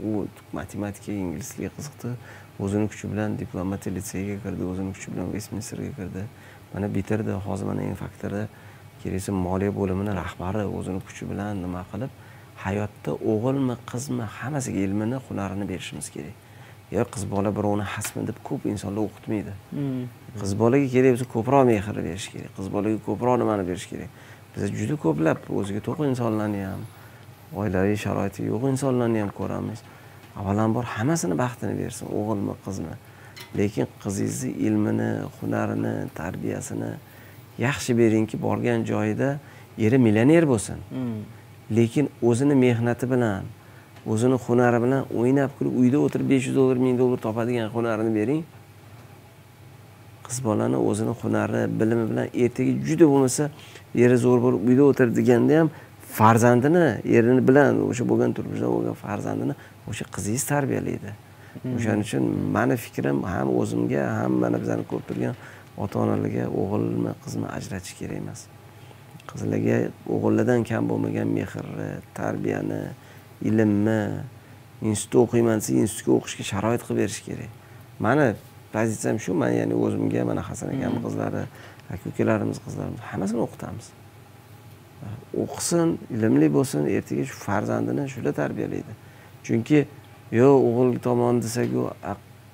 u matematikaga ingliz tiliga qiziqdi o'zini kuchi bilan diplomatiya litseyiga kirdi o'zini kuchi bilan vestminsterga kirdi. Mana bitirdi. Hozir mana infaktorda keraksa moliya bo'limini rahbari o'zini kuchi bilan nima qilib hayotda o'g'ilmi qizmi hammasiga ilmini hunarini berishimiz kerak. Yo qiz bola birovni hasmi deb ko'p insonlar o'qitmaydi. Qiz bolaga kerak bo'lsa ko'proq mehr berish kerak. Qiz bolaga ko'proq nimani berish kerak? Biz juda ko'plab o'ziga to'q insonlarni ham oilaviy sharoiti yo'q insonlarni ham ko'ramiz avvalambor hammasini baxtini bersin o'g'ilmi qizmi. Lekin qizingizni ilmini hunarini tarbiyasini yaxshi beringki borgan joyida eri millioner bo'lsin. Lekin o'zini mehnati bilan o'zini hunari bilan o'ynab kulib uyda o'tirib besh yuz dollar ming dollar topadigan hunarini bering. Qiz bolani o'zini hunari bilimi bilan ertaga juda bo'lmasa eri zo'r bo'lib uyda o'tir deganda ham farzandini erini bilan o'sha bo'lgan turmushda bo'lgan farzandini o'sha qizingiz tarbiyalaydi. O'shaning uchun mani fikrim ham o'zimga ham mana bizani ko'rib turgan ota onalarga o'g'ilmi qizmi ajratish kerak emas. Qizlarga o'g'illardan kam bo'lmagan mehrni tarbiyani ilmni institutda o'qiyman desa institutga o'qishga sharoit qilib berish kerak. Mani pozitsiyam shu man ya'ni o'zimga mana hasan akamni qizlari aka ukalarimiz qizlarimiz hammasini o'qitamiz o'qisin ilmli bo'lsin ertaga shu farzandini shular tarbiyalaydi. Chunki yo o'g'il tomon desaku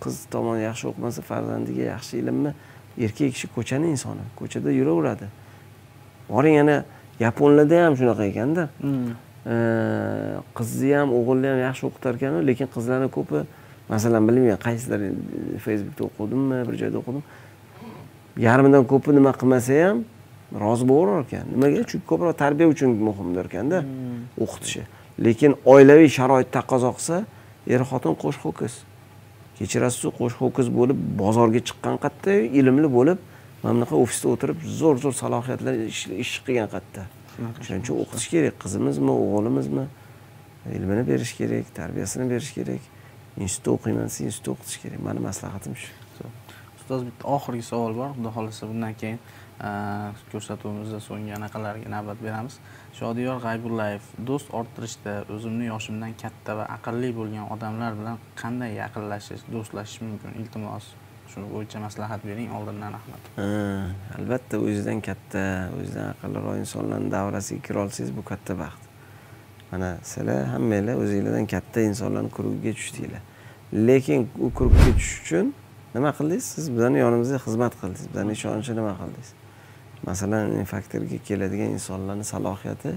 qiz tomon yaxshi o'qimasa farzandiga yaxshi ilmni erkak kishi ko'chani insoni ko'chada yuraveradi. Boring yana yaponlarda ham shunaqa ekanda. Qizni ham o'g'ilni ham yaxshi o'qitar ekanu lekin qizlarni ko'pi masalan bilmayman qaysidir facebookda o'qidimmi bir joyda o'qidim. Yarmidan ko'pi nima qilmasa ham rozi bo'laverar ekan. Nimaga? Chunki ko'proq tarbiya uchun muhimdir ekanda o'qitishi lekin oilaviy sharoit taqozo qilsa er xotin qo'sh ho'kiz kechirasizu qo'sh ho'kiz bo'lib bozorga chiqqan qatta ilmli bo'lib mana bunaqa ofisda o'tirib zo'r zo'r salohiyatlar ish qilgan qatta shuning uchun o'qitish kerak qizimizmi o'g'limizmi? Ilmini berish kerak tarbiyasini berish kerak. Institutda o'qiyman desa institutda o'qitish kerak. Mani maslahatim shu. Ustoz bitta oxirgi savol bor. Xudo xohlasa bundan keyin Э, ko'rsatuvimizda so'nggi anaqalarga navbat beramiz. Shodiyor g'aybullayev do'st orttirishda o'zimni yoshimdan katta va aqlli bo'lgan odamlar bilan qanday yaqinlashish do'stlashish mumkin? Iltimos shu bo'yicha maslahat bering oldindan rahmat. Albatta o'zidan katta o'zidan aqlliroq insonlarni davrasiga kira olsangiz bu katta baxt. Mana sizlar hammanglar o'zinglardan katta insonlarni kurugiga tushdinglar. Lekin u kurugga tushish uchun nima qildingiz? Siz bizani yonimizda xizmat qildingiz. Bizani ishonchi nima qildingiz? Masalan faktorga keladigan insonlarni salohiyati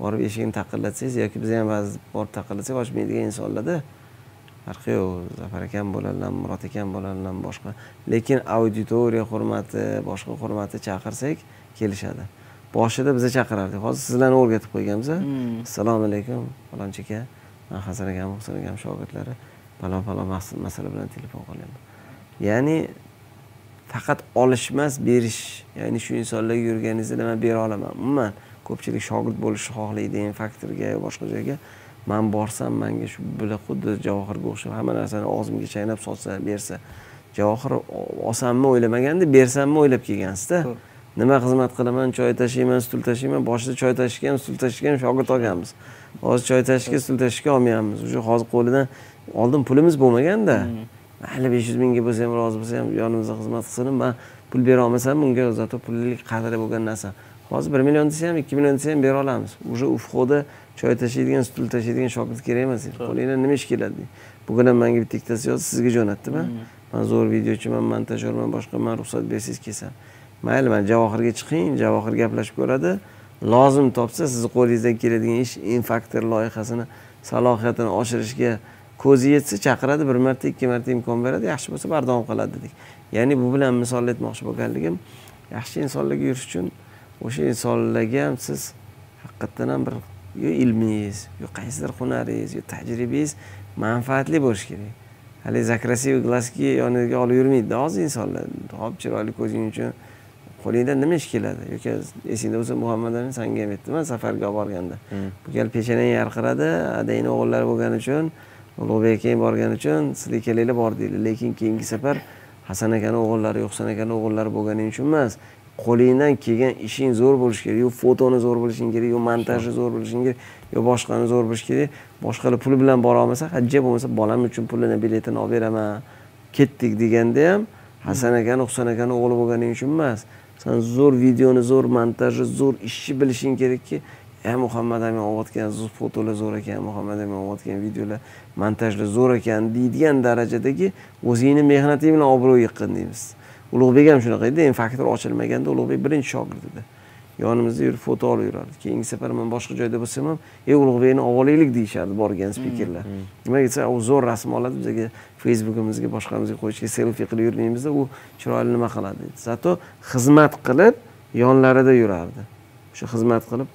borib eshigini taqillatsangiz yoki biz ham ba'zi borib taqillatsak ochmaydigan insonlarda farqi yo'q. Zafar akam bo'ladilarmi murod akam bo'ladilarmi boshqa. Lekin auditoriya hurmati boshqa hurmati chaqirsak kelishadi. Boshida biza chaqirardik. Hozir sizlarni o'rgatib qo'yganmiz Hmm. assalomu alaykum falonchi aka man hasan akam husan akam shogirdlari. Falon mas- masala bilan telefon qilyapman ya'ni faqat olish emas berish. Ya'ni shu insonlarga yurganingizda man bera olaman. Umuman ko'pchilik shogird bo'lishni xohlaydi faktorga boshqa joyga man borsam manga shu bular xuddi javohirga o'xshab hamma narsani og'zimga chaynab sotsa bersa. Javohir olsammi o'ylamaganda bersammi o'ylab kelgansizda nima xizmat qilaman choy tashiyman stul tashiyman boshida choy tashishga ham stul tashishga ham shogird olganmiz. Hozir choy tashishga stul tashishga olmayapmiz. Уже hozir qo'lidan oldin pulimiz bo'lmaganda mayli besh yuz mingga bo'lsa ham rozi bo'lsa ham yonimizda xizmat qilsin man pul bera olmasam unga zato pullik qadri bo'lgan narsa. Hozir bir million desa ham ikki million desa ham bera olamiz. Уже u vхода choy tashiydigan stul tashiydigan shogird kerak emas qo'lingdan nima ish keladi deydi. Bugun ham manga bitta ikkitasi yozdi sizga jo'natdim a man zo'r videochiman montajyorman boshqa man ruxsat bersangiz kelsam mayli man javohirga chiqing javohir gaplashib ko'radi. Lozim topsa sizni qo'lingizdan keladigan ish infaktor loyihasini salohiyatini oshirishga ko'zi yetsa chaqiradi bir marta ikki marta imkon beradi yaxshi bo'lsa bardavom qiladi dedik. Ya'ni bu bilan misol aytmoqchi bo'lganligim yaxshi insonlarga yurish uchun o'sha insonlarga ham siz haqiqatdan ham bir yo ilmingiz yo qaysidir hunaringiz yo tajribangiz manfaatli bo'lishi kerak. Haligi красивый глазки yoniga olib yurmaydi hozir insonlar. Hop chiroyli ko'zing uchun qo'lingdan nima ish keladi? Yoki esingda bo'lsa muhammad amin sanga ham aytdim man safarga olib borganda. Bu gal peshonang yarqiradi adangni o'g'illari bo'lgani uchun ulug'bek akang borgani uchun sizlar ikkalanglar bordinglar lekin keyingi safar hasan akani o'g'illari yo'qsan akani o'g'illari bo'lganing uchun emas qo'lingdan kelgan ishing zo'r bo'lishi kerak. Yo fotoni zo'r bo'lishing kerak yo montaji zo'r bo'lishing kerak yo boshqani zo'r bo'lishi kerak. Boshqalar pul bilan bora olmasa hajja bo'lmasa bolam uchun pulini biletini olib beraman. Ketdik deganda ham hasan akani husan akani o'g'li bo'lganing uchun emas. San zo'r videoni zo'r montajni zo'r ishni bilishing kerakki e muhammad amin olayotgan fotolar zo'r ekan muhammad amin olayotgan videolar montajlar zo'r ekan deydigan darajadagi o'zingni mehnating bilan obro' yiqqin deymiz. Ulug'bek ham shunaqa edi endi faktor ochilmaganda ulug'bek birinchi shogird edi yonimizda yurib foto olib yurardi keyingi safar man boshqa joyda bo'lsam ham ey ulug'bekni olib olaylik deyishardi borgan spikerlar nimaga desa u zo'r rasm oladi bizga facebookimizga boshqamizga qo'yishga selfi qilib yurmaymizda u chiroyli nima qiladi zato xizmat qilib yonlarida yurardi. O'sha xizmat qilib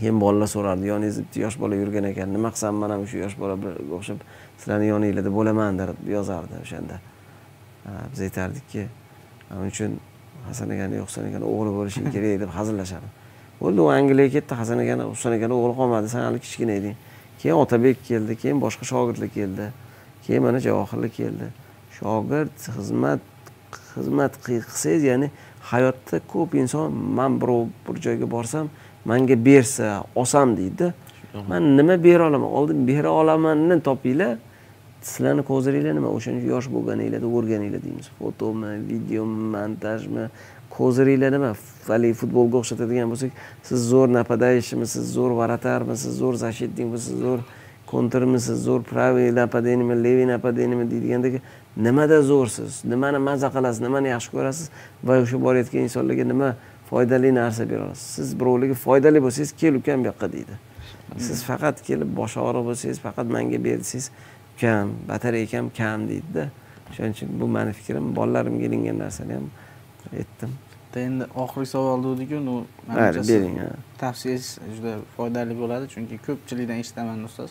keyin bolalar so'rardi yoningizda bitta yosh bola yurgan ekan nima qilsam man ham shu yosh bola bilan o'xshab sizlarni yoninglarda bo'laman deb yozardi o'shanda. Biz aytardikki shuning uchun hasan akani husan akani o'g'li bo'lishing kerak deb hazillashardi bo'ldi u angliyaga ketdi hasan akani husan akani o'g'li qolmadi san hali kichkina eding keyin otabek keldi keyin boshqa shogirdlar keldi keyin mana javohirlar keldi. Shogird xizmat xizmat qilsangiz ya'ni hayotda ko'p inson man birov bir joyga borsam manga bersa olsam deydida man nima bera olaman? Oldin bera olamanni topinglar. Sizlarni ko'zlaringlar nima? O'shancha yosh bo'lganinglarda o'rganinglar deymiz. Fotomi videomi montajmi ko'zlaringlar nima? Haligi futbolga o'xshatadigan bo'lsak siz zo'r napadayishmisiz siz zo'r varatarmisiz siz zo'r защитникmisiz zo'r kontrmisiz zo'r правый нападениеmi левый нападениеmi deydigandagi nimada zo'rsiz? Nimani maza qilasiz? Nimani yaxshi ko'rasiz? Va o'sha borayotgan insonlarga nima foydali narsa bera olasiz siz birovlarga foydali bo'lsangiz kel ukam bu yoqqa deydi. Siz faqat kelib bosh og'riq bo'lsangiz faqat manga ber desangiz ukam batareykam kam deydida. Shuning uchun bu mani fikrim bolalarimga ilingan narsani ham aytdim. Bitta endi oxirgi savol degdiku siz bering tavsiyangiz juda foydali bo'ladi chunki ko'pchilikdan eshitaman ustoz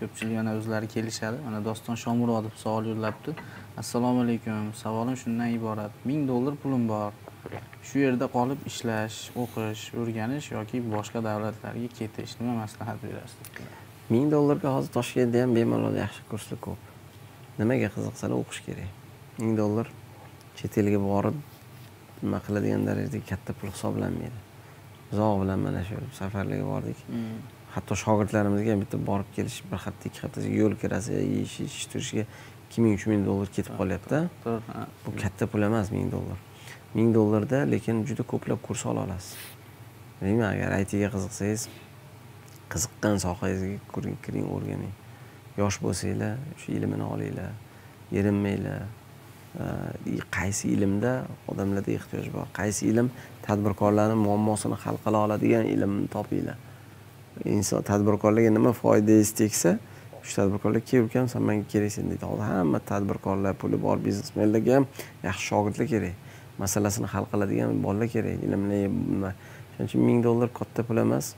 ko'pchilik mana o'zlari kelishadi. Mana doston shomurodov savol yo'llabdi. Assalomu alaykum savolim shundan iborat. Ming dollar pulim bor shu yerda qolib ishlash o'qish o'rganish yoki boshqa davlatlarga ketish nima maslahat berasiz? Ming dollarga hozir toshkentda ham bemalol yaxshi kurslar ko'p. Nimaga qiziqsalar o'qish kerak? Ming dollar chet elga borib nima qiladigan darajada katta pul hisoblanmaydi. Uzoq bilan mana shu safarlarga bordik. Hatto shogirdlarimizga ham bitta borib kelish bir hafta ikki haftasiga yo'l kirasi yeyish ichish turishiga ikki ming uch ming dollar ketib qolyapti. bu katta pul emas ming dollar ming dollarda lekin juda ko'plab kurs ola olasiz. Bilmayman agar aytga qiziqsangiz qiziqqan sohangizga kiring o'rganing yosh bo'lsanglar shu ilmini olinglar erinmanglar. Qaysi ilmda odamlarda ehtiyoj bor? Qaysi ilm tadbirkorlarni muammosini hal qila oladigan ilmni topinglar. Inson tadbirkorlarga nima foydangiz tegsa shu tadbirkorlar kel ukam san manga keraksan deydi. Hozir hamma tadbirkorlar puli bor biznesmenlarga ham yaxshi shogirdlar kerak. Masalasini hal qiladigan bolalar kerak. Ilmli nima shuning uchun ming dollar katta pul emas.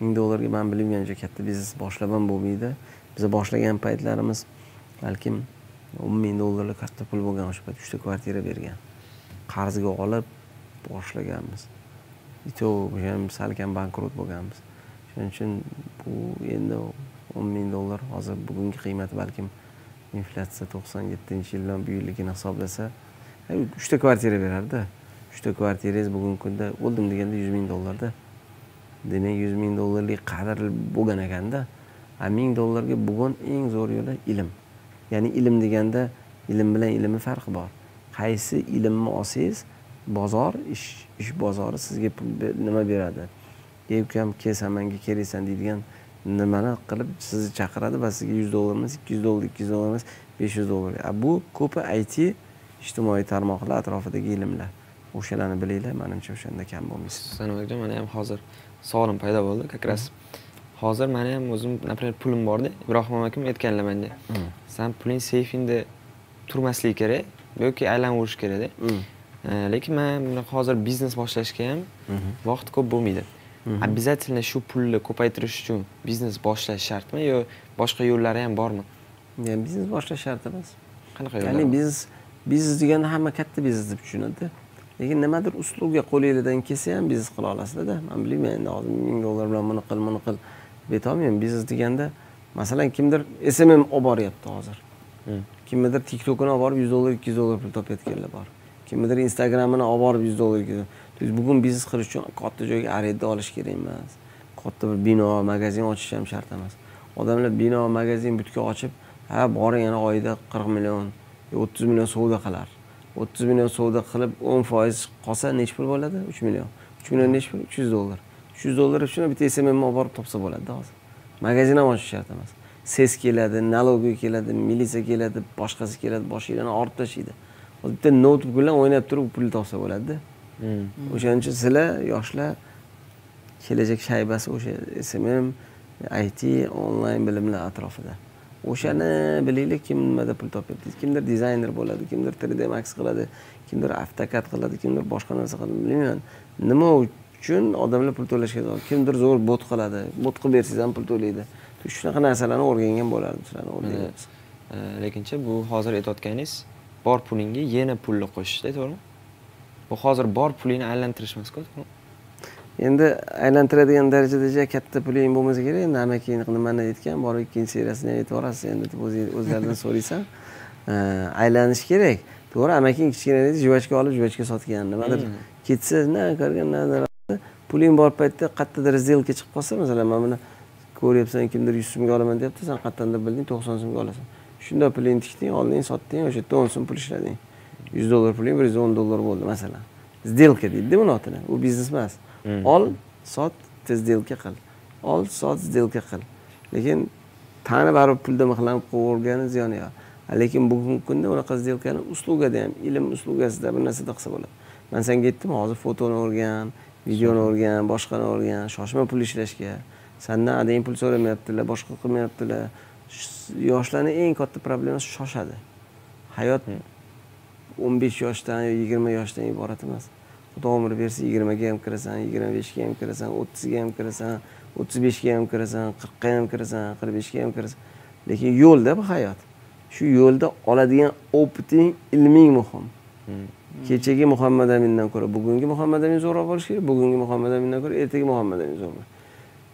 Ming dollarga man bilmayman juda katta biznes boshlab ham bo'lmaydi. Biz boshlagan paytlarimiz balkim o'n ming dollarlik katta pul bo'lgan o'sha payt uchta kvartira bergan. Qarzga olib boshlaganmiz. И то ham salkam bankrot bo'lganmiz. Shuning uchun bu endi o'n ming dollar hozir bugungi qiymati balkim inflyatsiya to'qson yettinchi yildan bu yilligini hisoblasa uchta kvartira berardida uchta kvartirangiz bugungi kunda o'ldim deganda yuz ming dollarda demak yuz ming dollarlik qadr bo'lgan ekanda a ming dollarga bugun eng zo'r yo'li ilm ya'ni ilm deganda ilm bilan ilmni farqi bor. Qaysi ilmni olsangiz bozor ish ish bozori sizga pul nima beradi? Ey ukam kel san manga keraksan deydigan nimani qilib sizni chaqiradi va sizga yuz dollar emas ikki yuz dollar ikki yuz dollar emas besh yuz dollar. Bu ko'pi it ijtimoiy tarmoqlar atrofidagi ilmlar. O'shalarni bilinglar manimcha o'shanda kam bo'lmaysiz. Sanoat aka mana ham hozir savolim paydo bo'ldi как раз hozir mani ham o'zim например pulim borda ibrohim akam aytganlar menga san puling seyfingda turmasligi kerak yoki aylanaverish kerakda lekin man hozir biznes boshlashga ham vaqt ko'p bo'lmaydi. Обязательно shu pulni ko'paytirish uchun biznes boshlash shartmi yo boshqa yo'llari ham bormi? Biznes boshlash shart emas. Qanaqa ya'ni biznes biznes deganda hamma katta biznes deb tushunadida lekin nimadir uslubga qo'linglardan kelsa ham biznes qila olasizlarda man bilmayman endi hozir ming dollar bilan buni qil buni qil deb aytolmayman biznes deganda masalan kimdir smm olib boryapti hozir. Kimnidir tiktokini olib borib yuz dollar ikki yuz dollar pul topayotganlar bor. Kimnidir instagramini olib borib yuz dollar ikki есть bugun biznes qilish uchun katta joyga arenda olish kerak emas. Katta bir bino magazin ochish ham shart emas. Odamlar bino magazin butka ochib ha boring yana oyida qirq million o'ttiz million savdo qilar. O'ttiz million savdo qilib o'n foiz qolsa nechi pul bo'ladi? Uch million. Uch million nechi pul? Uch yuz dollar. Uch yuz dollar shuni bitta smm olib borib topsa bo'ladida hozir. Magazin ham ochish shart emas. Ses keladi налоговый keladi militsiya keladi boshqasi keladi boshinglarni og'rib tashlaydi. Hozir bitta noutbuk bilan o'ynab turib pul topsa bo'ladida. Hmm. o'shaning uchun sizlar yoshlar kelajak shaybasi o'sha smm it onlayn bilimlar atrofida o'shani bilaylik kim nimada pul topyapti kimdir dizayner bo'ladi kimdir 3d max qiladi kimdir avtokad qiladi kimdir boshqa narsa qiladi bilmayman. Nima uchun odamlar pul to'lashga kimdir zo'r bot qiladi bot qilib bersangiz ham pul to'laydi. Shunaqa narsalarni o'rgangan bo'lardim sizlarni o'rganyapmiz lekincha lekinchi bu hozir aytayotganingiz bor pulingga yana pulni qo'shishda to'g'rimi? Bu hozir bor pulingni aylantirish emasku to'g'rimi? Endi aylantiradigan darajada katta puling bo'lmasa kerak. Endi amaki nimani aytgan borib ikkinchi seriyasini ham aytib yuborasiz. Endi deb o'zlaridan so'raysan. Aylanish kerak. To'g'ri amaking kichkina edi juvachka olib juvachka sotgan. Nimadir ketsa na ko'rgan puling bor paytda qayerdadir сделка chiqib qolsa masalan mana buni ko'ryapsan kimdir yuz so'mga olaman deyapti san qayerdandir bilding to'qson so'mga olasan. Shunda pulingni tikding olding sotding o'sha yerda o'n so'm pul ishlading. Yuz dollar puling bir yuz o'n dollar bo'ldi masalan. Сделка deydida buni otini. U biznes emas ol sot сделка qil. Ol sot сделка qil. Lekin tani baribir pulda mixlanib qolavergani ziyoni yo'q lekin bugungi kunda unaqa сделкani uslugada ham ilm uslugasida bir narsada qilsa bo'ladi. Man senga aytdim hozir fotoni o'rgan videoni o'rgan boshqani o'rgan shoshma pul ishlashga. Sandan adang pul so'ramayaptilar boshqa qilmayaptilar. Sh- yoshlarni eng katta problemasi shoshadi. Hayot o'n besh yoshdan yo yigirma yoshdan iborat emas xudo umr bersa yigirmaga ham kirasan yigirma beshga ham kirasan o'ttizga ham kirasan o'ttiz beshga ham kirasan qirqqa ham kirasan qirq beshga ham kirasan. Lekin yo'lda bu hayot. Shu yo'lda oladigan opiting ilming muhim. Kechagi muhammad amindan ko'ra bugungi muhammad amin zo'rroq bo'lishi kerak bugungi muhammad amindan ko'ra ertagi muhammad amin zo'r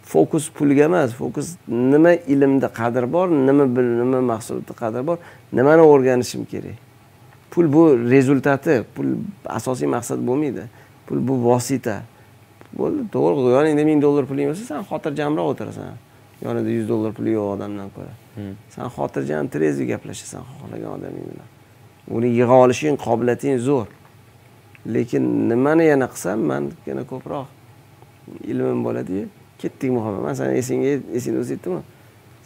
fokus pulga emas fokus nima ilmda qadr bor nima bil nima mahsulotda qadr bor nimani o'rganishim kerak pul bu rezultati pul asosiy maqsad bo'lmaydi. Pul bu vosita. Bo'ldi to'g'ri yoningda ming dollar puling bo'lsa san xotirjamroq o'tirasan. Yonida yuz dollar puli yo'q odamdan ko'ra. San xotirjam trezve gaplashasan xohlagan odaming bilan uni yig'a olishing qobiliyating zo'r. Lekin nimani yana qilsam man yana ko'proq ilmim bo'ladiyu ketdik muhammad man sani esingga esingda bo'lsa aytdimmi?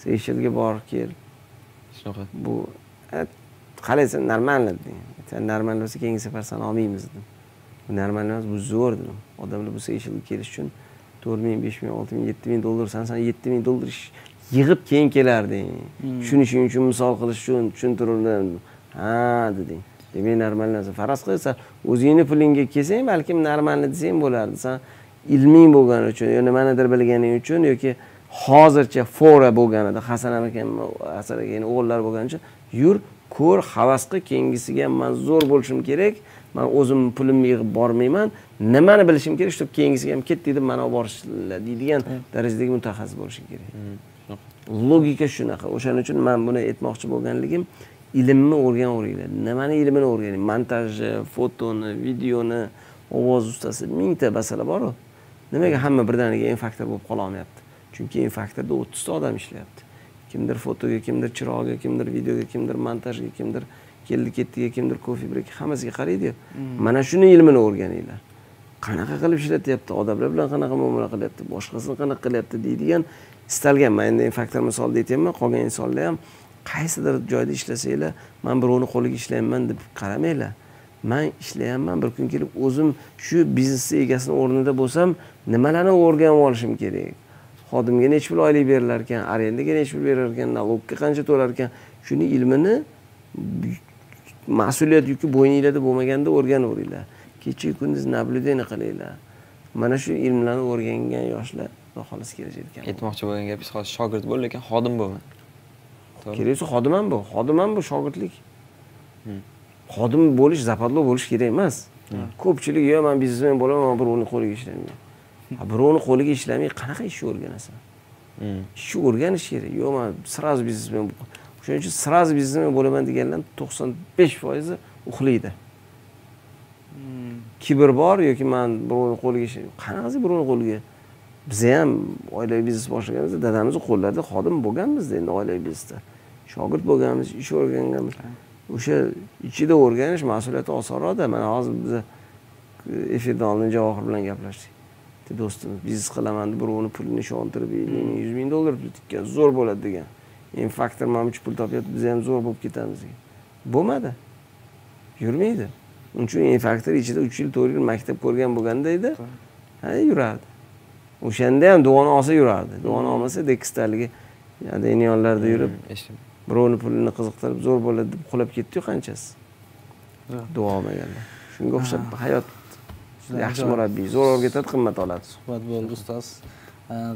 Seyshellga bor kel. Shunaqa. Bu qalaysan нормально dedim sen нормально bo'lsa keyingi safar sani olmaymiz dedim. Bu нормально emas bu zo'r dedim. Odamlar bu seyshellga kelish uchun to'rt ming besh ming olti ming yetti ming dollar san san yetti ming dollar ish- yig'ib keyin kelarding. Tushunishing uchun misol qilish uchun tushuntirdim ha deding. Demak нормально narsa faraz qil san o'zingni pulingga kelsang balkim нормально desang bo'lardi. San ilming bo'lgani uchun yo nimanidir bilganing uchun yoki hozircha fora bo'lganida hasan aka hasan akani o'g'illari bo'lgani uchun yur ko'r havas qil keyingisiga ham man zo'r bo'lishim kerak man o'zim pulimni yig'ib bormayman nimani bilishim kerak чтобы keyingisiga ham ketdik deb mani olib borishlar deydigan darajadagi mutaxassis bo'lishing kerak logika shunaqa o'shaning uchun man buni aytmoqchi bo'lganligim ilmni o'rganaveringlar nimani ilmini o'rganing montajni fotoni videoni ovoz ustasi mingta masala boru nimaga hamma birdaniga en faktor bo'lib qololmayapti chunki en faktorda o'ttizta odam ishlayapti kimdir fotoga kimdir chiroqga kimdir videoga kimdir montajga kimdir keldi ketdiga kimdir kofe brek hammasiga qaraydiyu. Mana shuni ilmini o'rganinglar. Qanaqa qilib ishlatyapti odamlar bilan qanaqa muomala qilyapti boshqasini qanaqa qilyapti deydigan istalgan man endi faktor misolida aytyapman qolgan insonlar ham qaysidir joyda ishlasanglar man birovni qo'liga ishlayapman deb qaramanglar. Man ishlayapman bir kun kelib o'zim shu biznesni egasini o'rnida bo'lsam nimalarni o'rganib olishim kerak xodimga nechi pul oylik berilar ekan arendaga nechi pul berilar ekan налогga qancha to'lar ekan shuni ilmini mas'uliyat yuki bo'yninglarda bo'lmaganda o'rganaveringlar kecha kunduz наблюдение qilinglar mana shu ilmlarni o'rgangan yoshlar xudo xohlasa kelajakda aytmoqchi bo'lgan gapingiz hozir shogird bo'l lekin xodim bo'lma. Kerak bo'lsa xodim ham bu xodim ham bu shogirdlik. Xodim bo'lish zapadlo bo'lish kerak emas. Ko'pchilik yo man biznesmen bo'laman man birovni qo'liga ishlayman Ha, birovni qo'liga ishlamay qanaqa ishni o'rganasan? Hmm. ishni o'rganish kerak. Yo'q man сразу biznesmen o'shaning uchun сразу biznesmen bo'laman deganlar to'qson besh foizi uxlaydi. Kibr bor yoki man birovni qo'liga qanaqasi birovni qo'liga? Biza ham oilaviy biznes boshlaganimizda dadamizni qo'llarida xodim bo'lganmizda endi oilaviy biznesda. Shogird bo'lganmiz ish o'rganganmiz. O'sha ichida o'rganish mas'uliyati osonroqda. Mana hozir biza efirdan oldin javohir bilan gaplashdik bitta do'stimiz biznes qilaman deb birovni pulini ishontirib ellik ming yuz ming dollar pul tikkan zo'r bo'ladi degan. Endi faktor mana buncha pul topyapti biz ham zo'r bo'lib ketamiz degan. Bo'lmadi. Yurmaydi. Uning uchun en faktor ichida uch yil to'rt yil maktab ko'rgan bo'lganda edi ha yurardi. O'shanda ham duoni olsa yurardi. Duoni olmasa dekistaligi deniyonlarda yurib Hmm, eshitdim. birovni pulini qiziqtirib zo'r bo'ladi deb qulab ketdiyu qanchasi? Duo olmaganlar shunga o'xshab hayot yaxshi murabbiy zo'r o'rgatadi qimmat oladi. Suhbat bo'ldi ustoz.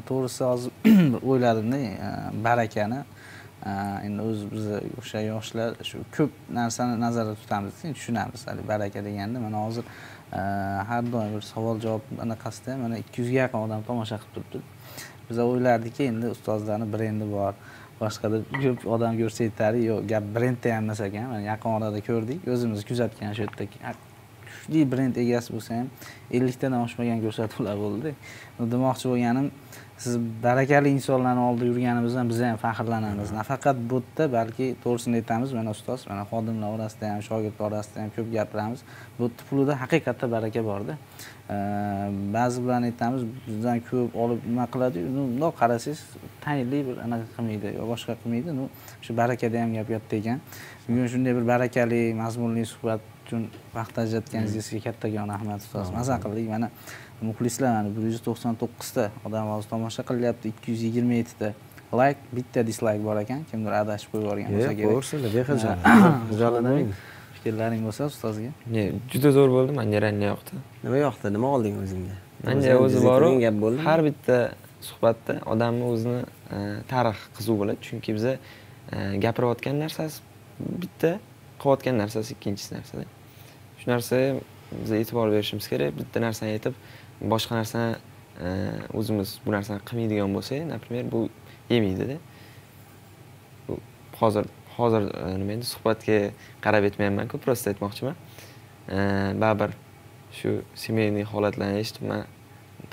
To'g'risi hozir o'yladimda e, barakani. Endi o'zi biz o'sha yoshlar shu ko'p narsani nazarda tutamiz tushunamiz. Haligi baraka deganda mana hozir har doim bir savol javob anaqasida mana ikki yuzga yaqin odam tomosha qilib turibdi. Biz o'ylardikki endi ustozlarni brendi bor. Boshqada ko'p odam ko'rsa aytadi yo'q gap brendda ham emas ekan. Mana yaqin orada ko'rdik. O'zimiz kuzatgan shu yerda kuchli brend egasi bo'lsa ham elliktadan oshmagan ko'rsatuvlar bo'ldi. Demoqchi bo'lganim siz barakali insonlarni oldida yurganimizdan biz ham faxrlanamiz. Nafaqat bu yerda balki to'g'risini aytamiz mana ustoz mana xodimlar orasida ham shogirdlar orasida ham ko'p gapiramiz. Bu yerda pulida haqiqatda baraka borda. Ba'zi bilan aytamiz bizdan ko'p olib nima qiladiyu ну bundoq qarasangiz tayinli bir anaqa qilmaydi yo boshqa qilmaydi. Ну shu barakada ham gap katta ekan bugun shunday bir barakali mazmunli suhbat uchun vaqt ajratganingizga kattakon rahmat ustoz. Maza qildik mana muxlislar mana bir yuz to'qson to'qqizta odam hozir tomosha qilyapti ikki yuz yigirma yettita layk bitta dislayk bor ekan kimdir adashib qo'yib yuborgan bo'lsa kerak. qo'yaversinlar bexajal hijolatlanmang fikrlaring bo'lsa ustozga. Ne, juda zo'r bo'ldi manga rangga yoqdi. Nima yoqdi? Nima olding o'zingga? Manga o'zi boru gap bo'ldi har bitta suhbatda odamni o'zini e, tarixi qiziq bo'ladi. Chunki biza e, gapirayotgan narsasi bitta qilayotgan narsasi ikkinchisi narsada shu narsaga biz e'tibor berishimiz kerak. Bitta narsani aytib boshqa narsani e, o'zimiz bu narsani qilmaydigan bo'lsak например bu yemaydida. Bu hozir hozir e, nima endi suhbatga qarab aytmayapman-ku просто aytmoqchiman. E, baribir shu семейный holatlarni eshitib man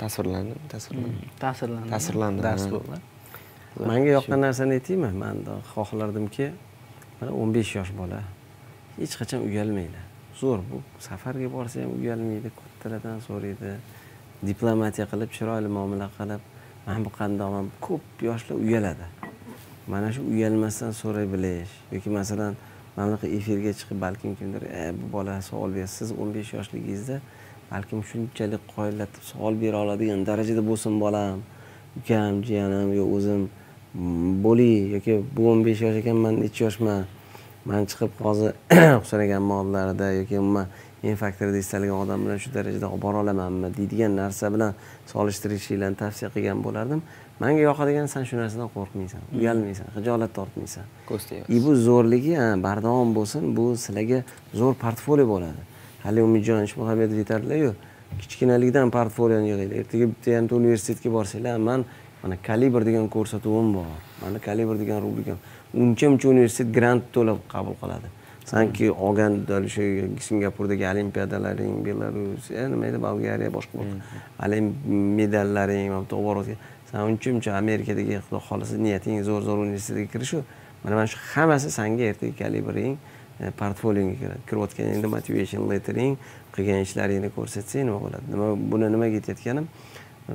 tasvirlandim tasvirlandim. Ta'sirlandim Ta'sirlandim, dars bo'ldi. Manga yoqqan narsani aytaymi? Man xohlardimki mana o'n besh yosh bola hech qachon uyalmaydi zo'r bu safarga borsa ham uyalmaydi kattalardan so'raydi. Diplomatiya qilib chiroyli muomala qilib man bu qandoqman? Ko'p yoshlar uyaladi. Mana shu uyalmasdan so'ray bilish yoki masalan mana bunaqa efirga chiqib balkim kimdir e bu bola savol bersa siz o'n besh yoshligingizda balkim shunchalik qoyillatib savol bera oladigan darajada bo'lsin bolam. Ukam jiyanim yo o'zim mm, bo'ling yoki bu o'n besh yosh ekan man nechi yoshman? Man chiqib hozir husan mollarida yoki umuman men faktorida istalgan odam bilan shu darajada olib bora olamanmi deydigan narsa bilan solishtirishinglarni tavsiya qilgan bo'lardim. Manga yoqadigan san shu narsadan qo'rqmaysan uyalmaysan xijolat tortmaysan. Ko'z tegmas и bu zo'rligi bardavom bo'lsin bu sizlarga zo'r portfolio bo'ladi. Hali umidjon ishmuhamedov aytadilaryu kichkinalikdan portfolioni yig'inglar ertaga bitta yarimta universitetga borsanglar man mana kalibr degan ko'rsatuvim bor mana kalibr degan rubrikam uncha muncha universitet grant to'lab qabul qiladi. Sanki olgan o'sha singapurdagi olimpiadalaring belarus e, nima edi bolgariya boshqa boshqa olim medallaring borayotgan san uncha muncha amerikadagi xudo xohlasa niyating zo'r zo'r universitetga kirishu. Mana mana shu hammasi sanga ertaga kalibring e, portfolioga kiradi. Kirayotganingda motivation lettering qilgan ishlaringni ko'rsatsang nima bo'ladi? Nima buni nimaga aytayotganim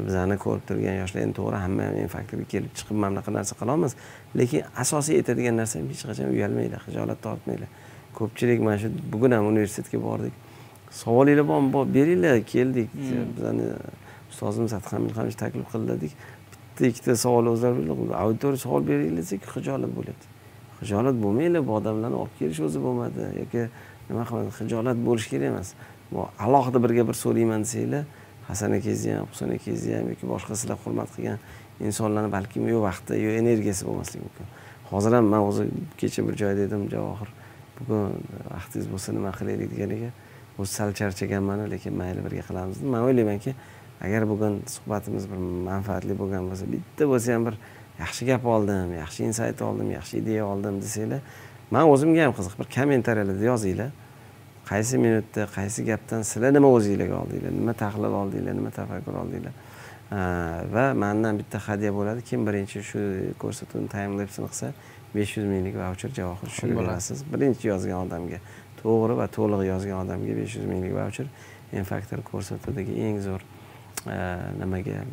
bizani ko'rib turgan yoshlar endi to'g'ri hamma ham kelib chiqib mana bunaqa narsa qilolmas lekin asosiy aytadigan narsam hech qachon uyalmanglar xijolat tortmanglar ko'pchilik mana shu bugun ham universitetga bordik. Savolinglar bormi? Bor beringlar keldik. Bizani ustozimiz adham ilhomovich taklif qildi dedik. Bitta ikkita savol o'zlari auditoriya savol beringlar desak xijolat bo'lyapti xijolat bo'lmanglar bu odamlarni olib kelish o'zi bo'lmadi. Yoki nima qilmadi xijolat bo'lishi kerak emas. Alohida birga bir so'rayman desanglar hasan akangizni ham husan akangizni ham yoki boshqa sizlar hurmat qilgan insonlarni balkim yo vaqti yo energiyasi bo'lmasligi mumkin. Hozir ham man o'zi kecha bir joyda edim javohir bugun vaqtingiz bo'lsa nima qilaylik deganiga o'zi sal charchaganman lekin mayli birga qilamiz. Man o'ylaymanki agar bugun suhbatimiz bir manfaatli bo'lgan bo'lsa bitta bo'lsa ham bir yaxshi gap oldim yaxshi insayt oldim yaxshi ideya oldim desanglar man o'zimga ham qiziq bir kommentariyalarda yozinglar. Qaysi minutda qaysi gapdan sizlar nima o'zinglarga oldinglar nima tahlil oldinglar nima tafakkur oldinglar va mandan bitta hadya bo'ladi. Kim birinchi shu ko'rsatuvni timelapsini qilsa besh yuz minglik vaucher javohir tushirib berasiz. Birinchi yozgan odamga to'g'ri va to'liq yozgan odamga besh yuz minglik vaucher m faktor ko'rsatuvdagi eng zo'r nimaga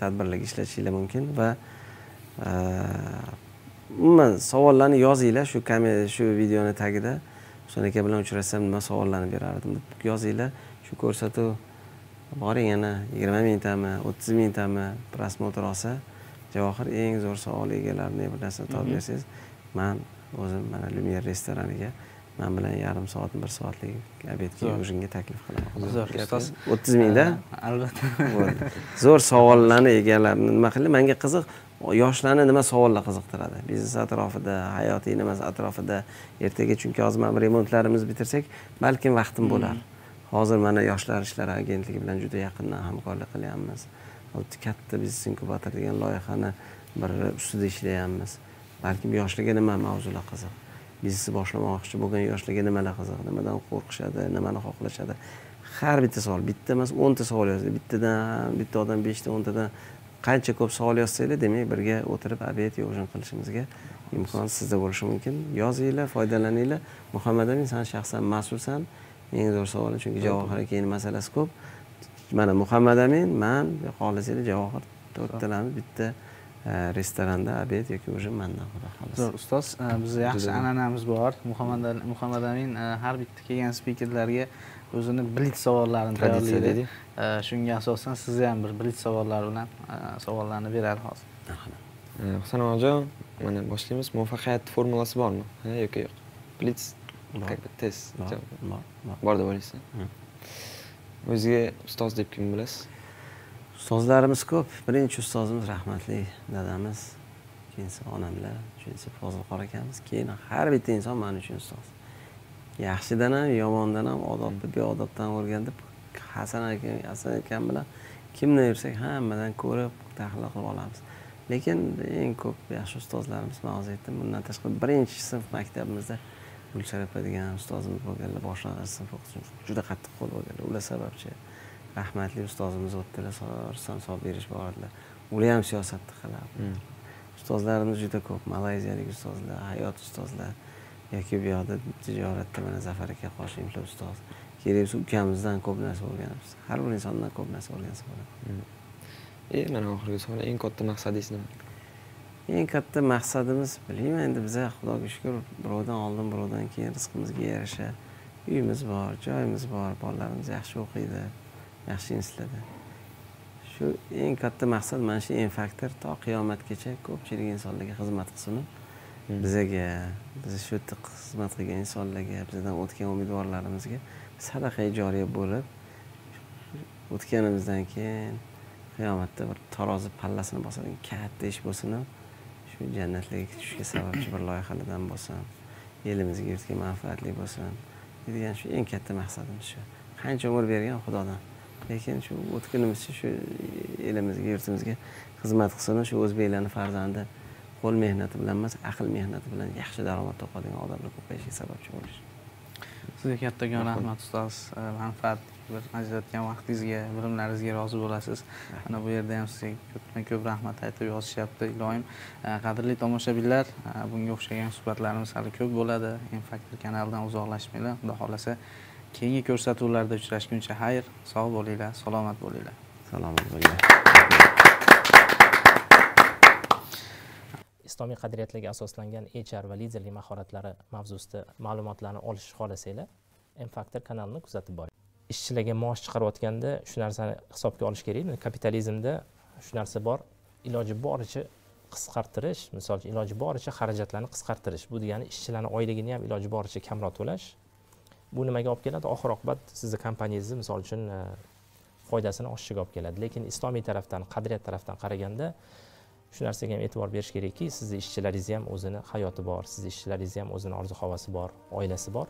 tadbirlarga ishlatishinglar mumkin va umuman savollarni yozinglar shu shu videoni tagida husan aka bilan uchrashsam nima savollarni berardim deb yozinglar. Shu ko'rsatuv boring yana yigirma mingtami o'ttiz mingtami prosmotr olsa javohir eng zo'r savol egalarini bir narsa topib bersangiz man o'zim mana lumier restoraniga man bilan yarim soat bir soatlik obedga ujinga taklif qilaman. Zo'r ustoz o'ttiz mingda? Albatta. Bo'ldi. Zo'r savollarni egalarini nima qildi? Menga qiziq yoshlarni nima savollar qiziqtiradi? Biznes atrofida hayotiy nima atrofida ertaga chunki hozir mana bu remontlarimizni bitirsak balkim vaqtim bo'lar. Hozir mana yoshlar ishlari agentligi bilan juda yaqindan hamkorlik qilyapmiz. Katta biznes inkubator degan loyihani bir ustida ishlayapmiz. Balkim yoshlarga nima mavzular qiziq? Biznesni boshlamoqchi bo'lgan yoshlarga nimalar qiziq? Nimadan qo'rqishadi? Nimani xohlashadi? Har bitta savol bitta emas o'nta savol yozdi bittadan bitta odam beshta o'ntadan qancha ko'p savol yozsanglar demak birga o'tirib obed yo ужин qilishimizga imkon sizda bo'lishi mumkin. Yozinglar foydalaninglar. Muhammad amin san shaxsan mas'ulsan. Eng zo'r savolim chunki javohir akani masalasi ko'p. Mana muhammad amin man xohlasanglar javohir to'rttalamiz bitta e, restoranda obed yoki ужин mandan xudo xohlasa. Zo'r ustoz. E, bizni yaxshi an'anamiz bor. Muhammad muhammad amin e, har bitta kelgan spikerlarga o'zini blitz savollarini tayyorlaydi. Shunga asosan sizni ham bir blitz savollar bilan e, savollarni beradi hozir. Husan onajon mana boshlaymiz. Muvaffaqiyat formulasi bormi? Ha yoki yo'q? Blitz как бы test bor deb o'ylaysiz. O'ziga ustoz deb kimni bilasiz? Ustozlarimiz ko'p. Birinchi ustozimiz rahmatli dadamiz ikkinchisi onamlar uchinchisi fozilqor akamiz keyin har bitta inson man uchun ustoz yaxshidan ham yomondan ham odobni beodobdan o'rganib hasan aka hasan akam bilan kimni yursak hammadan ko'rib tahlil qilib olamiz. Lekin eng ko'p yaxshi ustozlarimiz man hozir aytdim bundan tashqari birinchi sinf maktabimizda gulchehra opa degan ustozimiz bo'lganlar boshlang'ich sinf o'qituvchimiz juda qattiq qo'l bo'lganlar ular sababchi rahmatli ustozimiz o'tdilar solib berish bordilar ular ham siyosatni qilardi ustozlarimiz juda ko'p malayziyalik ustozlar hayot ustozlar yoki bu yoqda tijoratda mana zafar aka qoshimli ustoz kerak ukamizdan ko'p narsa o'rganamiz. Har bir insondan ko'p narsa o'rgansa bo'ladi. E mana oxirgi savol eng katta maqsadingiz nima? Eng katta maqsadimiz bilmayman endi biza xudoga shukur birovdan oldin birovdan keyin rizqimizga yarasha. Uyimiz bor joyimiz bor bolalarimiz yaxshi o'qiydi yaxshi institutlarda shu eng katta maqsad mana shu en faktor. To qiyomatgacha ko'pchilik insonlarga xizmat qilsin bizaga biz shu yerda xizmat qilgan insonlarga bizdan o'tgan umidvorlarimizga sadaqa joriya bo'lib o'tganimizdan keyin qiyomatda bir tarozi pallasini bosadigan katta ish bo'lsin shu jannatlarga tushishga sababchi bir loyihalardan bo'lsin elimizga yurtga manfaatli bo'lsin degan shu eng katta maqsadimiz shu. Qancha umr bergan xudodan lekin shu o'tganimizcha shu elimizga yurtimizga xizmat qilsin shu o'zbeklarni farzandi qo'l mehnati bilan emas aql mehnati bilan yaxshi daromad topadigan odamlar ko'payishiga sababchi bo'lishi sizga kattakon rahmat ustoz. Manfaat bir ajratgan vaqtingizga bilimlaringizga rozi bo'lasiz. Mana bu yerda ham sizga ko'pdan ko'p rahmat aytib yozishyapti iloyim. Qadrli tomoshabinlar bunga o'xshagan suhbatlarimiz hali ko'p bo'ladi. Infaktor kanalidan uzoqlashmanglar. Xudo xohlasa keyingi ko'rsatuvlarda uchrashguncha xayr. Sog' bo'linglar salomat bo'linglar. Salomat bo'linglar islomiy qadriyatlarga asoslangan hr va liderlik mahoratlari mavzusida ma'lumotlarni olish xohlasanglar m faktor kanalini kuzatib boring. Ishchilarga maosh chiqarayotganda shu narsani hisobga olish kerak. Kapitalizmda shu narsa bor. Iloji boricha qisqartirish misol uchun iloji boricha xarajatlarni qisqartirish. Bu degani ishchilarni oyligini ham iloji boricha kamroq to'lash. Bu nimaga olib keladi? Oxir oqibat sizni kompaniyangizni misol uchun e, foydasini oshishiga olib keladi. Lekin islomiy tarafdan qadriyat tarafdan qaraganda shu narsaga ham e'tibor berish kerakki sizni ishchilaringiz ham o'zini hayoti bor sizni ishchilaringiz ham o'zini orzu havosi bor oilasi bor.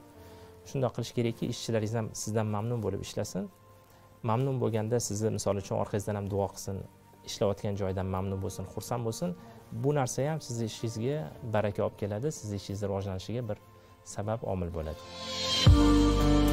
Shundoq qilish kerakki ishchilaringiz ham sizdan mamnun bo'lib ishlasin. Mamnun bo'lganda sizni misol uchun orqangizdan ham duo qilsin ishlayotgan joyidan mamnun bo'lsin xursand bo'lsin. Bu narsa ham sizni ishingizga baraka olib keladi sizni ishingizni rivojlanishiga bir sabab omil bo'ladi.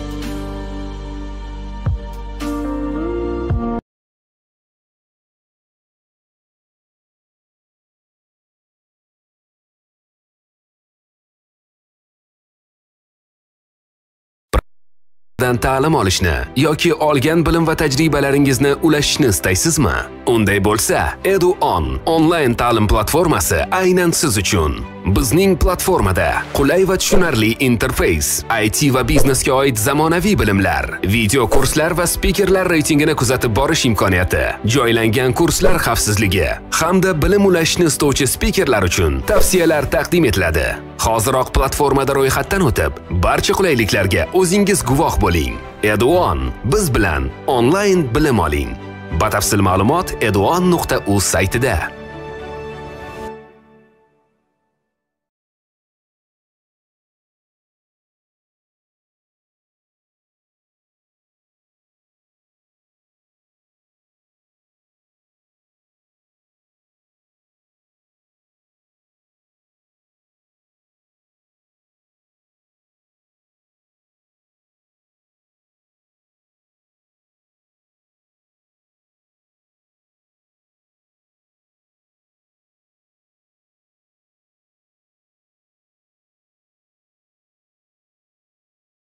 Bilan ta'lim olishni yoki olgan bilim va tajribalaringizni ulashishni istaysizmi? Unday bo'lsa, EduOn onlayn ta'lim platformasi aynan siz uchun. Bizning platformada qulay va tushunarli interfeys, IT va biznesga oid zamonaviy bilimlar, video kurslar va spikerlar reytingini kuzatib borish imkoniyati, joylangan kurslar xavfsizligi hamda bilim ulashishni istovchi spikerlar uchun tavsiyalar taqdim etiladi. Hoziroq platformada ro'yxatdan o'tib, barcha qulayliklarga o'zingiz guvoh bo'ling. Eduon biz bilan onlayn bilim oling. Batafsil ma'lumot eduon.uz saytida.